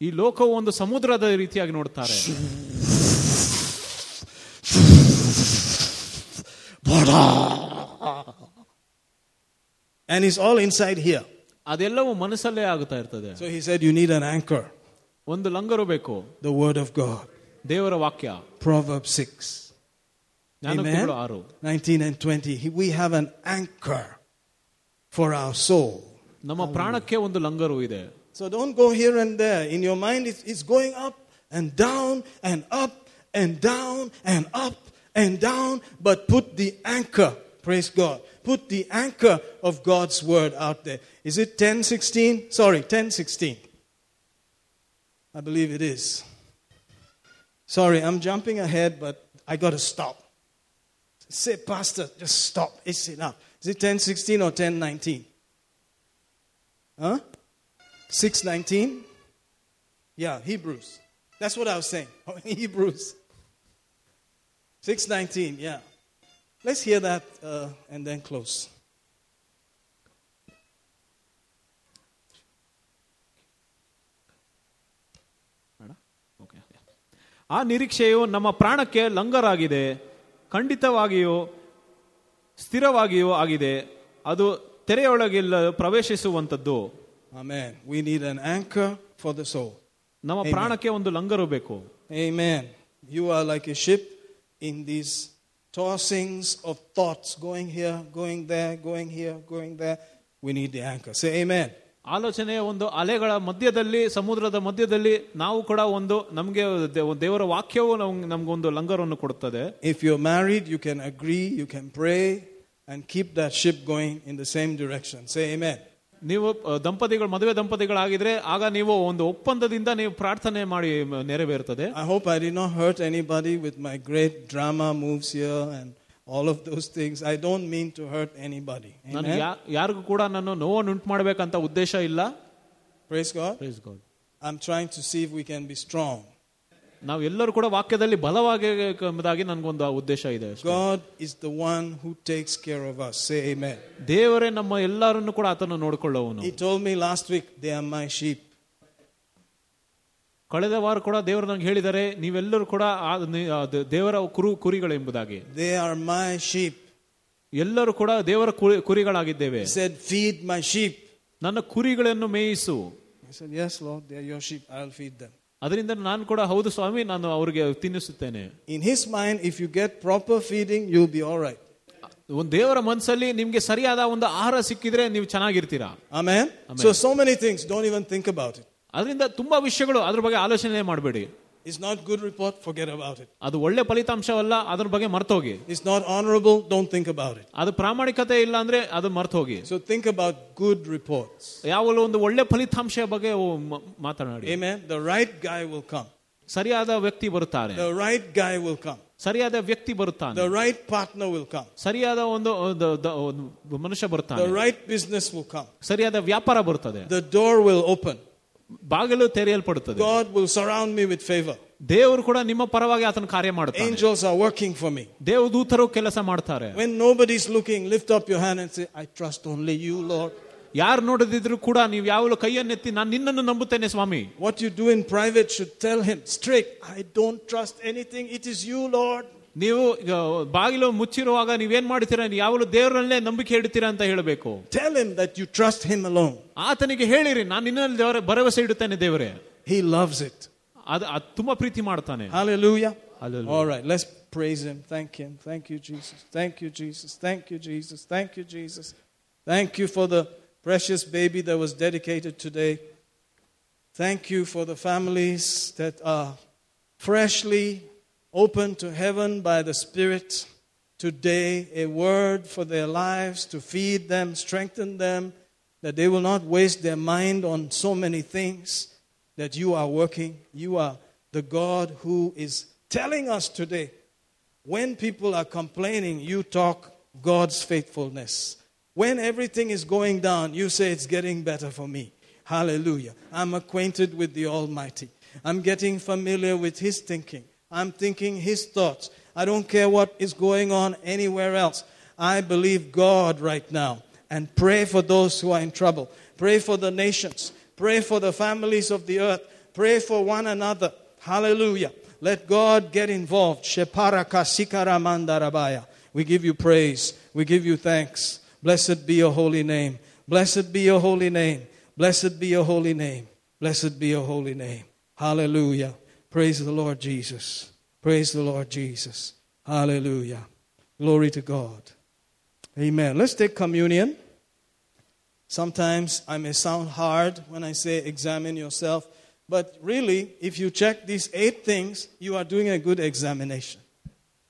ಈ ಲೋಕವು ಒಂದು ಸಮುದ್ರದ ರೀತಿಯಾಗಿ ನೋಡ್ತಾರೆ And it's all inside here. ಅದೆಲ್ಲವೂ ಮನಸ್ಸಲ್ಲೇ ಆಗುತ್ತಾ ಇರ್ತದೆ So he said, You need an anchor. ಒಂದು ಲಂಗರು ಬೇಕು The Word of God. ದೇವರ ವಾಕ್ಯ Proverbs 6. ಜ್ಞಾನೋಕ್ತಿಗಳು ಆರು 19 and 20. He- We have an anchor for our soul. ನಮ್ಮ ಪ್ರಾಣಕ್ಕೆ ಒಂದು ಲಂಗರು ಇದೆ So don't go here and there. In your mind, it's, it's going up and down and up and down and up and down. But put the anchor, praise God. Put the anchor of God's word out there. Is it 1016? Sorry, 1016. I believe it is. Sorry, I'm jumping ahead, but I got to stop. Say, Pastor, just stop. It's enough. Is it 1016 or 1019? Huh? 619? Yeah, Hebrews. That's what I was saying. Hebrews. 619, yeah. Let's hear that uh, and then close. ಆ ನಿರೀಕ್ಷೆಯು ನಮ್ಮ ಪ್ರಾಣಕ್ಕೆ ಲಂಗರಾಗಿದೆ ಖಂಡಿತವಾಗಿಯೂ ಸ್ಥಿರವಾಗಿಯೂ ಆಗಿದೆ ಅದು ತೆರೆಯೊಳಗೆಲ್ಲ ಪ್ರವೇಶಿಸುವಂಥದ್ದು Amen. We need an anchor for the soul. ನಮ್ಮ ಪ್ರಾಣಕ್ಕೆ ಒಂದು ಲಂಗರು ಬೇಕು Amen. You are like a ship in these tossings of thoughts going here, going there, going here, going there. We need the anchor. Say amen. ಆಲೋಚನೆಯ ಒಂದು ಅಲೆಗಳ ಮಧ್ಯದಲ್ಲಿ ಸಮುದ್ರದ ಮಧ್ಯದಲ್ಲಿ ನಾವು ಕೂಡ ಒಂದು ನಮಗೆ ದೇವರ ವಾಕ್ಯವು ನಮ್ಗೆ- ನಮ್ಗೊಂದು ಲಂಗರವನ್ನು ಕೊಡುತ್ತದೆ If you're married, you can agree, you can pray, and keep that ship going in the same direction. Say amen. ನೀವು ಅ, ದಂಪತಿಗಳು ಮದುವೆ ದಂಪತಿಗಳಾಗಿದ್ರೆ ಆಗ ನೀವು ಒಂದು ಒಪ್ಪಂದದಿಂದ ನೀವು ಪ್ರಾರ್ಥನೆ ಮಾಡಿ ಮ- ನೆರವೇರ್ತದೆ I hope I did not hurt anybody with my great drama moves here and all of those things. I don't mean to hurt anybody. ನಾನು Amen. ಯಾ- ಯಾರಿಗೂ ಕೂಡ ನಾನು ನೋವನ್ನು ಉಂಟು ಮಾಡ್ಬೇಕಂತ ಉದ್ದೇಶ ಇಲ್ಲ Praise God. Praise God. I'm trying to see if we can be strong. ನಾವೆಲ್ಲರೂ ಕೂಡ ವಾಕ್ಯದಲ್ಲಿ ಬಲವಾಗಿ ನನಗೊಂದು ಉದ್ದೇಶ ಇದೆ God is the one who takes care of us say amen ದೇವರೇ ನಮ್ಮ ಎಲ್ಲರನ್ನು ಕೂಡ ಆತನ ನೋಡಿಕೊಳ್ಳುವನು. He told me last week they are my sheep ಕಳೆದ ವಾರ ಕೂಡ ದೇವರು ನಂಗೆ ಹೇಳಿದ್ದಾರೆ ನೀವೆಲ್ಲರೂ ಕೂಡ ದೇವರ ಕುರು ಕುರಿಗಳು ಎಂಬುದಾಗಿ ದೇ ಆರ್ ಮೈ ಶೀಪ್ ಎಲ್ಲರೂ ಕೂಡ ದೇವರ ಕುರಿಗಳಾಗಿದ್ದೇವೆ. ಸೆಡ್ ಫೀಡ್ ಮೈ ಶೀಪ್ ನನ್ನ ಕುರಿಗಳನ್ನು ಮೇಯಿಸು. Yes Lord they your sheep I feed ಅದರಿಂದ ನಾನು ಕೂಡ ಹೌದು ಸ್ವಾಮಿ ನಾನು ಅವರಿಗೆ ತಿನ್ನಿಸುತ್ತೇನೆ. In his mind if you get proper feeding you be all right ಒಂದು ದೇವರ ಮನಸ್ಸಲ್ಲಿ ನಿಮ್ಗೆ ಸರಿಯಾದ ಒಂದು ಆಹಾರ ಸಿಕ್ಕಿದ್ರೆ ನೀವು ಚೆನ್ನಾಗಿರ್ತೀರಾ? ಆಮೇಲೆ so so many things don't even think about it ಅದರಿಂದ ತುಂಬಾ ವಿಷಯಗಳು ಅದ್ರ ಬಗ್ಗೆ ಆಲೋಚನೆ ಮಾಡಬೇಡಿ. It's not good report, forget about it. ಅದು ಒಳ್ಳೆ ಫಲಿತಾಂಶವಲ್ಲ ಅದ್ರ ಬಗ್ಗೆ ಮರ್ತೋಗಿ It's not honorable, don't think about it. ಅದು ಪ್ರಾಮಾಣಿಕತೆ ಇಲ್ಲ ಅಂದ್ರೆ ಅದು ಮರ್ತೋಗಿ So think about good reports. ಯಾವಲ್ಲ ಒಂದು ಒಳ್ಳೆ ಫಲಿತಾಂಶ ಬಗ್ಗೆ ಓ- ಮ- ಮಾತನಾಡಿ Amen. The right guy will come. ಸರಿಯಾದ ವ್ಯಕ್ತಿ ಬರುತ್ತಾರೆ The right guy will come. ಸರಿಯಾದ ವ್ಯಕ್ತಿ ಬರುತ್ತಾನೆ The right partner will come. ಸರಿಯಾದ ಒಂದು ಒಂದು ದ- ಒಂದು ಮನುಷ್ಯ ಬರುತ್ತಾನೆ The right business will come. ಸರಿಯಾದ ವ್ಯಾಪಾರ ಬರುತ್ತದೆ The door will open. ಬಾಗಿಲು ತೆರೆಯಲ್ಪಡುತ್ತದೆ God will surround me with favor. ದೇವರು ಕೂಡ ನಿಮ್ಮ ಪರವಾಗಿ ಆತನ ಕಾರ್ಯ ಮಾಡುತ್ತಾನೆ Angels are working for me. ದೇವದೂತರು ಕೆಲಸ ಮಾಡ್ತಾರೆ When nobody's looking, lift up your hand and say, I trust only you, Lord. ಯಾರು ನೋಡದಿದ್ರು ಕೂಡ ನೀವು ಯಾವಾಗಲೂ ಕೈಯನ್ನೆತ್ತಿ ನಾನು ನಿನ್ನನ್ನು ನಂಬುತ್ತೇನೆ ಸ್ವಾಮಿ What you do in private should tell him straight, I don't trust anything. It is you, Lord. ನೀವು ಈಗ ಬಾಗಿಲು ಮುಚ್ಚಿರುವಾಗ ನೀವೇನ್ ಮಾಡ್ತೀರಾ ನೀವು ಯಾವಾಗಲೂ ದೇವರಲ್ಲೇ ನಂಬಿಕೆ ಇಡ್ತೀರಾ ಅಂತ ಹೇಳಬೇಕು Tell him that you trust him alone. ಆತನಿಗೆ ಹೇಳಿರಿ ನಾನು ನಿನ್ನಲ್ಲಿ ದೇವರ ಭರವಸೆ ಇಡುತ್ತೇನೆ ದೇವರೇ He loves it. ಅದು ಅದು ತುಂಬಾ ಪ್ರೀತಿ ಮಾಡ್ತಾನೆ Hallelujah. Hallelujah. All right, let's praise him. Thank him. Thank you, Jesus. Thank you, Jesus. Thank you, Jesus. Thank you, Jesus. Thank you for the precious baby that was dedicated today. Thank you for the families that are freshly opened to heaven by the Spirit. Today, a word for their lives to feed them, strengthen them, that they will not waste their mind on so many things, that you are working. You are the God who is telling us today when people are complaining, you talk God's faithfulness. When everything is going down, you say it's getting better for me. Hallelujah. I'm acquainted with the Almighty. I'm getting familiar with His thinking. I'm thinking His thoughts. I don't care what is going on anywhere else. I believe God right now and pray for those who are in trouble. Pray for the nations. Pray for the families of the earth. Pray for one another. Hallelujah. Let God get involved. We give you praise. We give you thanks. Blessed be your holy name. Blessed be your holy name. Blessed be your holy name. Blessed be your holy name. Hallelujah. Praise the Lord Jesus. Praise the Lord Jesus. Hallelujah. Glory to God. Amen. Let's take communion. Sometimes I may sound hard when I say examine yourself, but really, if you check these eight things, you are doing a good examination.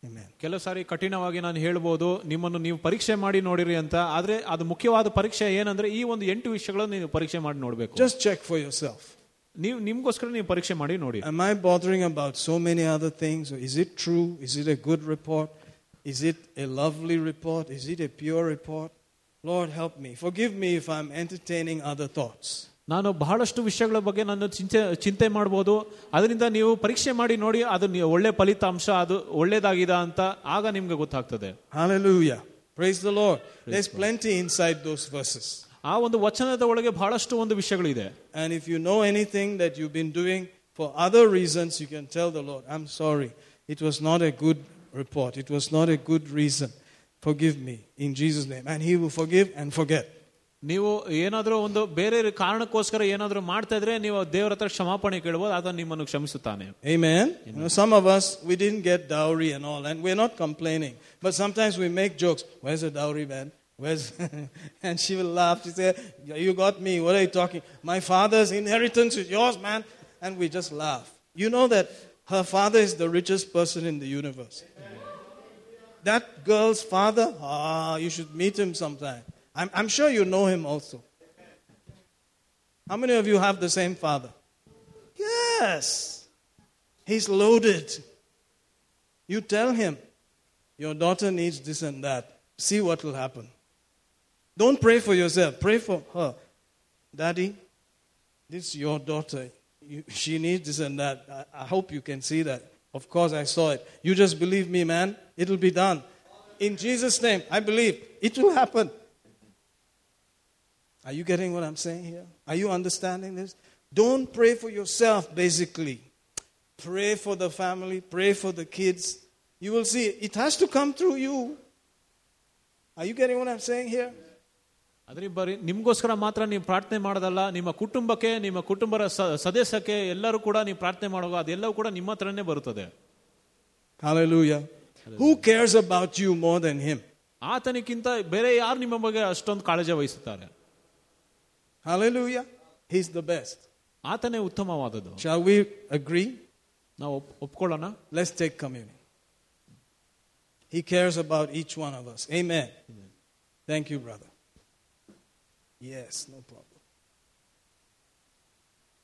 Amen. ಕೆಲವು ಸಾರಿ ಕಠಿಣವಾಗಿ ನಾನು ಹೇಳ್ಬೋದು ನಿಮ್ಮನ್ನು ನೀವು ಪರೀಕ್ಷೆ ಮಾಡಿ ನೋಡಿರಿ ಅಂತ ಆದ್ರೆ ಅದು ಮುಖ್ಯವಾದ ಪರೀಕ್ಷೆ ಏನಂದ್ರೆ ಈ ಒಂದು ಎಂಟು ವಿಷಯಗಳನ್ನು ನೀವು ಪರೀಕ್ಷೆ ಮಾಡಿ ನೋಡ್ಬೇಕು Just check for yourself. ನೀವು ನಿಮ್ಗೋಸ್ಕರ ನೀವು ಪರೀಕ್ಷೆ ಮಾಡಿ ನೋಡಿ Am I bothering about so many other things? Or is it true? Is it a good report? Is it a lovely report? Is it a pure report? Lord, help me. Forgive me if I'm entertaining other thoughts. ನಾನು ಬಹಳಷ್ಟು ವಿಷಯಗಳ ಬಗ್ಗೆ ನಾನು ಚಿಂತೆ ಚಿಂತೆ ಮಾಡ್ಬೋದು ಅದರಿಂದ ನೀವು ಪರೀಕ್ಷೆ ಮಾಡಿ ನೋಡಿ ಅದು ನೀವು ಒಳ್ಳೆ ಫಲಿತಾಂಶ ಅದು ಒಳ್ಳೇದಾಗಿದೆ ಅಂತ ಆಗ ನಿಮ್ಗೆ ಗೊತ್ತಾಗ್ತದೆ Hallelujah. Praise the Lord. There's plenty inside those verses. ಆ ಒಂದು ವಚನದ ಒಳಗೆ ಬಹಳಷ್ಟು ಒಂದು ವಿಷಯಗಳಿದೆ And if you know anything that you've been doing for other reasons, you can tell the Lord, I'm sorry. It was not a good report. It was not a good reason. Forgive me in Jesus' name. And He will forgive and forget. ನೀವು ಏನಾದರೂ ಒಂದು ಬೇರೆ ಕಾರಣಕ್ಕೋಸ್ಕರ ಏನಾದರೂ ಮಾಡ್ತಾ ಇದ್ರೆ ನೀವು ದೇವರ ಹತ್ರ ಕ್ಷಮಾಪಣೆ ಕೇಳ್ಬೋದು ಅದನ್ನು ನಿಮ್ಮನ್ನು ಕ್ಷಮಿಸುತ್ತಾನೆ Amen. You know, some of us, we didn't get dowry and all, and we're not complaining. But sometimes we make jokes. Where's the dowry, man? Where's and she will laugh. She say, "You got me. What are you talking? My father's inheritance is yours, man." And we just laugh. You know that her father is the richest person in the universe. That girl's father, ah, you should meet him sometime. I'm, I'm sure you know him also. How many of you have the same father? Yes. He's loaded. You tell him, your daughter needs this and that. See what will happen. Don't pray for yourself, pray for her. Daddy, this is your daughter. you, she needs this and that. I, I hope you can see that. Of course, I saw it. You just believe me, man. It'll be done. In Jesus' name, I believe it will happen. Are you getting what I'm saying here? Are you understanding this? Don't pray for yourself, basically. Pray for the family, pray for the kids. You will see it has to come through you. Are you getting what I'm saying here? ಅದ್ರ ಬರೀ ನಿಮ್ಗೋಸ್ಕರ ಮಾತ್ರ ನೀವು ಪ್ರಾರ್ಥನೆ ಮಾಡೋದಲ್ಲ ನಿಮ್ಮ ಕುಟುಂಬಕ್ಕೆ ನಿಮ್ಮ ಕುಟುಂಬದ ಸದಸ್ಯಕ್ಕೆ ಎಲ್ಲರೂ ಕೂಡ ನೀವು ಪ್ರಾರ್ಥನೆ ಮಾಡುವಾಗ ಅದೆಲ್ಲವೂ ಕೂಡ ನಿಮ್ಮ ಹತ್ರನೇ ಬರುತ್ತದೆ Hallelujah. Who cares about you more than him? ಆತನಿಗಿಂತ ಬೇರೆ ಯಾರು ನಿಮ್ಮ ಬಗ್ಗೆ ಅಷ್ಟೊಂದು ಕಾಳಜಿ ವಹಿಸುತ್ತಾರೆ Hallelujah. He's the best. ಆತನೇ ಉತ್ತಮವಾದದ್ದು Shall we agree? ನಾವು ಒಪ್- ಒಪ್ಕೊಳ್ಳೋಣ Let's take communion. He cares about each one of us. Amen. Thank you, brother. Yes, no problem.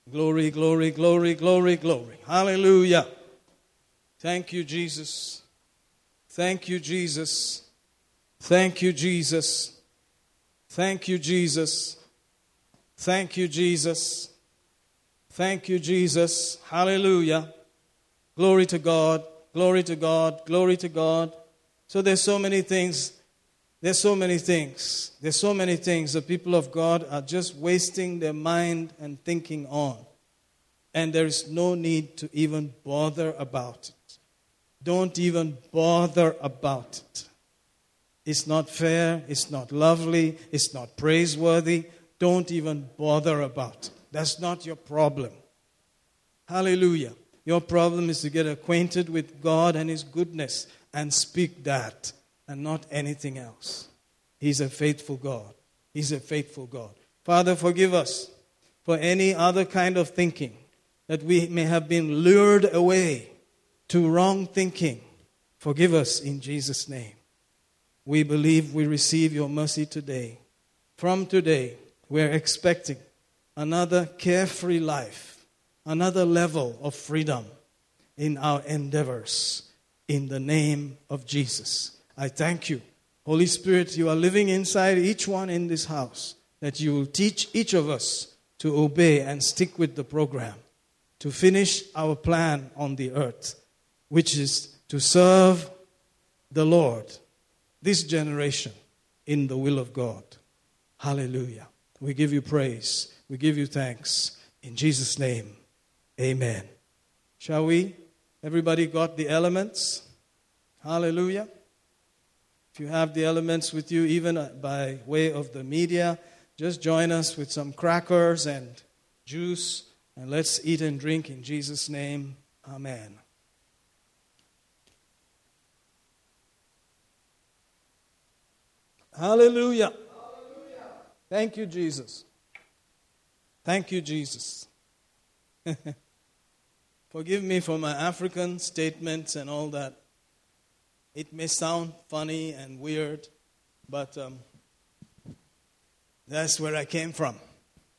Glory, glory, glory, glory, glory. Hallelujah. Thank you, Jesus. Thank you, Jesus. Thank you, Jesus. Thank you, Jesus. Thank you, Jesus. Thank you, Jesus. Hallelujah. Glory to God. Glory to God. Glory to God. So there's so many things. There's so many things. There's so many things the people of God are just wasting their mind and thinking on. And there is no need to even bother about it. Don't even bother about it. It's not fair. It's not lovely. It's not praiseworthy. Don't even bother about it. That's not your problem. Hallelujah. Your problem is to get acquainted with God and His goodness and speak that and not anything else. He's a faithful God. He's a faithful God. Father, forgive us for any other kind of thinking that we may have been lured away to wrong thinking. Forgive us in Jesus' name. We believe we receive your mercy today. From today, we're expecting another carefree life, another level of freedom in our endeavors. In the name of Jesus, I thank you. Holy Spirit, you are living inside each one in this house, that you will teach each of us to obey and stick with the program, to finish our plan on the earth, which is to serve the Lord, this generation, in the will of God. Hallelujah. We give you praise. We give you thanks. In Jesus' name, amen. Shall we? Everybody got the elements? Hallelujah. If you have the elements with you, even uh, by way of the media, just join us with some crackers and juice, and let's eat and drink in Jesus' name. Amen. Hallelujah. Thank you, Jesus. Thank you, Jesus. Forgive me for my African statements and all that. It may sound funny and weird, but um, that's where I came from.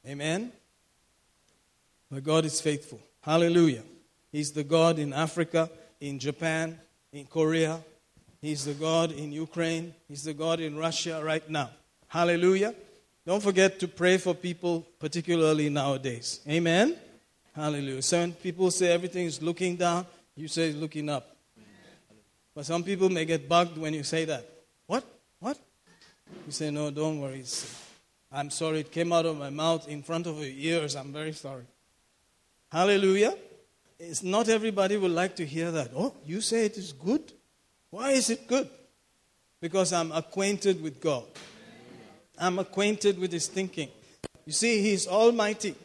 Amen? But God is faithful. Hallelujah. He's the God in Africa, in Japan, in Korea. He's the God in Ukraine. He's the God in Russia right now. Hallelujah. Don't forget to pray for people, particularly nowadays. Amen? Hallelujah. Some people say everything is looking down, you say it's looking up. But some people may get bugged when you say that. What? What? You say, no, don't worry. I'm sorry, it came out of my mouth in front of your ears. I'm very sorry. Hallelujah. It's not everybody would like to hear that. Oh, you say it is good? Why is it good? Because I'm acquainted with God. I'm acquainted with His thinking. You see, He's Almighty.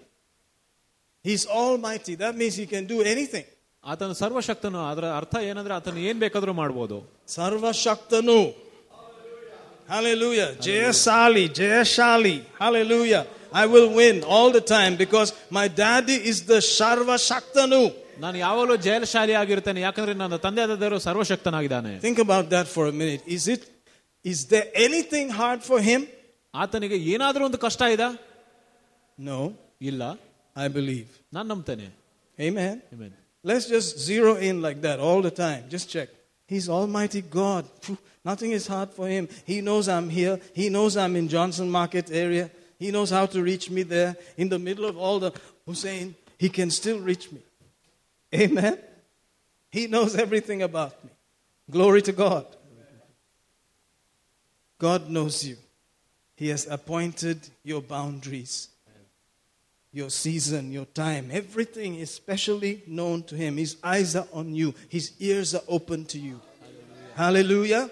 He's Almighty. That means He can do anything. ಆತನು ಸರ್ವಶಕ್ತನು ಅದರ ಅರ್ಥ ಏನಂದ್ರೆ ಆತನು ಏನ್ ಬೇಕಾದ್ರೂ ಮಾಡ್ಬೋದು Sarva Shaktanu. Hallelujah. Jayasali, Jayashali. Hallelujah. I will win all the time because my daddy is the Sarva Shaktanu. ನಾನು ಯಾವಾಗಲೂ ಜಯಶಾಲಿ ಆಗಿರ್ತೇನೆ ಯಾಕಂದ್ರೆ ನನ್ನ ತಂದೆಯಾದ ದೇವರು ಸರ್ವಶಕ್ತನಾಗಿದ್ದಾನೆ Think about that for a minute. Is it is there anything hard for him? ಆತನಿಗೆ ಏನಾದ್ರೂ ಒಂದು ಕಷ್ಟ ಇದಾ No, ಇಲ್ಲ I believe. ನಾನು ನಂಬ್ತೇನೆ Amen. Amen. Let's just zero in like that all the time. Just check. He's Almighty God. Nothing is hard for him. He knows I'm here. He knows I'm in Johnson Market area. He knows how to reach me there in the middle of all the Hussein. he can still reach me. Amen. He knows everything about me. Glory to God. God knows you. He has appointed your boundaries, your season, your time. Everything is specially known to Him. His eyes are on you, His ears are open to you. Hallelujah. Hallelujah.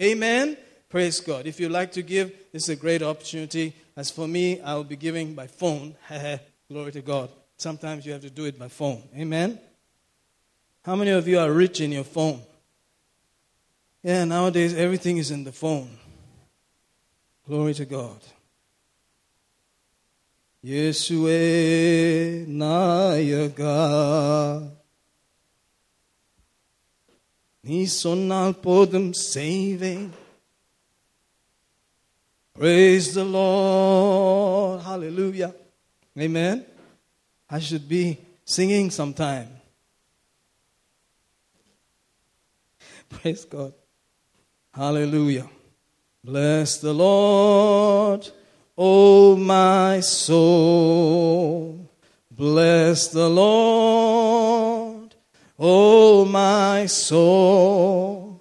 Amen. Praise God. If you'd like to give, this is a great opportunity. As for me, I will be giving by phone. Glory to God. Sometimes you have to do it by phone. Amen. How many of you are rich in your phone? Yeah, nowadays everything is in the phone. Glory to God. Yesue nayaga Ni sonal podem saving. Praise the Lord. Hallelujah. Amen. I should be singing sometime. Praise God. Hallelujah. Bless the Lord, O my soul. Bless the Lord, O my soul,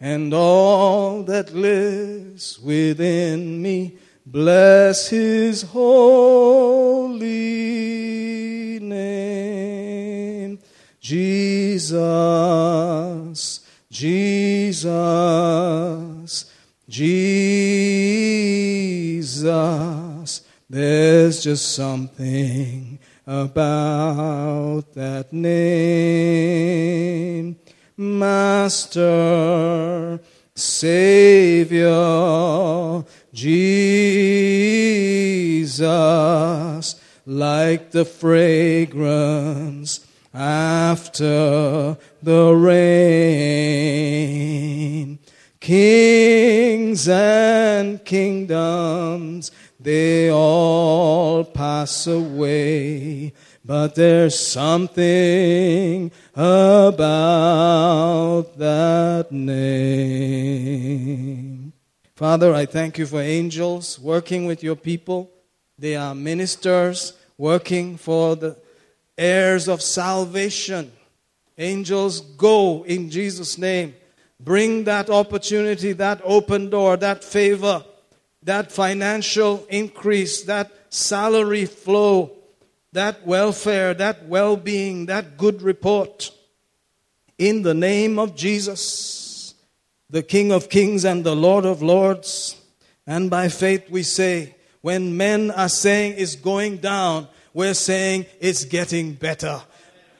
and all that lives within me. Bless his holy name. Jesus, Jesus, There's just something about that name. Master, Savior, Jesus, like the fragrance after the rain. Kings and kingdoms, they all pass away. But there's something about that name. Father, I thank you for angels working with your people. They are ministers working for the heirs of salvation. Angels, go in Jesus' name. Bring that opportunity, that open door, that favor, that financial increase, that salary flow, that welfare, that well being, that good report. In the name of Jesus, the King of kings and the Lord of lords. And by faith we say, when men are saying it's going down, we're saying it's getting better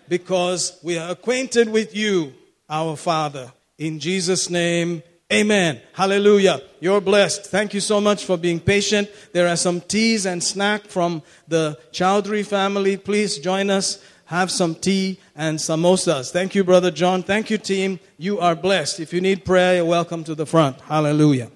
because we are acquainted with you, our Father. In Jesus' name, amen. Hallelujah. You're blessed. Thank you so much for being patient. There are some teas and snack from the Chowdhury family. Please join us. Have some tea and samosas. Thank you, Brother John. Thank you, team. You are blessed. If you need prayer, you're welcome to the front. Hallelujah.